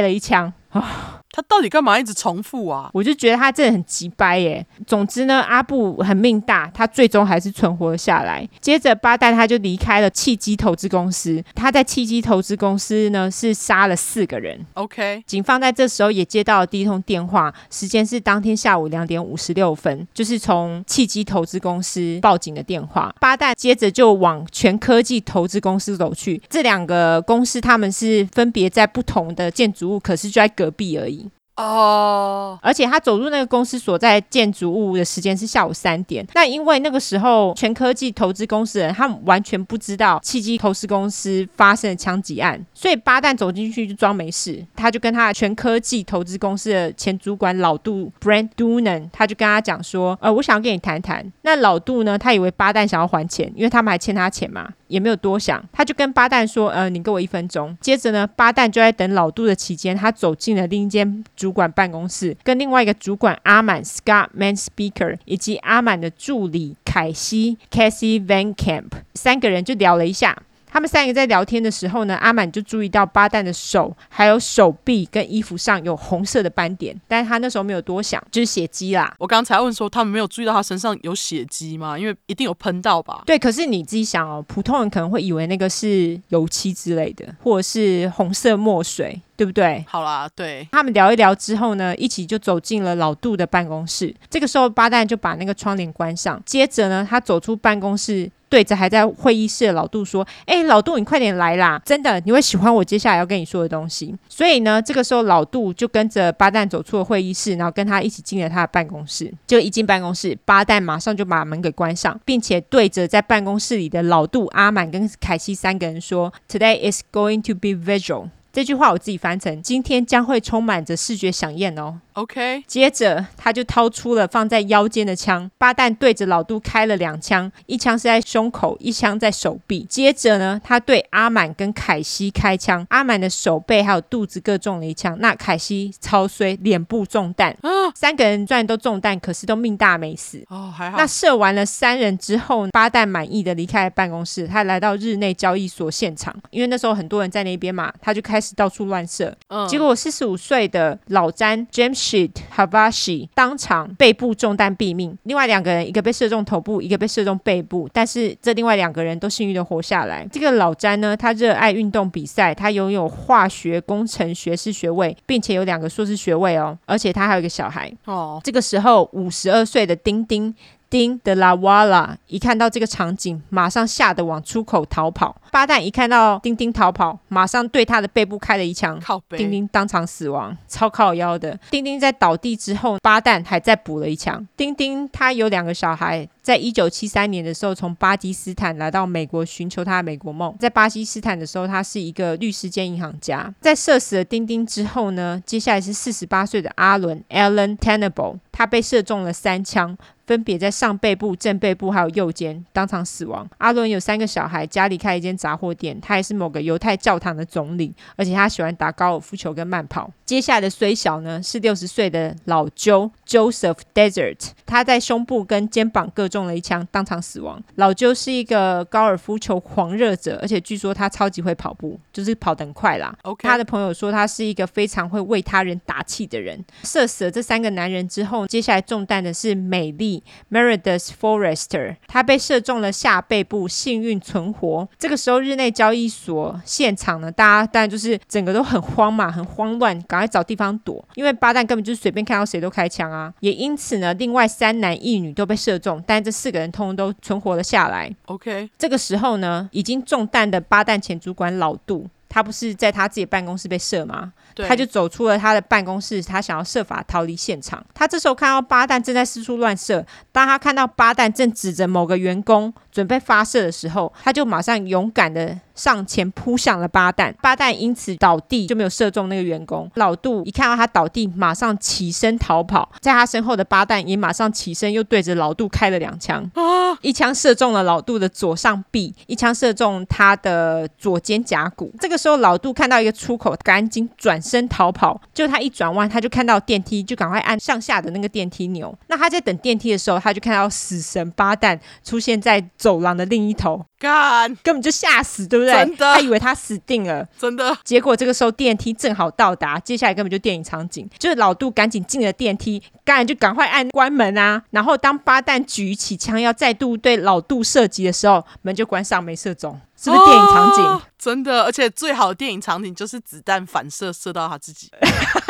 了一枪。啊他到底干嘛一直重复啊？我就觉得他真的很急掰耶。总之呢，阿布很命大，他最终还是存活了下来。接着，八代他就离开了契机投资公司。他在契机投资公司呢是杀了四个人。OK，警方在这时候也接到了第一通电话，时间是当天下午两点五十六分，就是从契机投资公司报警的电话。八代接着就往全科技投资公司走去。这两个公司他们是分别在不同的建筑物，可是就在隔壁而已。哦而且他走入那个公司所在建筑物的时间是下午三点。那因为那个时候全科技投资公司人他们完全不知道契机投资公司发生了枪击案，所以巴旦走进去就装没事。他就跟他的全科技投资公司的前主管老杜 Brent Doonan，他就跟他讲说：“呃，我想要跟你谈谈。”那老杜呢，他以为巴旦想要还钱，因为他们还欠他钱嘛。也没有多想，他就跟巴旦说：“呃，你给我一分钟。”接着呢，巴旦就在等老杜的期间，他走进了另一间主管办公室，跟另外一个主管阿满 （Scott Manspeaker） 以及阿满的助理凯西 （Cassie Van Camp） 三个人就聊了一下。他们三个在聊天的时候呢，阿满就注意到巴旦的手还有手臂跟衣服上有红色的斑点，但是他那时候没有多想，就是血迹啦。我刚才问说，他们没有注意到他身上有血迹吗？因为一定有喷到吧？对，可是你自己想哦，普通人可能会以为那个是油漆之类的，或者是红色墨水，对不对？好啦，对。他们聊一聊之后呢，一起就走进了老杜的办公室。这个时候，巴旦就把那个窗帘关上，接着呢，他走出办公室。对着还在会议室的老杜说：“哎，老杜，你快点来啦！真的，你会喜欢我接下来要跟你说的东西。”所以呢，这个时候老杜就跟着巴旦走出了会议室，然后跟他一起进了他的办公室。就一进办公室，巴旦马上就把门给关上，并且对着在办公室里的老杜、阿满跟凯西三个人说：“Today is going to be visual。”这句话我自己翻成：“今天将会充满着视觉饗宴哦。” OK，接着他就掏出了放在腰间的枪，巴旦对着老杜开了两枪，一枪是在胸口，一枪在手臂。接着呢，他对阿满跟凯西开枪，阿满的手背还有肚子各中了一枪，那凯西超衰，脸部中弹。啊，三个人虽然都中弹，可是都命大没死。哦，还好。那射完了三人之后，巴旦满意的离开了办公室，他来到日内交易所现场，因为那时候很多人在那边嘛，他就开始到处乱射。嗯，结果四十五岁的老詹 James。Havashi 当场背部中弹毙命，另外两个人一个被射中头部，一个被射中背部，但是这另外两个人都幸运的活下来。这个老詹呢，他热爱运动比赛，他拥有化学工程学士学位，并且有两个硕士学位哦，而且他还有一个小孩哦。这个时候，五十二岁的丁丁。丁德拉瓦拉一看到这个场景，马上吓得往出口逃跑。巴旦一看到丁丁逃跑，马上对他的背部开了一枪，靠。丁丁当场死亡，超靠腰的。丁丁在倒地之后，巴旦还再补了一枪。丁丁他有两个小孩，在一九七三年的时候从巴基斯坦来到美国寻求他的美国梦。在巴基斯坦的时候，他是一个律师兼银行家。在射死了丁丁之后呢，接下来是四十八岁的阿伦 （Alan Tenable）。他被射中了三枪。分别在上背部、正背部还有右肩当场死亡。阿伦有三个小孩，家里开一间杂货店，他也是某个犹太教堂的总理，而且他喜欢打高尔夫球跟慢跑。接下来的虽小呢是六十岁的老 Joe Joseph Desert，他在胸部跟肩膀各中了一枪，当场死亡。老 Joe 是一个高尔夫球狂热者，而且据说他超级会跑步，就是跑得很快啦。OK，他的朋友说他是一个非常会为他人打气的人。射死了这三个男人之后，接下来中弹的是美丽。Meredith Forrester，他被射中了下背部，幸运存活。这个时候，日内交易所现场呢，大家当然就是整个都很慌嘛，很慌乱，赶快找地方躲，因为巴旦根本就是随便看到谁都开枪啊。也因此呢，另外三男一女都被射中，但这四个人通通都存活了下来。OK，这个时候呢，已经中弹的巴旦前主管老杜。他不是在他自己办公室被射吗？对，他就走出了他的办公室，他想要设法逃离现场。他这时候看到巴旦正在四处乱射，当他看到巴旦正指着某个员工准备发射的时候，他就马上勇敢的。上前扑向了巴旦，巴旦因此倒地，就没有射中那个员工。老杜一看到他倒地，马上起身逃跑，在他身后的巴旦也马上起身，又对着老杜开了两枪，啊一枪射中了老杜的左上臂，一枪射中他的左肩胛骨。这个时候，老杜看到一个出口，赶紧转身逃跑。就他一转弯，他就看到电梯，就赶快按上下的那个电梯钮。那他在等电梯的时候，他就看到死神八蛋出现在走廊的另一头。干，根本就吓死，对不对？真的，他以为他死定了，真的。结果这个时候电梯正好到达，接下来根本就电影场景，就是老杜赶紧进了电梯，当然就赶快按关门啊。然后当八蛋举起枪要再度对老杜射击的时候，门就关上，没射中，是不是电影场景？哦，真的，而且最好的电影场景就是子弹反射射到他自己，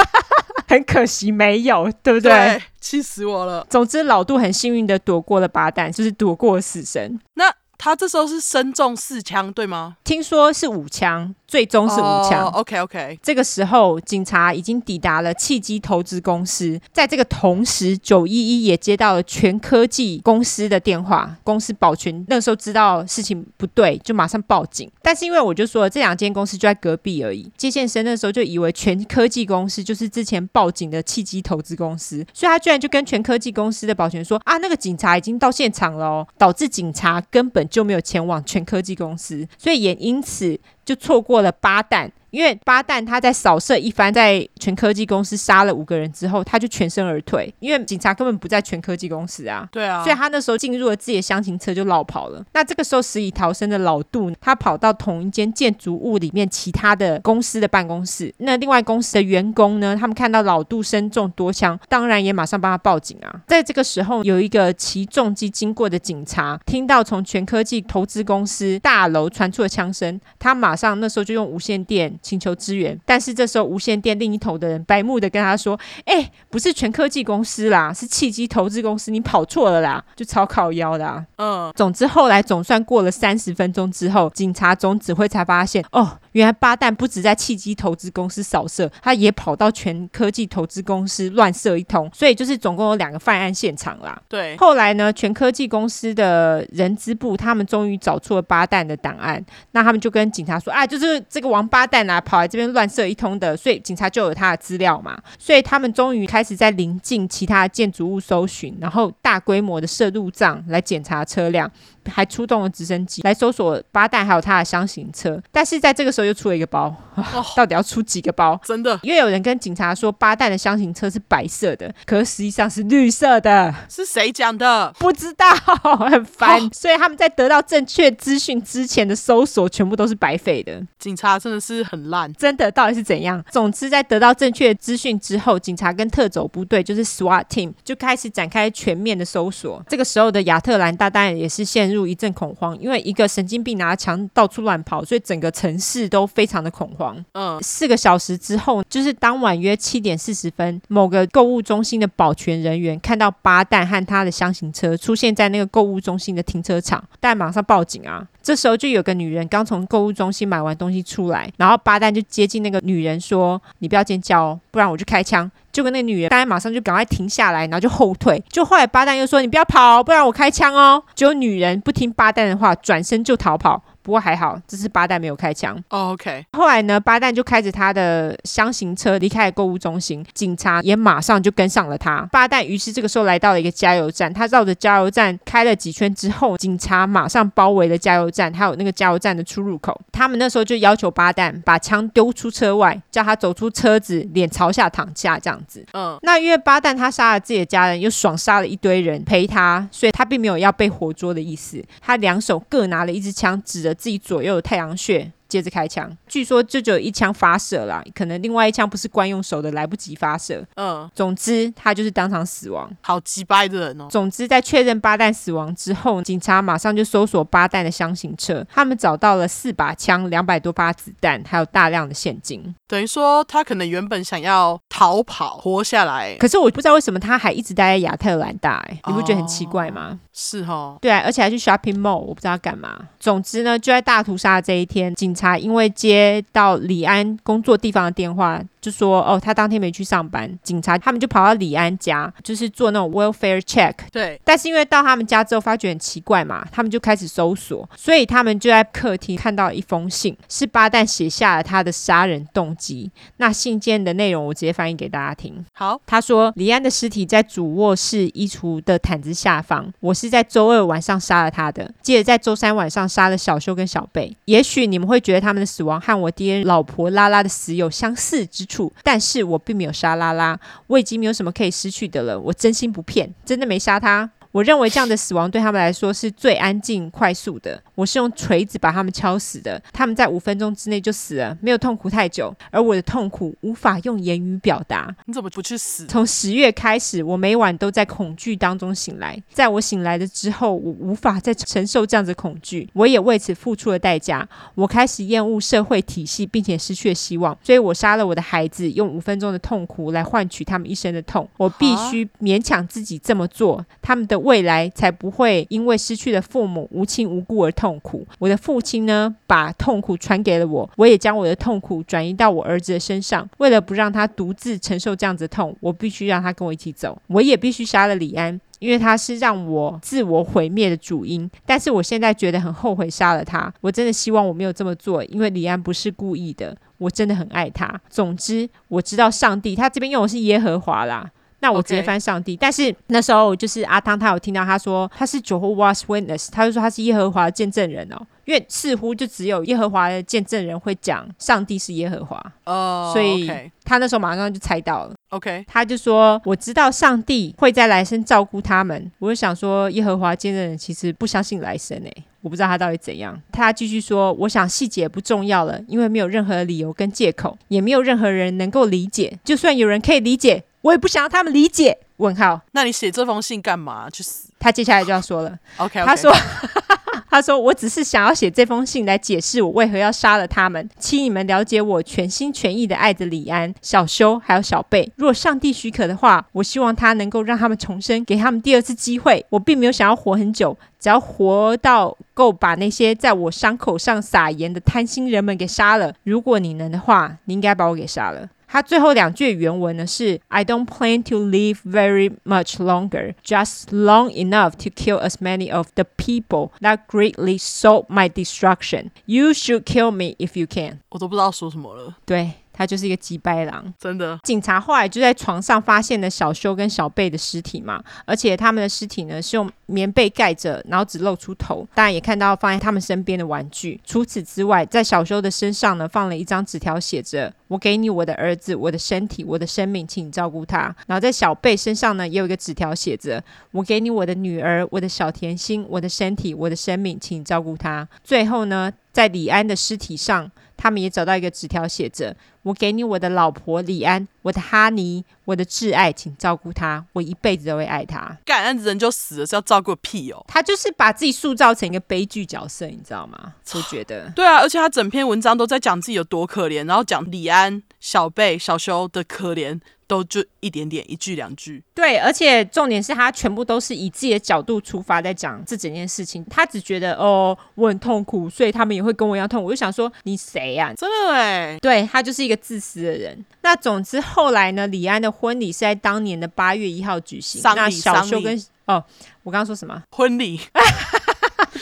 [laughs] 很可惜没有，对不对？对，气死我了。总之，老杜很幸运的躲过了八弹，就是躲过了死神。那。他这时候是身中四枪，对吗？听说是五枪。最终是五枪。Oh, OK OK。这个时候，警察已经抵达了契机投资公司。在这个同时，九一一也接到了全科技公司的电话。公司保全那个时候知道事情不对，就马上报警。但是因为我就说了，这两间公司就在隔壁而已。接线生那时候就以为全科技公司就是之前报警的契机投资公司，所以他居然就跟全科技公司的保全说：“啊，那个警察已经到现场了哦。”导致警察根本就没有前往全科技公司，所以也因此。就错过了八旦。因为巴旦他在扫射一番，在全科技公司杀了五个人之后，他就全身而退。因为警察根本不在全科技公司啊，对啊，所以他那时候进入了自己的厢型车就落跑了。那这个时候死里逃生的老杜，他跑到同一间建筑物里面其他的公司的办公室。那另外公司的员工呢，他们看到老杜身中多枪，当然也马上帮他报警啊。在这个时候，有一个骑重机经过的警察，听到从全科技投资公司大楼传出的枪声，他马上那时候就用无线电。请求支援，但是这时候无线电另一头的人白目的跟他说：“哎、欸，不是全科技公司啦，是契机投资公司，你跑错了啦，就超靠腰的。”嗯，总之后来总算过了三十分钟之后，警察总指挥才发现，哦，原来巴旦不止在契机投资公司扫射，他也跑到全科技投资公司乱射一通，所以就是总共有两个犯案现场啦。对，后来呢，全科技公司的人资部他们终于找出了巴旦的档案，那他们就跟警察说：“啊，就是这个王八蛋啊！”跑来这边乱射一通的，所以警察就有他的资料嘛，所以他们终于开始在临近其他建筑物搜寻，然后大规模的设路障来检查车辆。还出动了直升机来搜索巴旦还有他的箱型车，但是在这个时候又出了一个包，[laughs] 到底要出几个包？真的，因为有人跟警察说八蛋的箱型车是白色的，可是实际上是绿色的。是谁讲的？不知道，[laughs] 很烦。哦、所以他们在得到正确资讯之前的搜索全部都是白费的。警察真的是很烂，真的到底是怎样？总之，在得到正确资讯之后，警察跟特种部队就是 SWAT team 就开始展开全面的搜索。这个时候的亚特兰大当然也是陷入。入一阵恐慌，因为一个神经病拿枪到处乱跑，所以整个城市都非常的恐慌。嗯，四个小时之后，就是当晚约七点四十分，某个购物中心的保全人员看到巴旦和他的厢型车出现在那个购物中心的停车场，但马上报警啊。这时候就有个女人刚从购物中心买完东西出来，然后巴旦就接近那个女人说：“你不要尖叫哦，不然我就开枪。”就跟那个女人，大家马上就赶快停下来，然后就后退。就后来巴旦又说：“你不要跑，不然我开枪哦。”结果女人不听巴旦的话，转身就逃跑。不过还好，这次八蛋没有开枪。Oh, OK。后来呢，八蛋就开着他的箱型车离开了购物中心，警察也马上就跟上了他。八蛋于是这个时候来到了一个加油站，他绕着加油站开了几圈之后，警察马上包围了加油站，还有那个加油站的出入口。他们那时候就要求八蛋把枪丢出车外，叫他走出车子，脸朝下躺下这样子。嗯，那因为八蛋他杀了自己的家人，又爽杀了一堆人陪他，所以他并没有要被活捉的意思。他两手各拿了一支枪，指着自己左右的太阳穴。接着开枪，据说就只有一枪发射啦，可能另外一枪不是惯用手的，来不及发射。嗯，总之他就是当场死亡。好击败的人哦。总之，在确认巴旦死亡之后，警察马上就搜索巴旦的箱型车，他们找到了四把枪、两百多发子弹，还有大量的现金。等于说，他可能原本想要逃跑，活下来。可是我不知道为什么他还一直待在亚特兰大，哎，你不觉得很奇怪吗？哦、是哦。对啊，而且还去 shopping mall，我不知道干嘛。总之呢，就在大屠杀这一天，警才。因为接到李安工作地方的电话。就说哦，他当天没去上班，警察他们就跑到李安家，就是做那种 welfare check。对，但是因为到他们家之后发觉很奇怪嘛，他们就开始搜索，所以他们就在客厅看到一封信，是巴旦写下了他的杀人动机。那信件的内容我直接翻译给大家听。好，他说李安的尸体在主卧室衣橱的毯子下方，我是在周二晚上杀了他的，接着在周三晚上杀了小修跟小贝。也许你们会觉得他们的死亡和我爹老婆拉拉的死有相似之处。但是我并没有杀拉拉，我已经没有什么可以失去的了。我真心不骗，真的没杀他。我认为这样的死亡对他们来说是最安静、快速的。我是用锤子把他们敲死的，他们在五分钟之内就死了，没有痛苦太久。而我的痛苦无法用言语表达。你怎么不去死？从十月开始，我每晚都在恐惧当中醒来。在我醒来的之后，我无法再承受这样子恐惧，我也为此付出了代价。我开始厌恶社会体系，并且失去了希望。所以我杀了我的孩子，用五分钟的痛苦来换取他们一生的痛。我必须勉强自己这么做。他们的。未来才不会因为失去了父母无亲无故而痛苦。我的父亲呢，把痛苦传给了我，我也将我的痛苦转移到我儿子的身上。为了不让他独自承受这样子的痛，我必须让他跟我一起走。我也必须杀了李安，因为他是让我自我毁灭的主因。但是我现在觉得很后悔杀了他。我真的希望我没有这么做，因为李安不是故意的。我真的很爱他。总之，我知道上帝，他这边用的是耶和华啦。那我直接翻上帝.但是那时候就是阿汤，他有听到他说他是 Jehovah's Witness，他就说他是耶和华的见证人哦，因为似乎就只有耶和华的见证人会讲上帝是耶和华哦，oh, 所以他那时候马上就猜到了。OK，他就说我知道上帝会在来生照顾他们。我就想说耶和华见证人其实不相信来生诶，我不知道他到底怎样。他继续说，我想细节不重要了，因为没有任何理由跟借口，也没有任何人能够理解。就算有人可以理解。我也不想要他们理解。问号，那你写这封信干嘛？去死！他接下来就要说了。[laughs] OK，, okay. 他说，[laughs] 他说，我只是想要写这封信来解释我为何要杀了他们，请你们了解我全心全意的爱着李安、小修还有小贝。如果上帝许可的话，我希望他能够让他们重生，给他们第二次机会。我并没有想要活很久，只要活到够把那些在我伤口上撒盐的贪心人们给杀了。如果你能的话，你应该把我给杀了。他最后两句原文呢是：I don't plan to live very much longer, just long enough to kill as many of the people that greatly sought my destruction. You should kill me if you can. 我都不知道说什么了。对。 他就是一个鸡掰狼，真的。警察后来就在床上发现了小修跟小贝的尸体嘛，而且他们的尸体呢是用棉被盖着，然后只露出头。当然也看到放在他们身边的玩具。除此之外，在小修的身上呢放了一张纸条，写着：“我给你我的儿子，我的身体，我的生命，请你照顾他。”然后在小贝身上呢也有一个纸条，写着：“我给你我的女儿，我的小甜心，我的身体，我的生命，请你照顾他。”最后呢，在李安的尸体上。他们也找到一个纸条，写着：“我给你我的老婆李安，我的哈尼，我的挚爱，请照顾她，我一辈子都会爱她。”干，那人就死了，是要照顾屁哦！他就是把自己塑造成一个悲剧角色，你知道吗？我觉得，[sighs] 对啊，而且他整篇文章都在讲自己有多可怜，然后讲李安、小贝、小修的可怜。都就一点点，一句两句。对，而且重点是他全部都是以自己的角度出发在讲这整件事情。他只觉得哦，我很痛苦，所以他们也会跟我一样痛苦。我就想说，你谁呀？真的哎，对，他就是一个自私的人。那总之后来呢，李安的婚礼是在当年的八月一号举行。那小修跟哦，我刚刚说什么？婚礼。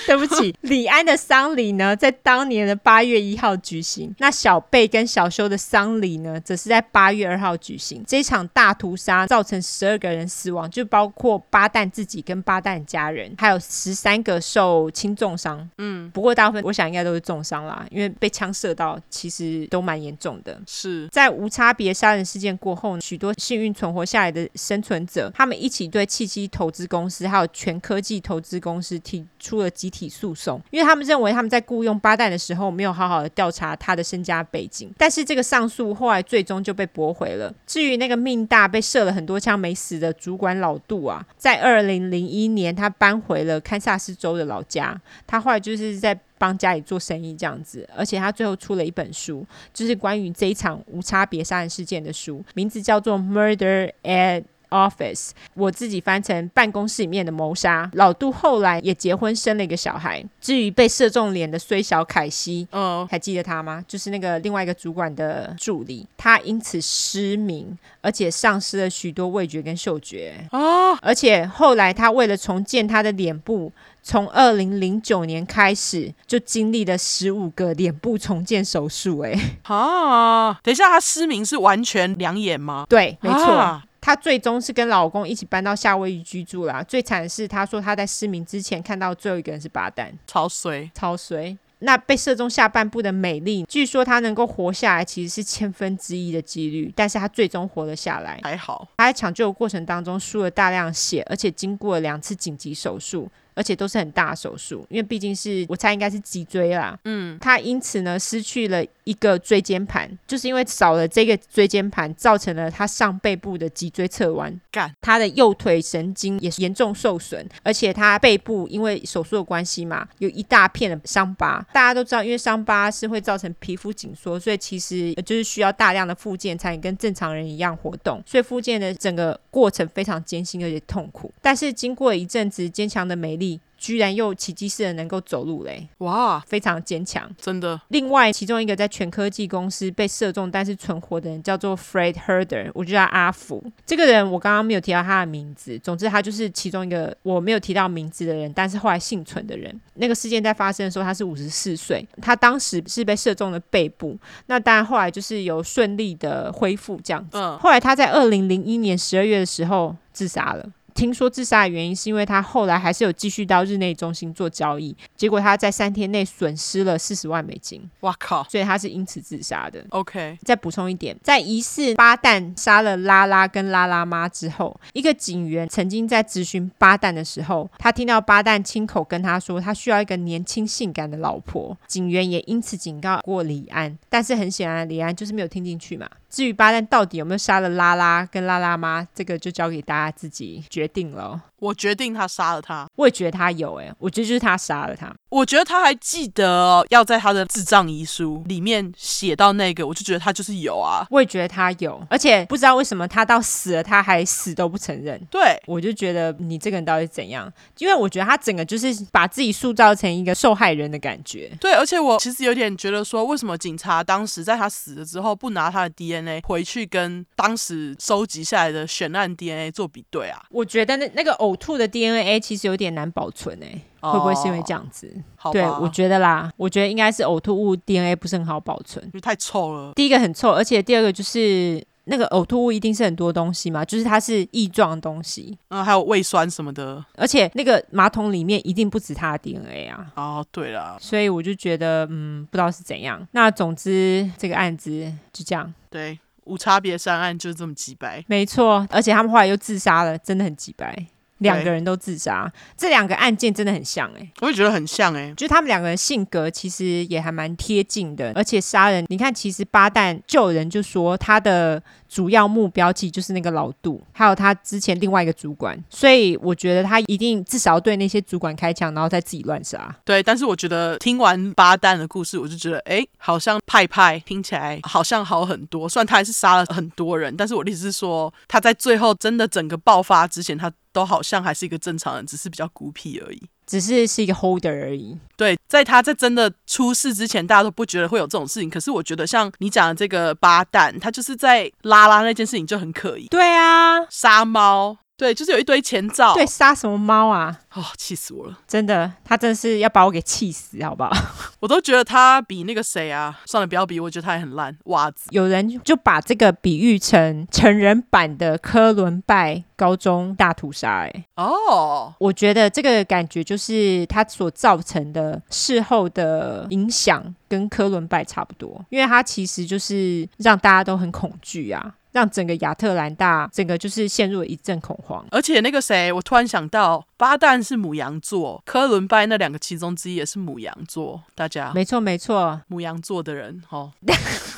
[laughs] 对不起，李安的丧礼呢，在当年的八月一号举行。那小贝跟小修的丧礼呢，则是在八月二号举行。这场大屠杀造成十二个人死亡，就包括巴旦自己跟巴旦家人，还有十三个受轻重伤。嗯，不过大部分我想应该都是重伤啦，因为被枪射到，其实都蛮严重的。是在无差别杀人事件过后，许多幸运存活下来的生存者，他们一起对契机投资公司还有全科技投资公司提出了集体诉讼，因为他们认为他们在雇佣巴旦的时候没有好好的调查他的身家背景。但是这个上诉后来最终就被驳回了。至于那个命大被射了很多枪没死的主管老杜啊，在二零零一年他搬回了堪萨斯州的老家，他后来就是在帮家里做生意这样子，而且他最后出了一本书，就是关于这一场无差别杀人事件的书，名字叫做《Murder at》Office，我自己翻成办公室里面的谋杀。老杜后来也结婚生了一个小孩。至于被射中脸的虽小凯西，嗯，oh. 还记得他吗？就是那个另外一个主管的助理，他因此失明，而且丧失了许多味觉跟嗅觉。哦，oh. 而且后来他为了重建他的脸部，从二零零九年开始就经历了十五个脸部重建手术。哎，啊，等一下，他失明是完全两眼吗？对，没错。Ah. 她最终是跟老公一起搬到夏威夷居住啦。最惨的是，她说她在失明之前看到最后一个人是巴旦，超衰，超衰。那被射中下半部的美丽，据说她能够活下来其实是千分之一的几率，但是她最终活了下来，还好。她在抢救的过程当中输了大量血，而且经过了两次紧急手术。而且都是很大手术，因为毕竟是我猜应该是脊椎啦。嗯，他因此呢失去了一个椎间盘，就是因为少了这个椎间盘，造成了他上背部的脊椎侧弯。干，他的右腿神经也严重受损，而且他背部因为手术的关系嘛，有一大片的伤疤。大家都知道，因为伤疤是会造成皮肤紧缩，所以其实就是需要大量的复健才能跟正常人一样活动。所以复健的整个过程非常艰辛而且痛苦。但是经过一阵子坚强的美丽。居然又奇迹似的能够走路嘞！哇，非常坚强，真的。另外，其中一个在全科技公司被射中但是存活的人叫做 Fred Herder，我就叫阿福。这个人我刚刚没有提到他的名字，总之他就是其中一个我没有提到名字的人，但是后来幸存的人。那个事件在发生的时候，他是五十四岁，他当时是被射中了背部，那当然后来就是有顺利的恢复这样子。嗯，后来他在二零零一年十二月的时候自杀了。听说自杀的原因是因为他后来还是有继续到日内中心做交易，结果他在三天内损失了四十万美金。哇靠！所以他是因此自杀的。OK，再补充一点，在疑似巴旦杀了拉拉跟拉拉妈之后，一个警员曾经在质询巴旦的时候，他听到巴旦亲口跟他说他需要一个年轻性感的老婆。警员也因此警告过李安，但是很显然李安就是没有听进去嘛。至于巴旦到底有没有杀了拉拉跟拉拉妈，这个就交给大家自己决定了。我决定他杀了他，我也觉得他有哎、欸，我觉得就是他杀了他。我觉得他还记得要在他的智障遗书里面写到那个，我就觉得他就是有啊。我也觉得他有，而且不知道为什么他到死了他还死都不承认。对，我就觉得你这个人到底是怎样？因为我觉得他整个就是把自己塑造成一个受害人的感觉。对，而且我其实有点觉得说，为什么警察当时在他死了之后不拿他的 DNA 回去跟当时收集下来的悬案 DNA 做比对啊？我觉得那那个偶。呕吐的 DNA 其实有点难保存诶，哦、会不会是因为这样子？对，我觉得啦，我觉得应该是呕吐物 DNA 不是很好保存，因为太臭了。第一个很臭，而且第二个就是那个呕吐物一定是很多东西嘛，就是它是异状的东西，嗯，还有胃酸什么的，而且那个马桶里面一定不止它的 DNA 啊。哦，对了，所以我就觉得，嗯，不知道是怎样。那总之这个案子就这样，对，无差别杀案就是这么几白，没错。而且他们后来又自杀了，真的很机掰。两个人都自杀，这两个案件真的很像哎、欸，我也觉得很像哎、欸，就是他们两个人性格其实也还蛮贴近的，而且杀人，你看其实巴旦救人就说他的主要目标其实就是那个老杜，还有他之前另外一个主管，所以我觉得他一定至少要对那些主管开枪，然后再自己乱杀。对，但是我觉得听完巴旦的故事，我就觉得哎，好像派派听起来好像好很多，虽然他还是杀了很多人，但是我的意思是说他在最后真的整个爆发之前，他。都好像还是一个正常人，只是比较孤僻而已，只是是一个 holder 而已。对，在他在真的出事之前，大家都不觉得会有这种事情。可是我觉得像你讲的这个八旦，他就是在拉拉那件事情就很可疑。对啊，杀猫对，就是有一堆前兆。对，杀什么猫啊？哦，气死我了！真的，他真的是要把我给气死，好不好？[laughs] 我都觉得他比那个谁啊，算了，不要比，我觉得他也很烂。袜子，有人就把这个比喻成成人版的科伦拜高中大屠杀。哎，哦，我觉得这个感觉就是他所造成的事后的影响，跟科伦拜差不多，因为他其实就是让大家都很恐惧啊。让整个亚特兰大整个就是陷入了一阵恐慌，而且那个谁，我突然想到，巴旦是母羊座，科伦拜那两个其中之一也是母羊座，大家没错没错，母羊座的人哦，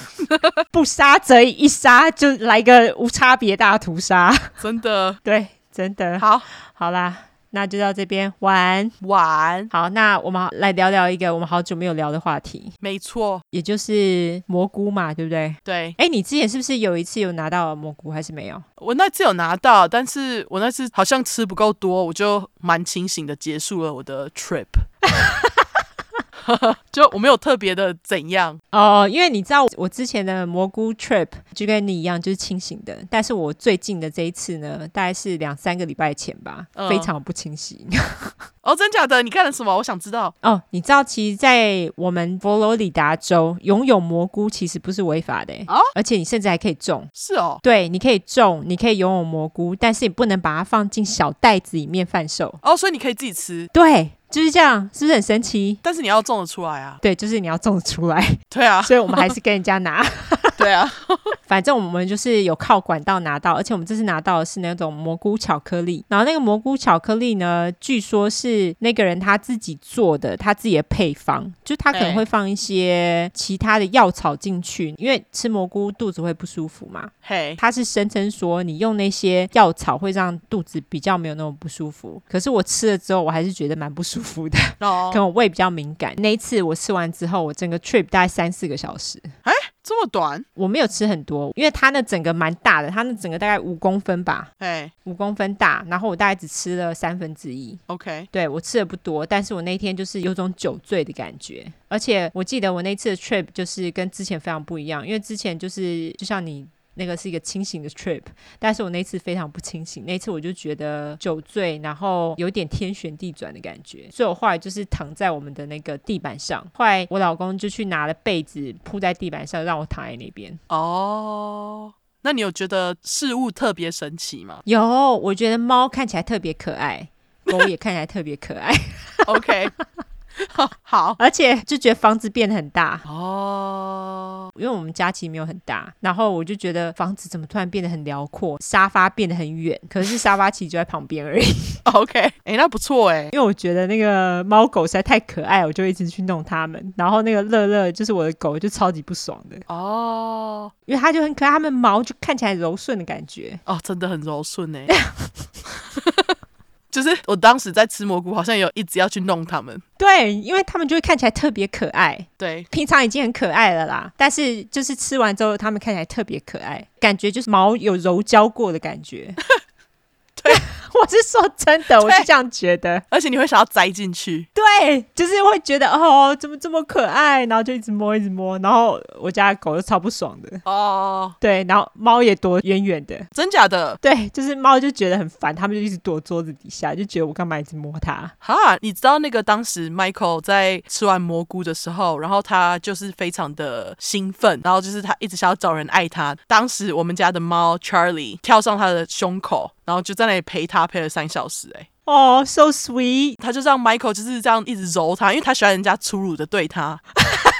[laughs] 不杀则一杀，就来个无差别大屠杀，真的。对，真的。好，好啦。那就到这边玩玩好，那我们来聊聊一个我们好久没有聊的话题。没错，也就是蘑菇嘛，对不对？对。哎，你之前是不是有一次有拿到蘑菇，还是没有？我那次有拿到，但是我那次好像吃不够多，我就蛮清醒的结束了我的 trip。[laughs] 就我没有特别的怎样哦，因为你知道我之前的蘑菇 trip 就跟你一样，就是清醒的。但是我最近的这一次呢，大概是两三个礼拜前吧，嗯、非常不清醒。[laughs] 哦，真假的？你干了什么？我想知道。[laughs] 哦，你知道，其实，在我们佛罗里达州拥有蘑菇其实不是违法的哦，而且你甚至还可以种。是哦，对，你可以种，你可以拥有蘑菇，但是你不能把它放进小袋子里面贩售。哦，所以你可以自己吃。对。就是这样，是不是很神奇？但是你要种得出来啊！对，就是你要种得出来。对啊，所以我们还是跟人家拿。对啊，[laughs] 反正我们就是有靠管道拿到，而且我们这次拿到的是那种蘑菇巧克力。然后那个蘑菇巧克力呢，据说是那个人他自己做的，他自己的配方，就他可能会放一些其他的药草进去，因为吃蘑菇肚子会不舒服嘛。嘿，他是声称说你用那些药草会让肚子比较没有那么不舒服。可是我吃了之后，我还是觉得蛮不舒服的。哦，[laughs] 可能我胃比较敏感。那一次我吃完之后，我整个 trip 大概三四个小时。哎。这么短，我没有吃很多，因为它那整个蛮大的，它那整个大概五公分吧，哎，五公分大，然后我大概只吃了三分之一，OK，对，我吃的不多，但是我那天就是有种酒醉的感觉，而且我记得我那次的 trip 就是跟之前非常不一样，因为之前就是就像你。那个是一个清醒的 trip，但是我那次非常不清醒，那次我就觉得酒醉，然后有点天旋地转的感觉，所以我后来就是躺在我们的那个地板上，后来我老公就去拿了被子铺在地板上，让我躺在那边。哦，那你有觉得事物特别神奇吗？有，我觉得猫看起来特别可爱，狗也看起来特别可爱。OK。[laughs] [laughs] [laughs] 好，而且就觉得房子变得很大。哦，因为我们家其实没有很大，然后我就觉得房子怎么突然变得很辽阔，沙发变得很远，可是沙发其实就在旁边而已。[laughs] OK，哎、欸，那不错哎，因为我觉得那个猫狗实在太可爱，我就一直去弄它们，然后那个乐乐就是我的狗，就超级不爽的。哦，因为它就很可爱，它们毛就看起来柔顺的感觉。哦，真的很柔顺哎。[laughs] 就是我当时在吃蘑菇，好像有一直要去弄它们。对，因为它们就会看起来特别可爱。对，平常已经很可爱了啦，但是就是吃完之后，它们看起来特别可爱，感觉就是毛有柔焦过的感觉。[laughs] 对。我是说真的，我是这样觉得，而且你会想要栽进去，对，就是会觉得哦，怎么这么可爱，然后就一直摸，一直摸，然后我家的狗就超不爽的哦，对，然后猫也躲远远的，真假的？对，就是猫就觉得很烦，他们就一直躲桌子底下，就觉得我干嘛一直摸它？哈，你知道那个当时 Michael 在吃完蘑菇的时候，然后他就是非常的兴奋，然后就是他一直想要找人爱他。当时我们家的猫 Charlie 跳上他的胸口。然后就在那里陪他陪了三小时，欸，哎，哦，so sweet，他就让 Michael 就是这样一直揉他，因为他喜欢人家粗鲁的对他，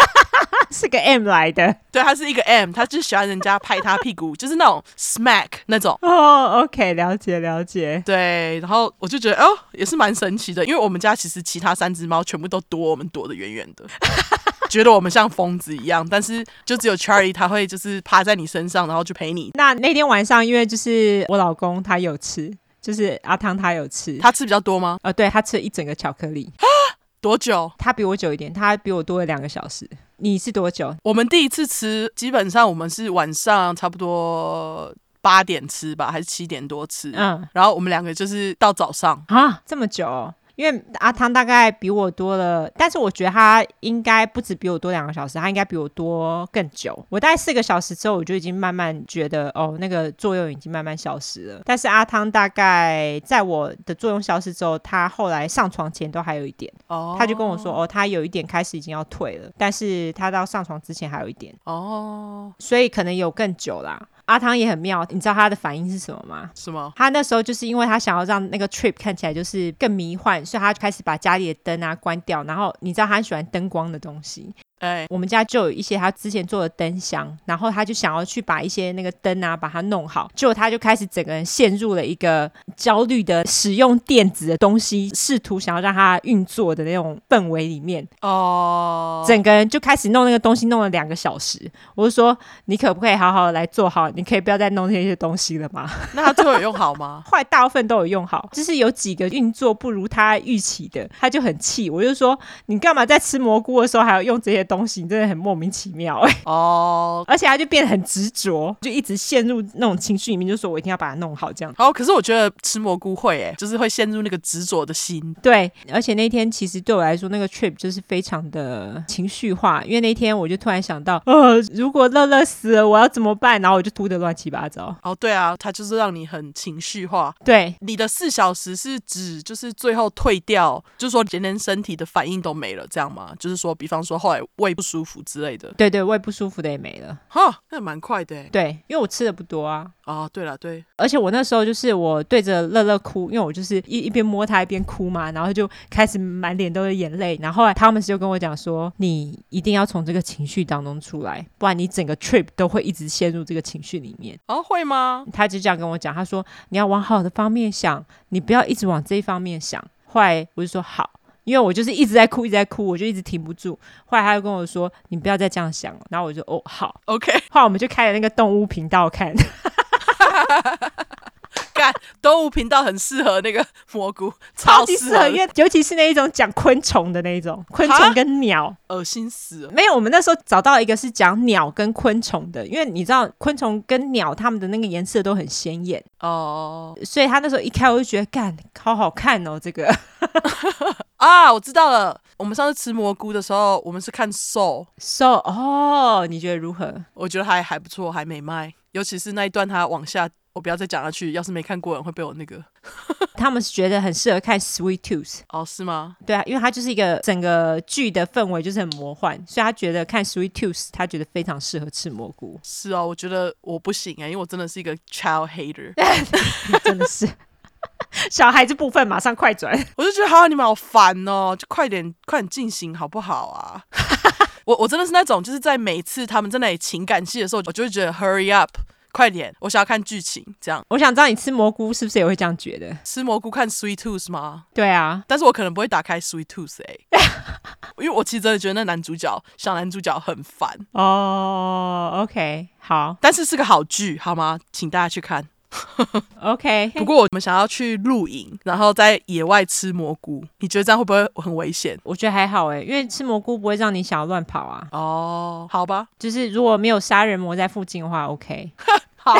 [laughs] 是个 M 来的，对，他是一个 M，他就喜欢人家拍他屁股，[laughs] 就是那种 smack 那种。哦，oh，OK，了解了解，对，然后我就觉得哦，也是蛮神奇的，因为我们家其实其他三只猫全部都躲我们躲得远远的。[laughs] [laughs] 觉得我们像疯子一样，但是就只有 Charlie 他会就是趴在你身上，然后去陪你。那那天晚上，因为就是我老公他有吃，就是阿汤他有吃，他吃比较多吗？呃，对，他吃了一整个巧克力。[gasps] 多久？他比我久一点，他比我多了两个小时。你是多久？我们第一次吃，基本上我们是晚上差不多八点吃吧，还是七点多吃？嗯，然后我们两个就是到早上啊，这么久哦。因为阿汤大概比我多了，但是我觉得他应该不止比我多两个小时，他应该比我多更久。我大概四个小时之后，我就已经慢慢觉得哦，那个作用已经慢慢消失了。但是阿汤大概在我的作用消失之后，他后来上床前都还有一点，哦，他就跟我说哦，他有一点开始已经要退了，但是他到上床之前还有一点，哦，所以可能有更久啦。阿汤也很妙，你知道他的反应是什么吗？是吗？他那时候就是因为他想要让那个 trip 看起来就是更迷幻，所以他开始把家里的灯啊关掉，然后你知道他很喜欢灯光的东西。哎、欸，我们家就有一些他之前做的灯箱，然后他就想要去把一些那个灯啊把它弄好，结果他就开始整个人陷入了一个焦虑的使用电子的东西，试图想要让它运作的那种氛围里面。哦，整个人就开始弄那个东西，弄了两个小时。我就说，你可不可以好好的来做好？你可以不要再弄那些东西了吗？那他最后有用好吗？[laughs] 坏大部分都有用好，就是有几个运作不如他预期的，他就很气。我就说，你干嘛在吃蘑菇的时候还要用这些东西？你真的很莫名其妙哎、欸！[laughs] 哦，而且他就变得很执着，就一直陷入那种情绪里面，就说我一定要把它弄好这样。哦，可是我觉得吃蘑菇会哎、欸，就是会陷入那个执着的心。对，而且那天其实对我来说，那个 trip 就是非常的情绪化，因为那天我就突然想到，呃，如果乐乐死了，我要怎么办？然后我就哭得乱七八糟。哦，对啊，他就是让你很情绪化。对，你的四小时是指就是最后退掉，就是说连身体的反应都没了，这样吗？就是说，比方说后来胃不舒。服之类的，对对，胃不舒服的也没了，哈，那蛮快的，对，因为我吃的不多啊，哦，对了，对，而且我那时候就是我对着乐乐哭，因为我就是一一边摸他一边哭嘛，然后就开始满脸都是眼泪，然后后来他们就跟我讲说，你一定要从这个情绪当中出来，不然你整个 trip 都会一直陷入这个情绪里面。哦，会吗？他就这样跟我讲，他说你要往好的方面想，你不要一直往这一方面想。后来我就说好。因为我就是一直在哭，一直在哭，我就一直停不住。后来他就跟我说：“你不要再这样想了。”然后我就哦好，OK。后来我们就开了那个动物频道看。[laughs] 干 [laughs] 动物频道很适合那个 [laughs] 蘑菇，超级适合，因为尤其是那一种讲昆虫的那一种昆虫跟鸟，恶心死了。没有，我们那时候找到一个是讲鸟跟昆虫的，因为你知道昆虫跟鸟它们的那个颜色都很鲜艳哦，所以他那时候一开我就觉得干好好看哦，这个 [laughs] 啊，我知道了。我们上次吃蘑菇的时候，我们是看 Soul Soul 哦，你觉得如何？我觉得还还不错，还没卖，尤其是那一段它往下。我不要再讲下去，要是没看过人会被我那个。[laughs] 他们是觉得很适合看《Sweet Tooth》哦，是吗？对啊，因为它就是一个整个剧的氛围就是很魔幻，所以他觉得看《Sweet Tooth》，他觉得非常适合吃蘑菇。是哦，我觉得我不行哎，因为我真的是一个 child hater，[laughs] 真的是 [laughs] 小孩子部分马上快转，我就觉得好，你们好烦哦，就快点快点进行好不好啊？我我真的是那种就是在每次他们在那里情感戏的时候，我就会觉得 hurry up。快点！我想要看剧情，这样。我想知道你吃蘑菇是不是也会这样觉得？吃蘑菇看 Sweet Tooth 吗？对啊，但是我可能不会打开 Sweet Tooth 哎、欸，[laughs] 因为我其实真的觉得那男主角小男主角很烦哦。Oh, OK，好，但是是个好剧，好吗？请大家去看。[laughs] OK，不过我们想要去露营，然后在野外吃蘑菇，你觉得这样会不会很危险？我觉得还好哎，因为吃蘑菇不会让你想要乱跑啊。哦，好吧，就是如果没有杀人魔在附近的话，OK。[laughs] 好，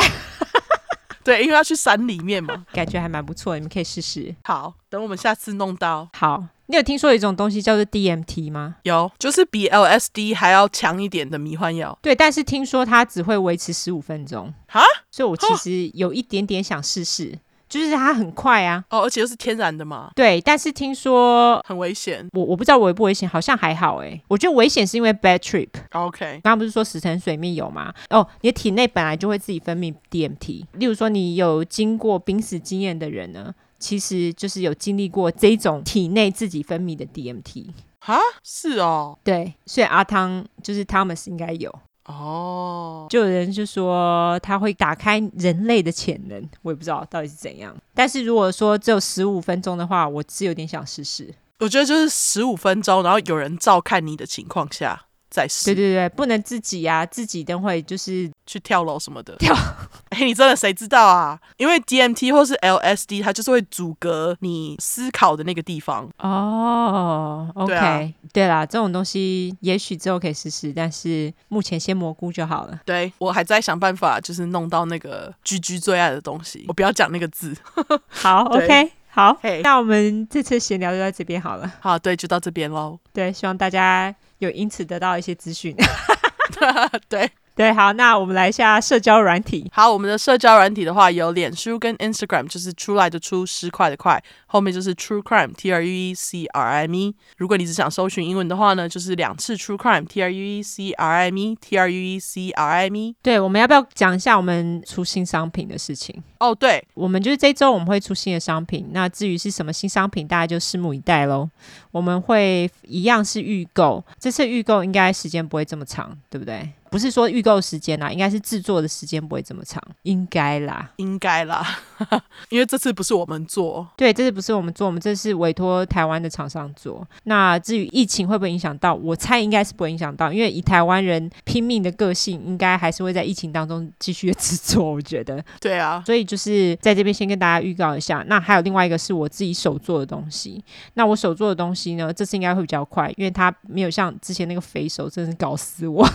[laughs] 对，因为要去山里面嘛，感觉还蛮不错，你们可以试试。好，等我们下次弄到。好。你有听说有一种东西叫做 DMT 吗？有，就是比 LSD 还要强一点的迷幻药。对，但是听说它只会维持十五分钟。哈，所以我其实有一点点想试试，就是它很快啊。哦，而且又是天然的嘛。对，但是听说很危险。我我不知道危不危险，好像还好哎。我觉得危险是因为 bad trip。OK，刚刚不是说死藤水蜜有吗？哦，你的体内本来就会自己分泌 DMT。例如说，你有经过濒死经验的人呢？其实就是有经历过这种体内自己分泌的 DMT 哈，是哦，对，所以阿汤就是 Thomas 应该有哦，就有人就说他会打开人类的潜能，我也不知道到底是怎样。但是如果说只有十五分钟的话，我是有点想试试。我觉得就是十五分钟，然后有人照看你的情况下。对对对，不能自己呀、啊，自己等会就是去跳楼什么的。跳，[laughs] 哎，你真的谁知道啊？因为 DMT 或是 LSD，它就是会阻隔你思考的那个地方。哦，OK，对，啊、对啦，这种东西也许之后可以试试，但是目前先蘑菇就好了。对，我还在想办法，就是弄到那个 GG 最爱的东西。我不要讲那个字。[laughs] 好，[laughs] OK。好，hey. 那我们这次闲聊就到这边好了。好，对，就到这边喽。对，希望大家有因此得到一些资讯。[laughs] [laughs] 对。对，好，那我们来一下社交软体。好，我们的社交软体的话有脸书跟 Instagram，就是出来的出，十块的块，后面就是 True Crime，T R U E C R I M E。如果你只想搜寻英文的话呢，就是两次 True Crime，T R U E C R I M E，T R U E C R I M E。对，我们要不要讲一下我们出新商品的事情？哦，对，我们就是这周我们会出新的商品，那至于是什么新商品，大家就拭目以待喽。我们会一样是预购，这次预购应该时间不会这么长，对不对？不是说预购时间啦，应该是制作的时间不会这么长，应该啦，应该啦，[laughs] 因为这次不是我们做，对，这次不是我们做，我们这次委托台湾的厂商做。那至于疫情会不会影响到，我猜应该是不会影响到，因为以台湾人拼命的个性，应该还是会在疫情当中继续制作。我觉得，对啊，所以就是在这边先跟大家预告一下。那还有另外一个是我自己手做的东西，那我手做的东西呢，这次应该会比较快，因为它没有像之前那个肥手，真是搞死我。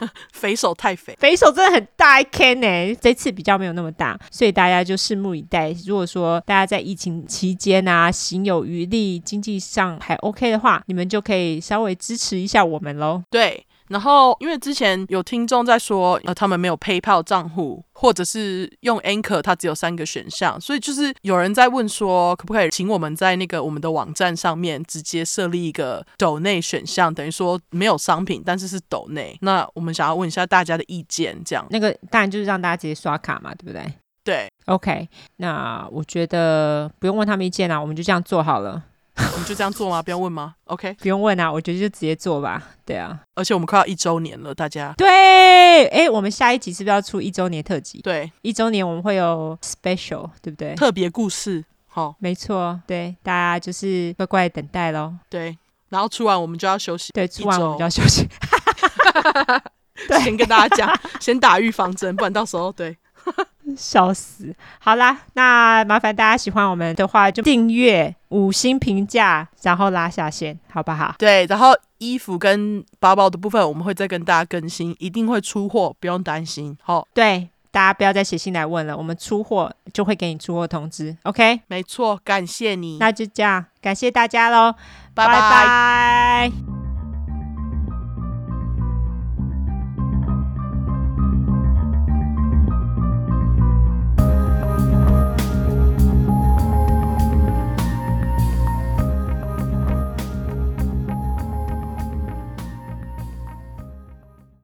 [laughs] 肥手太肥，肥手真的很大一颗呢。这次比较没有那么大，所以大家就拭目以待。如果说大家在疫情期间啊，行有余力，经济上还 OK 的话，你们就可以稍微支持一下我们喽。对。然后，因为之前有听众在说，呃，他们没有 PayPal 账户，或者是用 Anchor，它只有三个选项，所以就是有人在问说，可不可以请我们在那个我们的网站上面直接设立一个抖内选项，等于说没有商品，但是是抖内。那我们想要问一下大家的意见，这样。那个当然就是让大家直接刷卡嘛，对不对？对。OK，那我觉得不用问他们意见啊，我们就这样做好了。我们就这样做吗？不用问吗？OK，不用问啊，我觉得就直接做吧。对啊，而且我们快要一周年了，大家。对，哎，我们下一集是不是要出一周年特辑？对，一周年我们会有 special，对不对？特别故事，好，没错，对，大家就是乖乖等待喽。对，然后出完我们就要休息，对，出完我们就要休息。[laughs] 先跟大家讲，先打预防针，不然到时候对。[laughs] 笑死！好啦，那麻烦大家喜欢我们的话，就订阅、五星评价，然后拉下线，好不好？对，然后衣服跟包包的部分，我们会再跟大家更新，一定会出货，不用担心。好，对，大家不要再写信来问了，我们出货就会给你出货通知。OK？没错，感谢你。那就这样，感谢大家喽，拜拜。